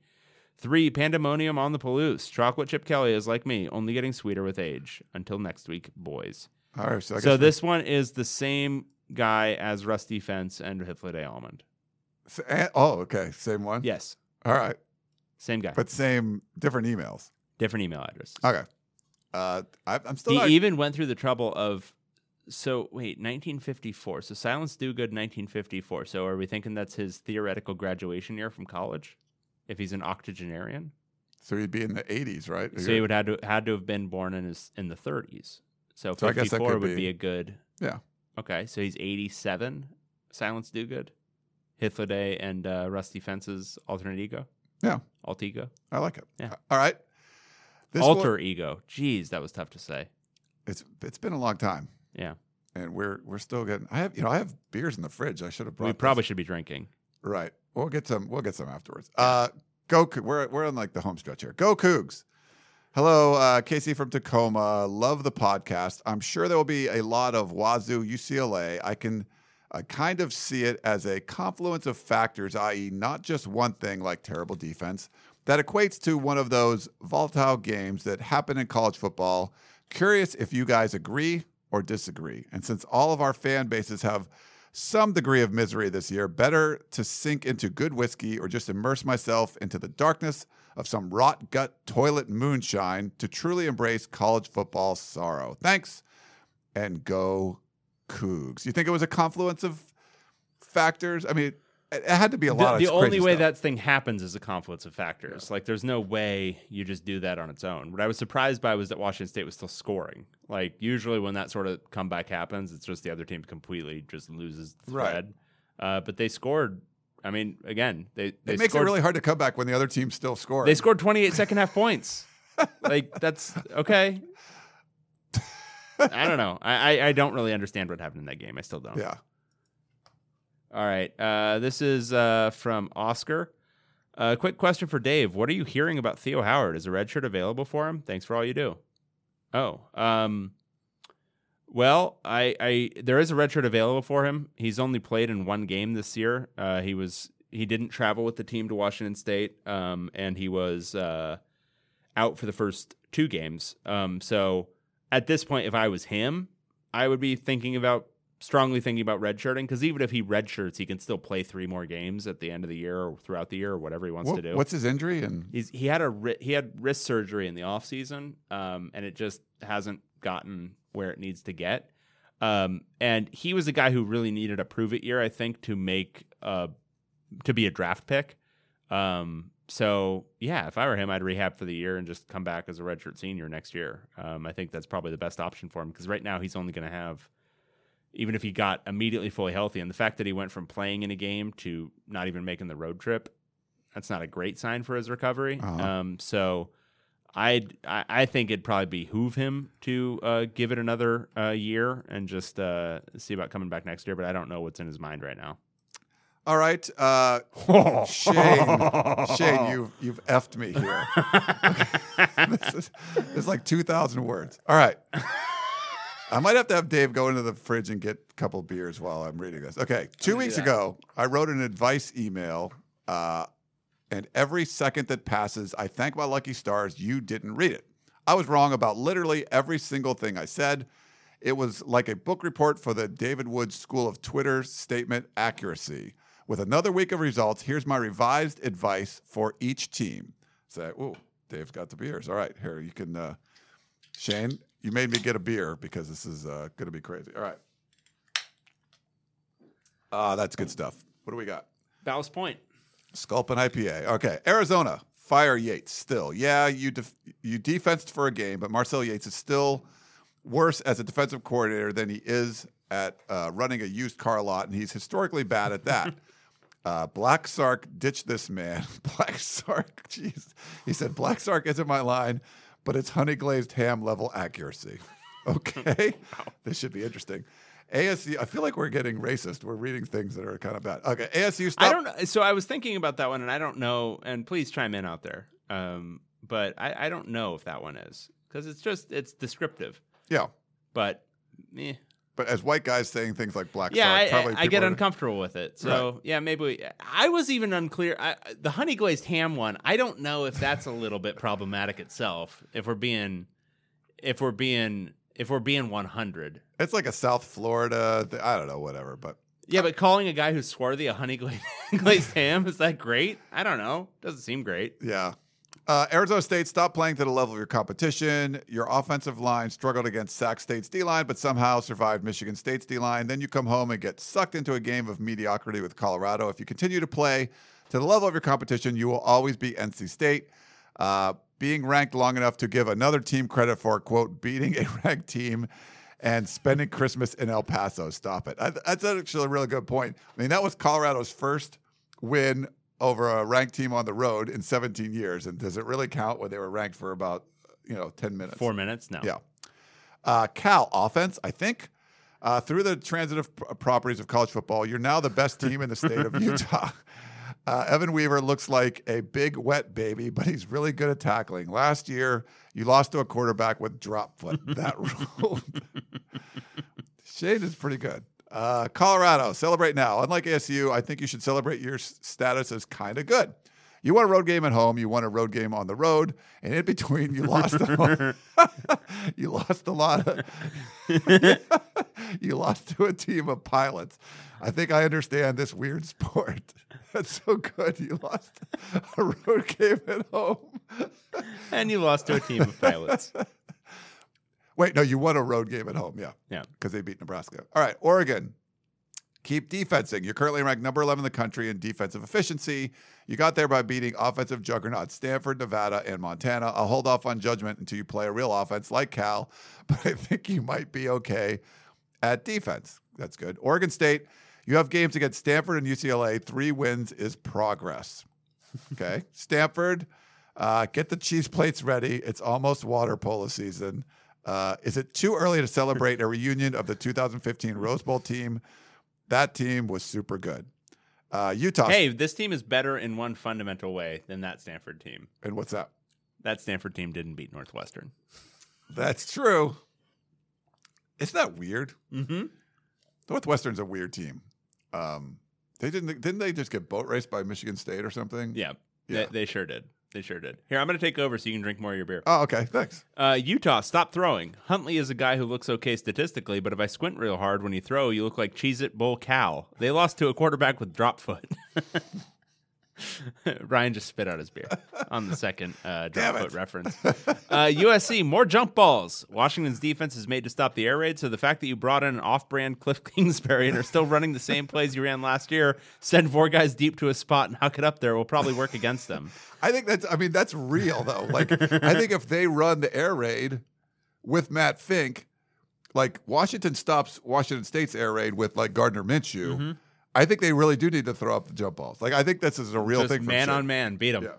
S1: Three, pandemonium on the Palouse. Chocolate chip Kelly is like me, only getting sweeter with age. Until next week, boys.
S2: All right. So,
S1: So this one is the same guy as Rusty Fence and Hithloday Almond.
S2: s- eh, oh, okay. Same one.
S1: Yes,
S2: All right.
S1: same guy,
S2: But same, different emails.
S1: different email address.
S2: Okay. Uh, I, I'm still
S1: He
S2: not.
S1: even went through the trouble of. So wait, 1954. So Silence Do Good, 1954. So are we thinking that's his theoretical graduation year from college? If he's an octogenarian,
S2: so he'd be in the 80s, right?
S1: so he would had to had to have been born in his in the 30s. So
S2: So I guess that
S1: 54
S2: could
S1: would
S2: be-
S1: be a good.
S2: Yeah.
S1: Okay, so he's 87. Silence Do Good, Hithloday and uh, Rusty Fence's alternate ego.
S2: Yeah.
S1: Alt ego.
S2: I like it.
S1: Yeah.
S2: All right. This
S1: Alter ego. Jeez, that was tough to say.
S2: it's it's been a long time,
S1: Yeah.
S2: and we're we're still getting. I have you know I have beers in the fridge. I should have brought.
S1: we
S2: this.
S1: probably should be drinking.
S2: Right. We'll get some. We'll get some afterwards. Uh, go. We're we're on like the home stretch here. Go Cougs. Hello, uh, Casey from Tacoma. Love the podcast. I'm sure there will be a lot of Wazoo, UCLA. I can uh, kind of see it as a confluence of factors, i.e., not just one thing like terrible defense, that equates to one of those volatile games that happen in college football. Curious if you guys agree or disagree. And since all of our fan bases have some degree of misery this year, better to sink into good whiskey or just immerse myself into the darkness of some rot gut toilet moonshine to truly embrace college football sorrow. Thanks and go Cougs. You think it was a confluence of factors? I mean, it had to be a
S1: the,
S2: lot of
S1: the only way
S2: stuff.
S1: that thing happens is a confluence of factors. Like, there's no way you just do that on its own. What I was surprised by was that Washington State was still scoring. Like, usually when that sort of comeback happens, it's just the other team completely just loses the
S2: Right.
S1: thread. Uh, but they scored. I mean, again, they they
S2: it makes
S1: scored,
S2: it really hard to come back when the other team still scoring.
S1: They scored 28 second half points. like that's okay. I don't know. I, I I don't really understand what happened in that game. I still don't.
S2: yeah.
S1: All right. Uh, this is uh, from Oscar. A quick question for Dave. What are you hearing about Theo Howard? Is a red shirt available for him? Thanks for all you do. Oh, um, well, I, I there is a red shirt available for him. He's only played in one game this year. Uh, he was he didn't travel with the team to Washington State, um, and he was uh, out for the first two games. Um, so at this point, if I was him, I would be thinking about strongly thinking about redshirting because even if he redshirts, he can still play three more games at the end of the year or throughout the year or whatever he wants
S2: What-
S1: to do.
S2: what's his injury? And
S1: He's he had a he had wrist surgery in the off season, um, and it just hasn't gotten where it needs to get. Um, and he was a guy who really needed a prove it year, I think, to make uh to be a draft pick. Um, so yeah, if I were him, I'd rehab for the year and just come back as a redshirt senior next year. Um, I think that's probably the best option for him because right now he's only going to have, even if he got immediately fully healthy, and the fact that he went from playing in a game to not even making the road trip, that's not a great sign for his recovery.
S2: Uh-huh.
S1: Um, so I I think it'd probably behoove him to uh, give it another uh, year and just uh, see about coming back next year. But I don't know what's in his mind right now.
S2: all right, uh, Shane, Shane, you've you've effed me here. this is it's like two thousand words. All right. I might have to have Dave go into the fridge and get a couple beers while I'm reading this. Okay, two weeks ago, I wrote an advice email, uh, and every second that passes, I thank my lucky stars you didn't read it. I was wrong about literally every single thing I said. It was like a book report for the David Woods School of Twitter statement accuracy. With another week of results, here's my revised advice for each team. Say, oh, Dave's got the beers. All right, here you can. Uh, Shane, you made me get a beer because this is uh, going to be crazy. All right. Ah, that's good stuff. What do we got?
S1: Ballast Point.
S2: Sculpin IPA. Okay, Arizona. Fire Yates still. Yeah, you def- you defensed for a game, but Marcel Yates is still worse as a defensive coordinator than he is at uh, running a used car lot, and he's historically bad at that. Uh, Black Sark, ditch this man. Black Sark, jeez. He said, Black Sark isn't my line, but it's honey glazed ham level accuracy. Okay. This should be interesting. ASU, I feel like we're getting racist. We're reading things that are kind of bad. Okay. ASU, stop.
S1: I don't know. So I was thinking about that one, and I don't know. And please chime in out there. Um, but I, I don't know if that one is because it's just it's descriptive.
S2: Yeah.
S1: But eh.
S2: But as white guys saying things like Black
S1: yeah,
S2: Sark,
S1: I,
S2: probably
S1: I, I get uncomfortable with it. So yeah, maybe we, I was even unclear. I, the honey glazed ham one. I don't know if that's a little bit problematic itself. If we're being, if we're being, if we're being one hundred.
S2: It's like a South Florida, th- I don't know, whatever. But
S1: Yeah, but calling a guy who's swarthy a honey glazed, glazed ham is that great? I don't know. Doesn't seem great.
S2: Yeah. Uh, Arizona State stopped playing to the level of your competition. Your offensive line struggled against Sac State's D line, but somehow survived Michigan State's D line. Then you come home and get sucked into a game of mediocrity with Colorado. If you continue to play to the level of your competition, you will always be NC State. Uh, being ranked long enough to give another team credit for, quote, beating a ranked team and spending Christmas in El Paso. Stop it. I, that's actually a really good point. I mean, that was Colorado's first win over a ranked team on the road in 17 years. And does it really count when they were ranked for about, you know, 10 minutes?
S1: Four minutes? No.
S2: Yeah. Uh, Cal offense, I think. Uh, through the transitive p- properties of college football, you're now the best team in the state of Utah. Uh, Evan Weaver looks like a big wet baby, but he's really good at tackling. Last year, you lost to a quarterback with drop foot. That ruled. Shane is pretty good. Uh, Colorado, celebrate now. Unlike ASU, I think you should celebrate your status as kind of good. You won a road game at home. You won a road game on the road, and in between, you lost. A, you lost a lot of. you lost to a team of pilots. I think I understand this weird sport. That's so good. You lost a road game at home.
S1: And you lost to a team of pilots.
S2: Wait, no, you won a road game at home. Yeah.
S1: Yeah.
S2: because they beat Nebraska. All right, Oregon. Keep defensing. You're currently ranked number 11 in the country in defensive efficiency. You got there by beating offensive juggernauts Stanford, Nevada, and Montana. I'll hold off on judgment until you play a real offense like Cal, but I think you might be okay at defense. That's good. Oregon State, you have games against Stanford and UCLA. Three wins is progress. Okay. Stanford, uh, get the cheese plates ready. It's almost water polo season. Uh, is it too early to celebrate a reunion of the 2015 Rose Bowl team? That team was super good. Uh, Utah.
S1: Hey, this team is better in one fundamental way than that Stanford team.
S2: And what's that?
S1: That Stanford team didn't beat Northwestern.
S2: That's true. Isn't that weird?
S1: Mm-hmm.
S2: Northwestern's a weird team. Um, they didn't didn't they just get boat raced by Michigan State or something?
S1: Yeah,
S2: Yeah.
S1: They, they sure did. They sure did. Here, I'm going to take over so you can drink more of your beer.
S2: Oh, okay. Thanks.
S1: Uh, Utah, stop throwing. Huntley is a guy who looks okay statistically, but if I squint real hard when you throw, you look like Cheez It Bowl Cal. They lost to a quarterback with drop foot. Ryan just spit out his beer on the second uh, drop foot reference. Uh, USC, more jump balls. Washington's defense is made to stop the air raid, so the fact that you brought in an off brand Cliff Kingsbury and are still running the same plays you ran last year, send four guys deep to a spot and huck it up there will probably work against them.
S2: I think that's. I mean, that's real though. Like, I think if they run the air raid with Matt Fink, like Washington stops Washington State's air raid with like Gardner Minshew.
S1: Mm-hmm.
S2: I think they really do need to throw up the jump balls. Like, I think this is a real
S1: Just
S2: thing.
S1: man on man, beat them.
S2: Yeah.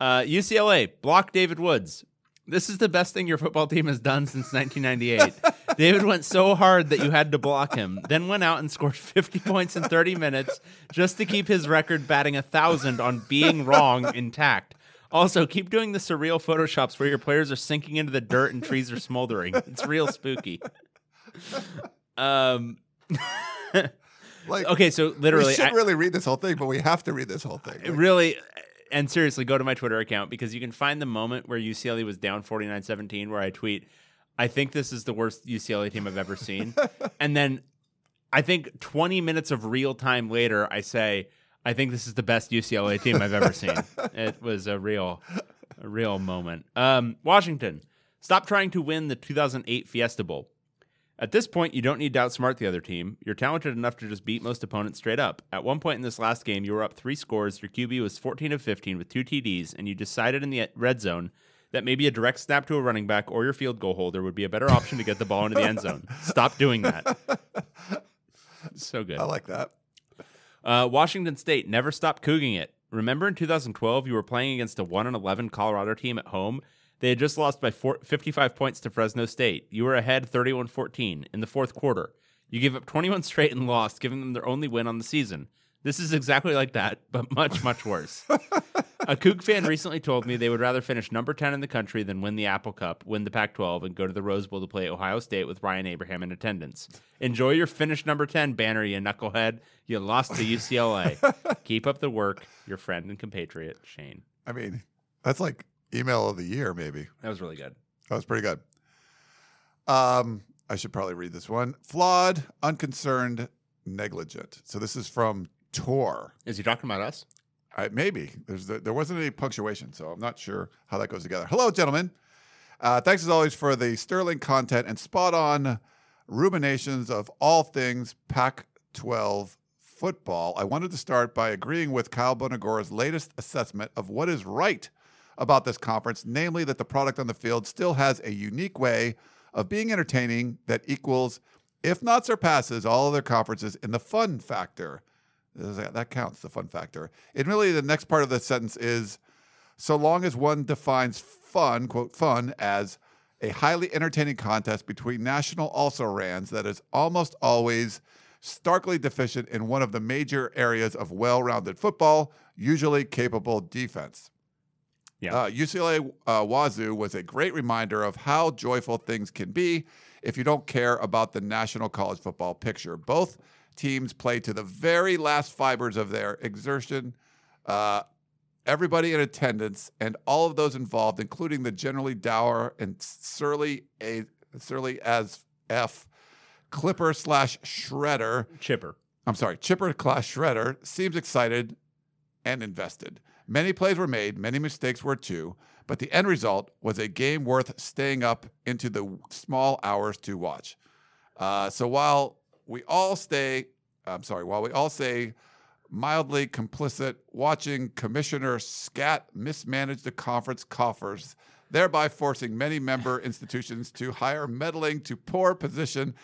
S1: Uh, UCLA block David Woods. This is the best thing your football team has done since 1998. David went so hard that you had to block him, then went out and scored 50 points in 30 minutes just to keep his record batting a thousand on being wrong intact. Also, keep doing the surreal photoshops where your players are sinking into the dirt and trees are smoldering. It's real spooky. Um.
S2: Like,
S1: Okay, so literally,
S2: we should
S1: I-
S2: really read this whole thing, but we have to read this whole thing. Like,
S1: really and seriously go to my twitter account because you can find the moment where ucla was down 49-17 where i tweet i think this is the worst ucla team i've ever seen. And then i think 20 minutes of real time later i say i think this is the best ucla team i've ever seen. It was a real a real moment. Um, washington stop trying to win the 2008 fiesta bowl at this point, you don't need to outsmart the other team. You're talented enough to just beat most opponents straight up. At one point in this last game, you were up three scores. Your QB was 14 of 15 with two TDs, and you decided in the red zone that maybe a direct snap to a running back or your field goal holder would be a better option to get the ball into the end zone. Stop doing that. So good.
S2: I like that.
S1: Uh, Washington State never stopped cooging it. Remember in 2012, you were playing against a 1 and 11 Colorado team at home. They had just lost by four, 55 points to Fresno State. You were ahead 31 14 in the fourth quarter. You gave up 21 straight and lost, giving them their only win on the season. This is exactly like that, but much, much worse. a Coug fan recently told me they would rather finish number 10 in the country than win the Apple Cup, win the Pac 12, and go to the Rose Bowl to play Ohio State with Ryan Abraham in attendance. Enjoy your finish number 10 banner, you knucklehead. You lost to UCLA. Keep up the work. Your friend and compatriot, Shane.
S2: I mean, that's like email of the year, maybe.
S1: That was really good.
S2: That was pretty good. Um, I should probably read this one. Flawed, unconcerned, negligent. So this is from Tor.
S1: Is he talking about us?
S2: I, maybe there's there wasn't any punctuation, so I'm not sure how that goes together. Hello, gentlemen. Uh, thanks as always for the sterling content and spot on ruminations of all things Pac-12 football. I wanted to start by agreeing with Kyle Bonagura's latest assessment of what is right about this conference, namely that the product on the field still has a unique way of being entertaining that equals, if not surpasses, all other conferences in the fun factor. That counts, the fun factor. And really, the next part of the sentence is so long as one defines fun, quote, fun, as a highly entertaining contest between national also rans that is almost always starkly deficient in one of the major areas of well rounded football, usually capable defense.
S1: Yeah.
S2: Uh, UCLA uh, Wazoo was a great reminder of how joyful things can be if you don't care about the national college football picture. Both teams played to the very last fibers of their exertion. Uh, everybody in attendance and all of those involved, including the generally dour and surly, a, surly as F Clipper slash Shredder.
S1: Chipper.
S2: I'm sorry, Chipper slash Shredder seems excited and invested. Many plays were made, many mistakes were too, but the end result was a game worth staying up into the small hours to watch. Uh, so while we all stay, I'm sorry, while we all say mildly complicit watching Commissioner Scott mismanage the conference coffers, thereby forcing many member institutions to hire meddling to poor position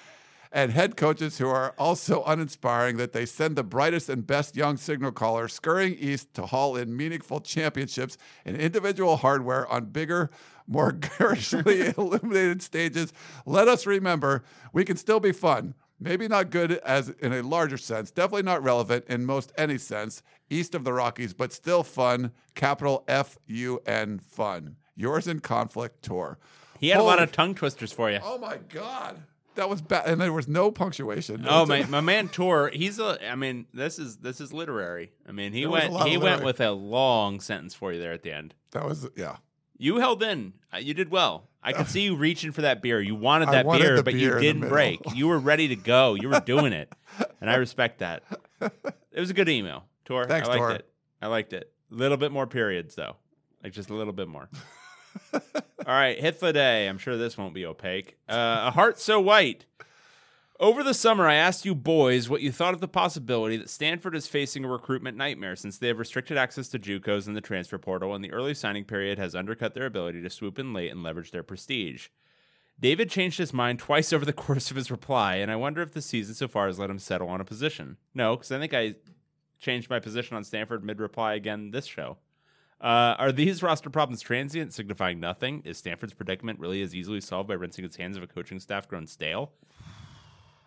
S2: and head coaches who are also uninspiring that they send the brightest and best young signal callers scurrying east to haul in meaningful championships and individual hardware on bigger, more garishly illuminated stages. Let us remember we can still be fun. Maybe not good as in a larger sense, definitely not relevant in most any sense, east of the Rockies, but still fun. Capital F U N fun. Yours in conflict Tor.
S1: He had a lot of tongue twisters for you.
S2: Oh my god. That was bad and there was no punctuation.
S1: Oh my, my man Tor, he's a I mean, this is this is literary. I mean, he
S2: There
S1: went he went with a long sentence for you there at the end.
S2: That was yeah.
S1: You held in. Uh, You did well. I could see you reaching for that beer. You wanted that
S2: wanted
S1: beer, but
S2: beer
S1: you didn't break. You were ready to go. You were doing it. And I respect that. It was a good email. Tor,
S2: Thanks,
S1: I liked
S2: Tor.
S1: it. I liked it. A little bit more periods though. Like just a little bit more. All right, Hithloday. I'm sure this won't be opaque. Uh, a heart so white. Over the summer, I asked you boys what you thought of the possibility that Stanford is facing a recruitment nightmare since they have restricted access to JUCOs in the transfer portal, and the early signing period has undercut their ability to swoop in late and leverage their prestige. David changed his mind twice over the course of his reply, and I wonder if the season so far has let him settle on a position. No, because I think I changed my position on Stanford mid reply again this show. Uh, are these roster problems transient, signifying nothing? Is Stanford's predicament really as easily solved by rinsing its hands of a coaching staff grown stale?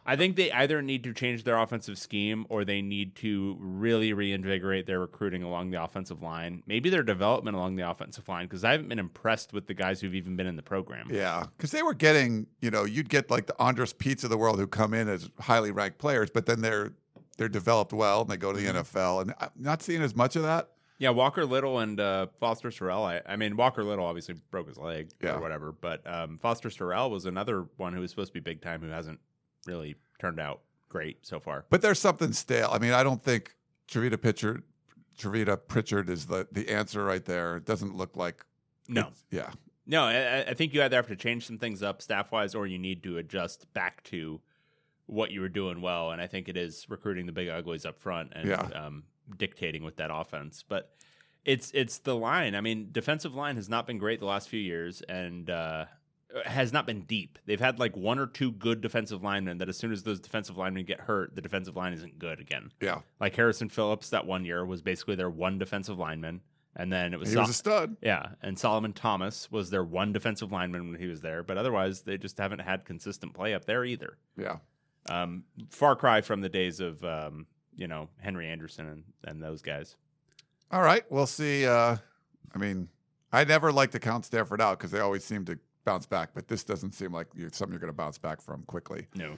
S1: I think they either need to change their offensive scheme or they need to really reinvigorate their recruiting along the offensive line. Maybe their development along the offensive line because I haven't been impressed with the guys who've even been in the program.
S2: Yeah, because they were getting, you know, you'd get like the Andrus Peat's of the world who come in as highly ranked players, but then they're they're developed well and they go to the
S1: Mm-hmm.
S2: NFL, and I'm not seeing as much of that.
S1: Yeah, Walker Little and uh, Foster Sarell. I, I mean, Walker Little obviously broke his leg
S2: Yeah.
S1: or whatever, but um, Foster Sarell was another one who was supposed to be big time who hasn't really turned out great so far.
S2: But there's something stale. I mean, I don't think Tavita Pritchard, Tavita Pritchard is the the answer right there. It doesn't look like
S1: No,
S2: yeah,
S1: No, I, I think you either have to change some things up staff wise, or you need to adjust back to what you were doing well. And I think it is recruiting the big uglies up front and
S2: Yeah.
S1: um, dictating with that offense. But it's it's the line. I mean, defensive line has not been great the last few years, and uh, has not been deep. They've had like one or two good defensive linemen that as soon as those defensive linemen get hurt, the defensive line isn't good again.
S2: Yeah.
S1: Like Harrison Phillips that one year was basically their one defensive lineman. And then it was,
S2: He
S1: Sol-
S2: was a stud.
S1: yeah, and Solomon Thomas was their one defensive lineman when he was there, but otherwise they just haven't had consistent play up there either.
S2: Yeah.
S1: Um, far cry from the days of um, you know Henry Anderson and, and those guys.
S2: All right. We'll see. Uh, I mean, I never like to count Stanford out because they always seem to bounce back, but this doesn't seem like you- something you're going to bounce back from quickly.
S1: No,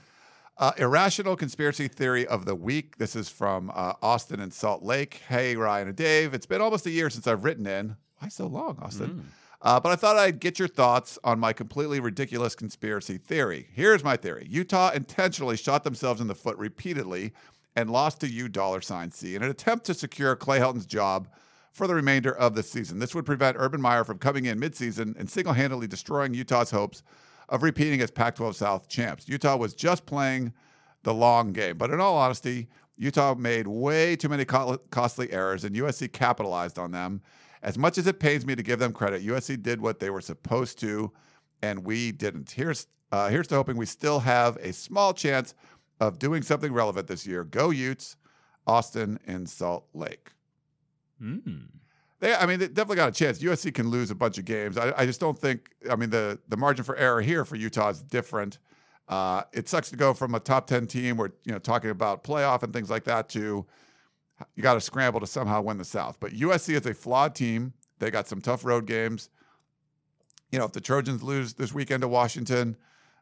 S2: Uh, irrational conspiracy theory of the week. This is from uh, Austin and Salt Lake. Hey, Ryan and Dave. It's been almost a year since I've written in. Why so long, Austin? Uh, but I thought I'd get your thoughts on my completely ridiculous conspiracy theory. Here's my theory Utah intentionally shot themselves in the foot repeatedly and lost to U dollar sign C in an attempt to secure Clay Helton's job for the remainder of the season. This would prevent Urban Meyer from coming in midseason and single handedly destroying Utah's hopes of repeating as Pac 12 South champs. Utah was just playing the long game. But in all honesty, Utah made way too many co- costly errors, and USC capitalized on them. As much as it pains me to give them credit, USC did what they were supposed to, and we didn't. Here's uh, here's to hoping we still have a small chance of doing something relevant this year. Go Utes, Austin, and Salt Lake.
S1: mm.
S2: They, I mean, they definitely got a chance. USC can lose a bunch of games. I, I just don't think. I mean, the the margin for error here for Utah is different. Uh, it sucks to go from a top ten team, where you know talking about playoff and things like that, to you got to scramble to somehow win the South. But USC is a flawed team. They got some tough road games. You know, if the Trojans lose this weekend to Washington,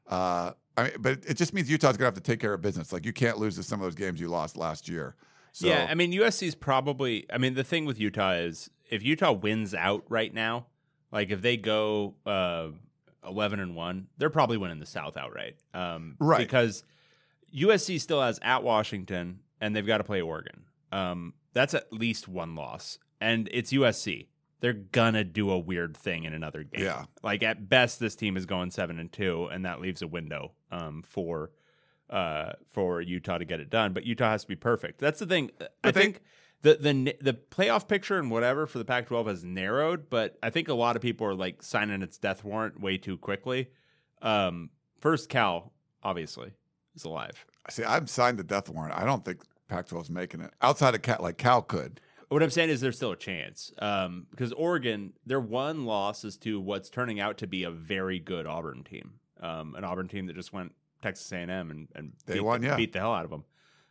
S2: uh, I mean, but it just means Utah's gonna have to take care of business. Like you can't lose to some of those games you lost last year. So,
S1: yeah, I mean USC is probably. I mean the thing with Utah is if Utah wins out right now, like if they go uh, eleven and one, they're probably winning the South outright. Um,
S2: Right.
S1: because USC still has at Washington and they've got to play Oregon. Um, that's at least one loss, and it's USC. They're gonna do a weird thing in another game.
S2: Yeah.
S1: Like at best, this team is going seven and two, and that leaves a window um, for uh, for Utah to get it done. But Utah has to be perfect. That's the thing. I
S2: But they-
S1: think the the the playoff picture and whatever for the Pac-12 has narrowed, but I think a lot of people are like signing its death warrant way too quickly. Um, first, Cal obviously is alive.
S2: See, I've signed the death warrant. I don't think Pac-12 is making it outside of Cal. Like Cal could.
S1: What I'm saying is there's still a chance um, because Oregon, their one loss is to what's turning out to be a very good Auburn team, um, an Auburn team that just went Texas A&M and, and
S2: They
S1: beat,
S2: won,
S1: the,
S2: yeah.
S1: beat the hell out of them.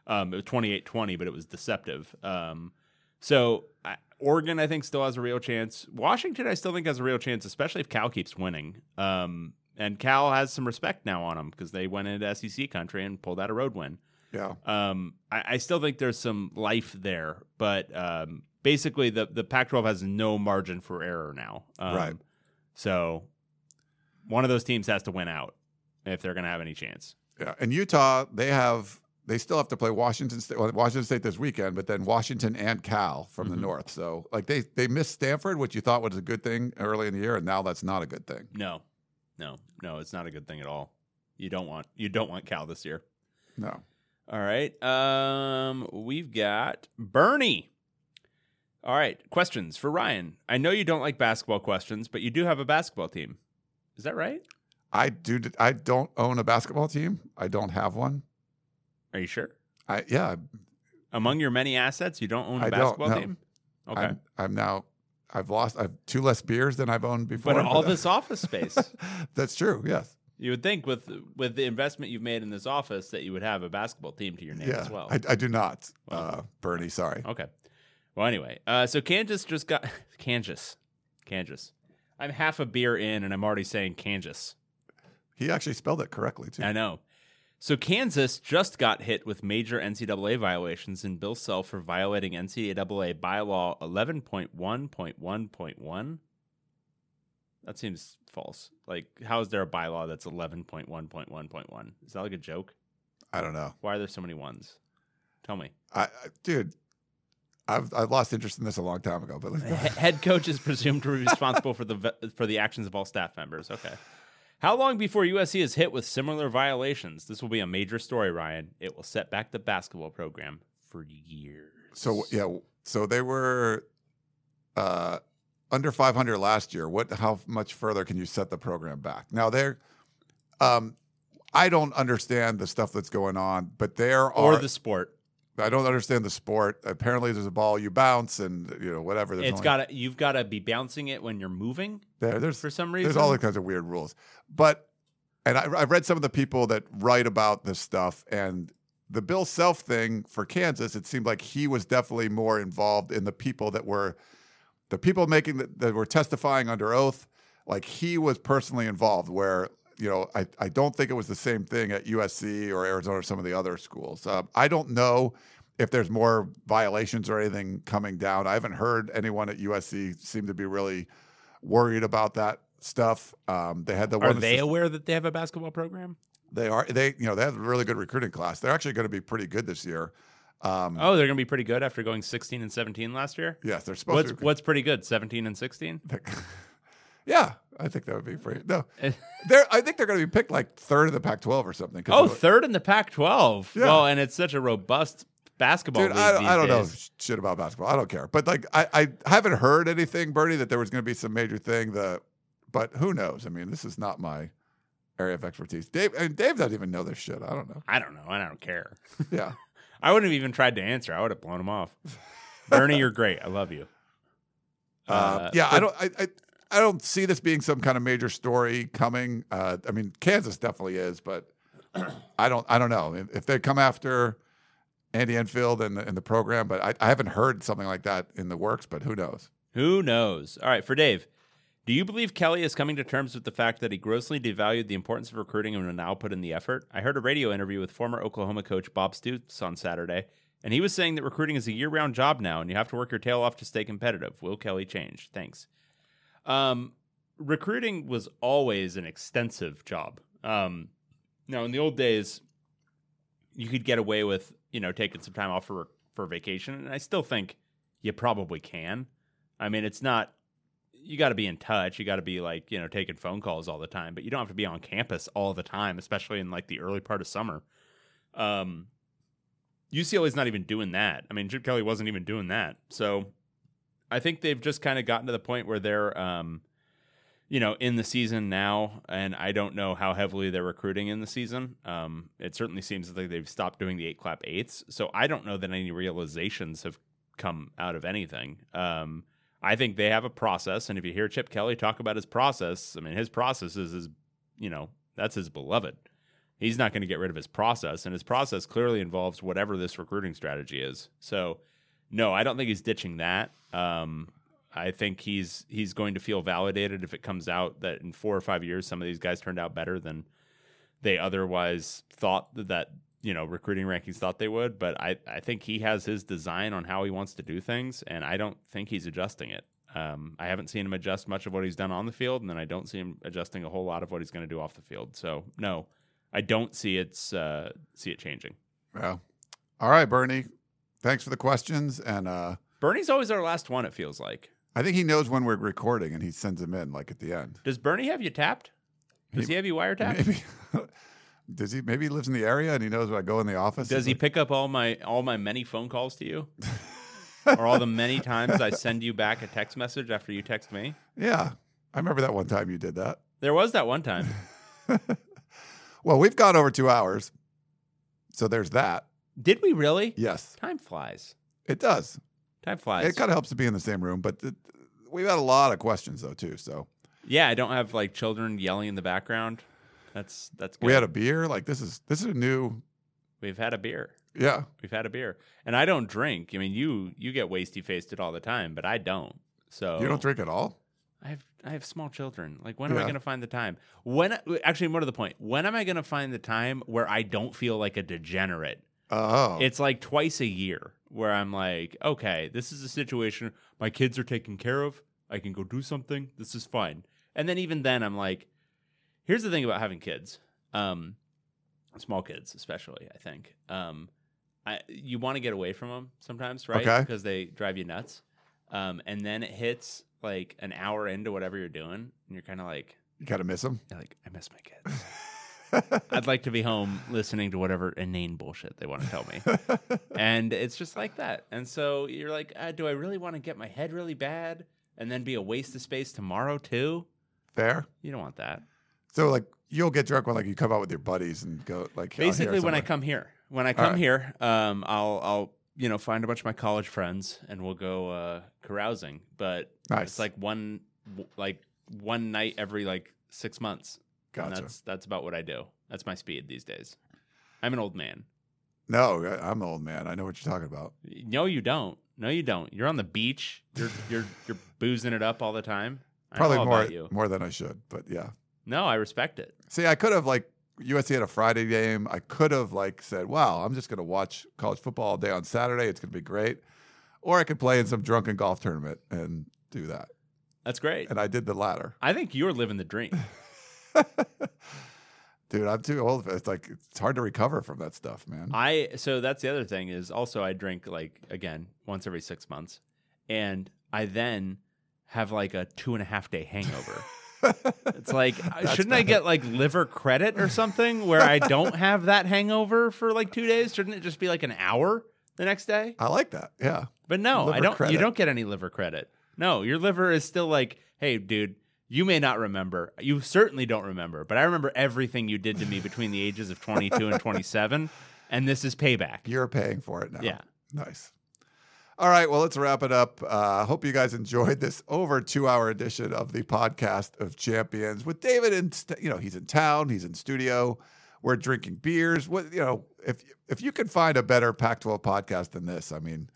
S1: Um, it was 28-20, but it was deceptive. Um, so I, Oregon, I think, still has a real chance. Washington, I still think has a real chance, especially if Cal keeps winning. Um, and Cal has some respect now on them because they went into SEC country and pulled out a road win.
S2: Yeah.
S1: Um, I, I still think there's some life there, but um, basically the the Pac-12 has no margin for error now. Um,
S2: Right.
S1: So one of those teams has to win out if they're going to have any chance.
S2: Yeah. And Utah, they have they still have to play Washington State well, Washington State this weekend, but then Washington and Cal from
S1: Mm-hmm.
S2: the north. So like they they missed Stanford, which you thought was a good thing early in the year, and now that's not a good thing.
S1: No, no, no, it's not a good thing at all. You don't want you don't want Cal this year.
S2: No.
S1: All right. Um, we've got Bernie. All right. Questions for Ryan. I know you don't like basketball questions, but you do have a basketball team. Is that right?
S2: I do I don't own a basketball team. I don't have one.
S1: Are you sure?
S2: I yeah,
S1: Among your many assets, you don't own a
S2: I
S1: basketball
S2: no.
S1: team? Okay.
S2: I'm I'm now I've lost I've two less beers than I've owned before.
S1: but all this office space.
S2: That's true, yes.
S1: You would think with with the investment you've made in this office that you would have a basketball team to your name
S2: Yeah.
S1: as well.
S2: I, I do not.
S1: Well.
S2: uh Bernie, sorry.
S1: Okay. Well, anyway, uh, so Kansas just got Kansas, Kansas. I'm half a beer in, and I'm already saying Kansas.
S2: He actually spelled it correctly too.
S1: I know. So Kansas just got hit with major NCAA violations in Bill Self for violating NCAA bylaw 11.1.1.1. That seems false. Like, how is there a bylaw that's 11.1.1.1? Is that like a joke?
S2: I don't know.
S1: Why are there so many ones? Tell me.
S2: I, I dude, I've I've lost interest in this a long time ago. But let's go.
S1: head coach is presumed to be responsible for the for the actions of all staff members. Okay. How long before USC is hit with similar violations? This will be a major story, Ryan. It will set back the basketball program for years.
S2: So yeah, so they were uh under 500 last year. What? How much further can you set the program back? Now they're, um, I don't understand the stuff that's going on, but there are.
S1: or the sport.
S2: I don't understand the sport. Apparently, there's a ball you bounce, and you know whatever. There's
S1: It's got you've got to be bouncing it when you're moving
S2: there. There's
S1: for some reason there's
S2: all kinds of weird rules, but and I, I've read some of the people that write about this stuff and the Bill Self thing for Kansas. It seemed like he was definitely more involved in the people that were the people making the, that were testifying under oath. Like he was personally involved. Where you know I I don't think it was the same thing at USC or Arizona or some of the other schools. Uh, I don't know. If there's more violations or anything coming down, I haven't heard anyone at USC seem to be really worried about that stuff. Um, they had the
S1: Are they aware that they have a basketball program?
S2: they are. They you know they have a really good recruiting class. They're actually going to be pretty good this year. Um,
S1: Oh, they're going to be pretty good after going 16 and 17 last year.
S2: yes, they're supposed
S1: What's
S2: to.
S1: what's pretty good? 17 and 16.
S2: yeah, I think that would be pretty. No, they're. I think they're going to be picked like third in the Pac-12 or something.
S1: Oh,
S2: of-
S1: third in the Pac-12.
S2: Yeah.
S1: Well, and it's such a robust basketball
S2: Dude, I, I don't know shit about basketball. I don't care. But like, I, I haven't heard anything, Bernie, that there was going to be some major thing. The, but who knows? I mean, this is not my area of expertise. Dave, and Dave doesn't even know this shit. I don't know.
S1: I don't know. I don't care.
S2: Yeah.
S1: I wouldn't have even tried to answer. I would have blown him off. Bernie, you're great. I love you.
S2: Uh,
S1: Uh,
S2: yeah, I don't. I, I I don't see this being some kind of major story coming. Uh, I mean, Kansas definitely is, but I don't. I don't know if they come after Andy Enfield and the, and the program. But I, I haven't heard something like that in the works. But who knows?
S1: Who knows? All right, for Dave. Do you believe Kelly is coming to terms with the fact that he grossly devalued the importance of recruiting and will now put in the effort? I heard a radio interview with former Oklahoma coach Bob Stoops on Saturday, and he was saying that recruiting is a year round job now and you have to work your tail off to stay competitive. Will Kelly change? Thanks. Um, recruiting was always an extensive job. Um, now, in the old days, you could get away with, you know, taking some time off for, for vacation, and I still think you probably can. I mean, it's not you got to be in touch. You got to be like, you know, taking phone calls all the time, but you don't have to be on campus all the time, especially in like the early part of summer. Um, UCLA's not even doing that. I mean, Chip Kelly wasn't even doing that. So I think they've just kind of gotten to the point where they're, um, you know, in the season now, and I don't know how heavily they're recruiting in the season. Um, it certainly seems like they've stopped doing the eight clap eights. So I don't know that any realizations have come out of anything. Um, I think they have a process, and if you hear Chip Kelly talk about his process, I mean, his process is his, you know, that's his beloved. He's not going to get rid of his process, and his process clearly involves whatever this recruiting strategy is. So, no, I don't think he's ditching that. Um, I think he's he's going to feel validated if it comes out that in four or five years, some of these guys turned out better than they otherwise thought that you know recruiting rankings thought they would. But I I think he has his design on how he wants to do things, and I don't think he's adjusting it. Um, I haven't seen him adjust much of what he's done on the field, and then I don't see him adjusting a whole lot of what he's going to do off the field. So no, I don't see it's uh, see it changing.
S2: Well, all right, Bernie. Thanks for the questions, and uh,
S1: Bernie's always our last one. It feels like.
S2: I think he knows when we're recording, and he sends them in like at the end.
S1: Does Bernie have you tapped? Does he, have you wiretapped?
S2: Maybe. Does he? Maybe he lives in the area and he knows when I go in the office.
S1: Does he
S2: like,
S1: pick up all my all my many phone calls to you? or all the many times I send you back a text message after you text me?
S2: Yeah, I remember that one time you did that.
S1: There was that one time.
S2: Well, we've gone over two hours, so there's that.
S1: Did we really?
S2: Yes,
S1: Time flies.
S2: it does.
S1: Time flies.
S2: It kind of helps to be in the same room, but it, we've had a lot of questions though too. So
S1: yeah, I don't have like children yelling in the background. That's that's good.
S2: we had a beer. Like this is this is a new.
S1: We've had a beer.
S2: Yeah,
S1: We've had a beer. And I don't drink. I mean, you you get wasty faced it all the time, but I don't. So
S2: you don't drink at all.
S1: I have I have small children. Like when am I going to find the time? When actually more to the point, when am I going to find the time where I don't feel like a degenerate?
S2: Oh,
S1: It's like twice a year where I'm like, okay, this is a situation my kids are taken care of. I can go do something. This is fine. And then even then I'm like, here's the thing about having kids. Um small kids especially, I think. Um I, you want to get away from them sometimes, right?
S2: Okay.
S1: Because they drive you nuts. Um, and then it hits like an hour into whatever you're doing, and you're kind of like,
S2: you gotta miss them.
S1: you're like, I miss my kids. I'd like to be home listening to whatever inane bullshit they want to tell me. and it's just like that. And so you're like, uh, do I really want to get my head really bad and then be a waste of space tomorrow too.
S2: Fair.
S1: You don't want that.
S2: So like you'll get drunk when like you come out with your buddies and go like
S1: Basically, when I come here, when I come
S2: right.
S1: here, um, I'll I'll you know find a bunch of my college friends and we'll go uh, carousing. But
S2: Nice.
S1: it's like one like one night every like six months. And
S2: Gotcha.
S1: that's that's about what I do. That's my speed these days. I'm an old man.
S2: No, I'm an old man. I know what you're talking about.
S1: No, you don't. No, you don't. You're on the beach. You're you're you're boozing it up all the time.
S2: Probably more more than I should, but yeah.
S1: No, I respect it.
S2: See, I could have like USC had a Friday game. I could have like said, "Wow, I'm just going to watch college football all day on Saturday. It's going to be great," or I could play in some drunken golf tournament and do that.
S1: That's great.
S2: And I did the latter.
S1: I think you're living the dream.
S2: Dude, I'm too old. It's like it's hard to recover from that stuff, man.
S1: I so that's the other thing is also I drink like again once every six months, and I then have like a two and a half day hangover. it's like shouldn't I get like liver credit or something where I don't have that hangover for like two days? Shouldn't it just be like an hour the next day?
S2: I like that. Yeah.
S1: But no, I don't.
S2: credit.
S1: You don't get any liver credit. No, your liver is still like, hey, dude, you may not remember. You certainly don't remember, but I remember everything you did to me between the ages of 22 and 27, and this is payback.
S2: You're paying for it now.
S1: Yeah.
S2: Nice. All right. Well, let's wrap it up. I uh, hope you guys enjoyed this over two hour edition of the podcast of champions with David. And, st- you know, he's in town, he's in studio. We're drinking beers. What, you know, if, if you can find a better Pac 12 podcast than this, I mean,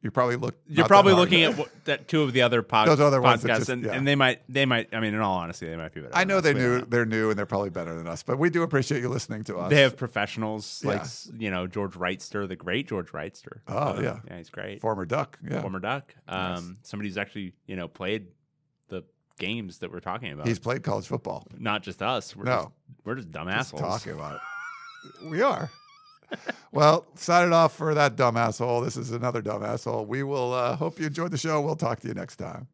S2: you probably look.
S1: You're probably looking at what, that two of the other pod,
S2: Those other ones
S1: podcasts,
S2: just-
S1: and,
S2: yeah.
S1: and they might, they might. I mean, in all honesty, they might be better.
S2: I know they knew they're new and they're probably better than us, but we do appreciate you listening to us.
S1: They have professionals like
S2: Yeah.
S1: you know George Wrightster, the great George Wrightster.
S2: Oh,
S1: Uh,
S2: yeah.
S1: yeah, he's great.
S2: former Duck. Yeah.
S1: Former Duck. Um, somebody who's actually you know played the games that we're talking about.
S2: He's played college football.
S1: not just us. We're
S2: No.
S1: just, we're just dumb
S2: Just
S1: assholes.
S2: talking about it. We are. Well, signing off for that dumb asshole. This is another dumb asshole. We will uh, hope you enjoyed the show. We'll talk to you next time.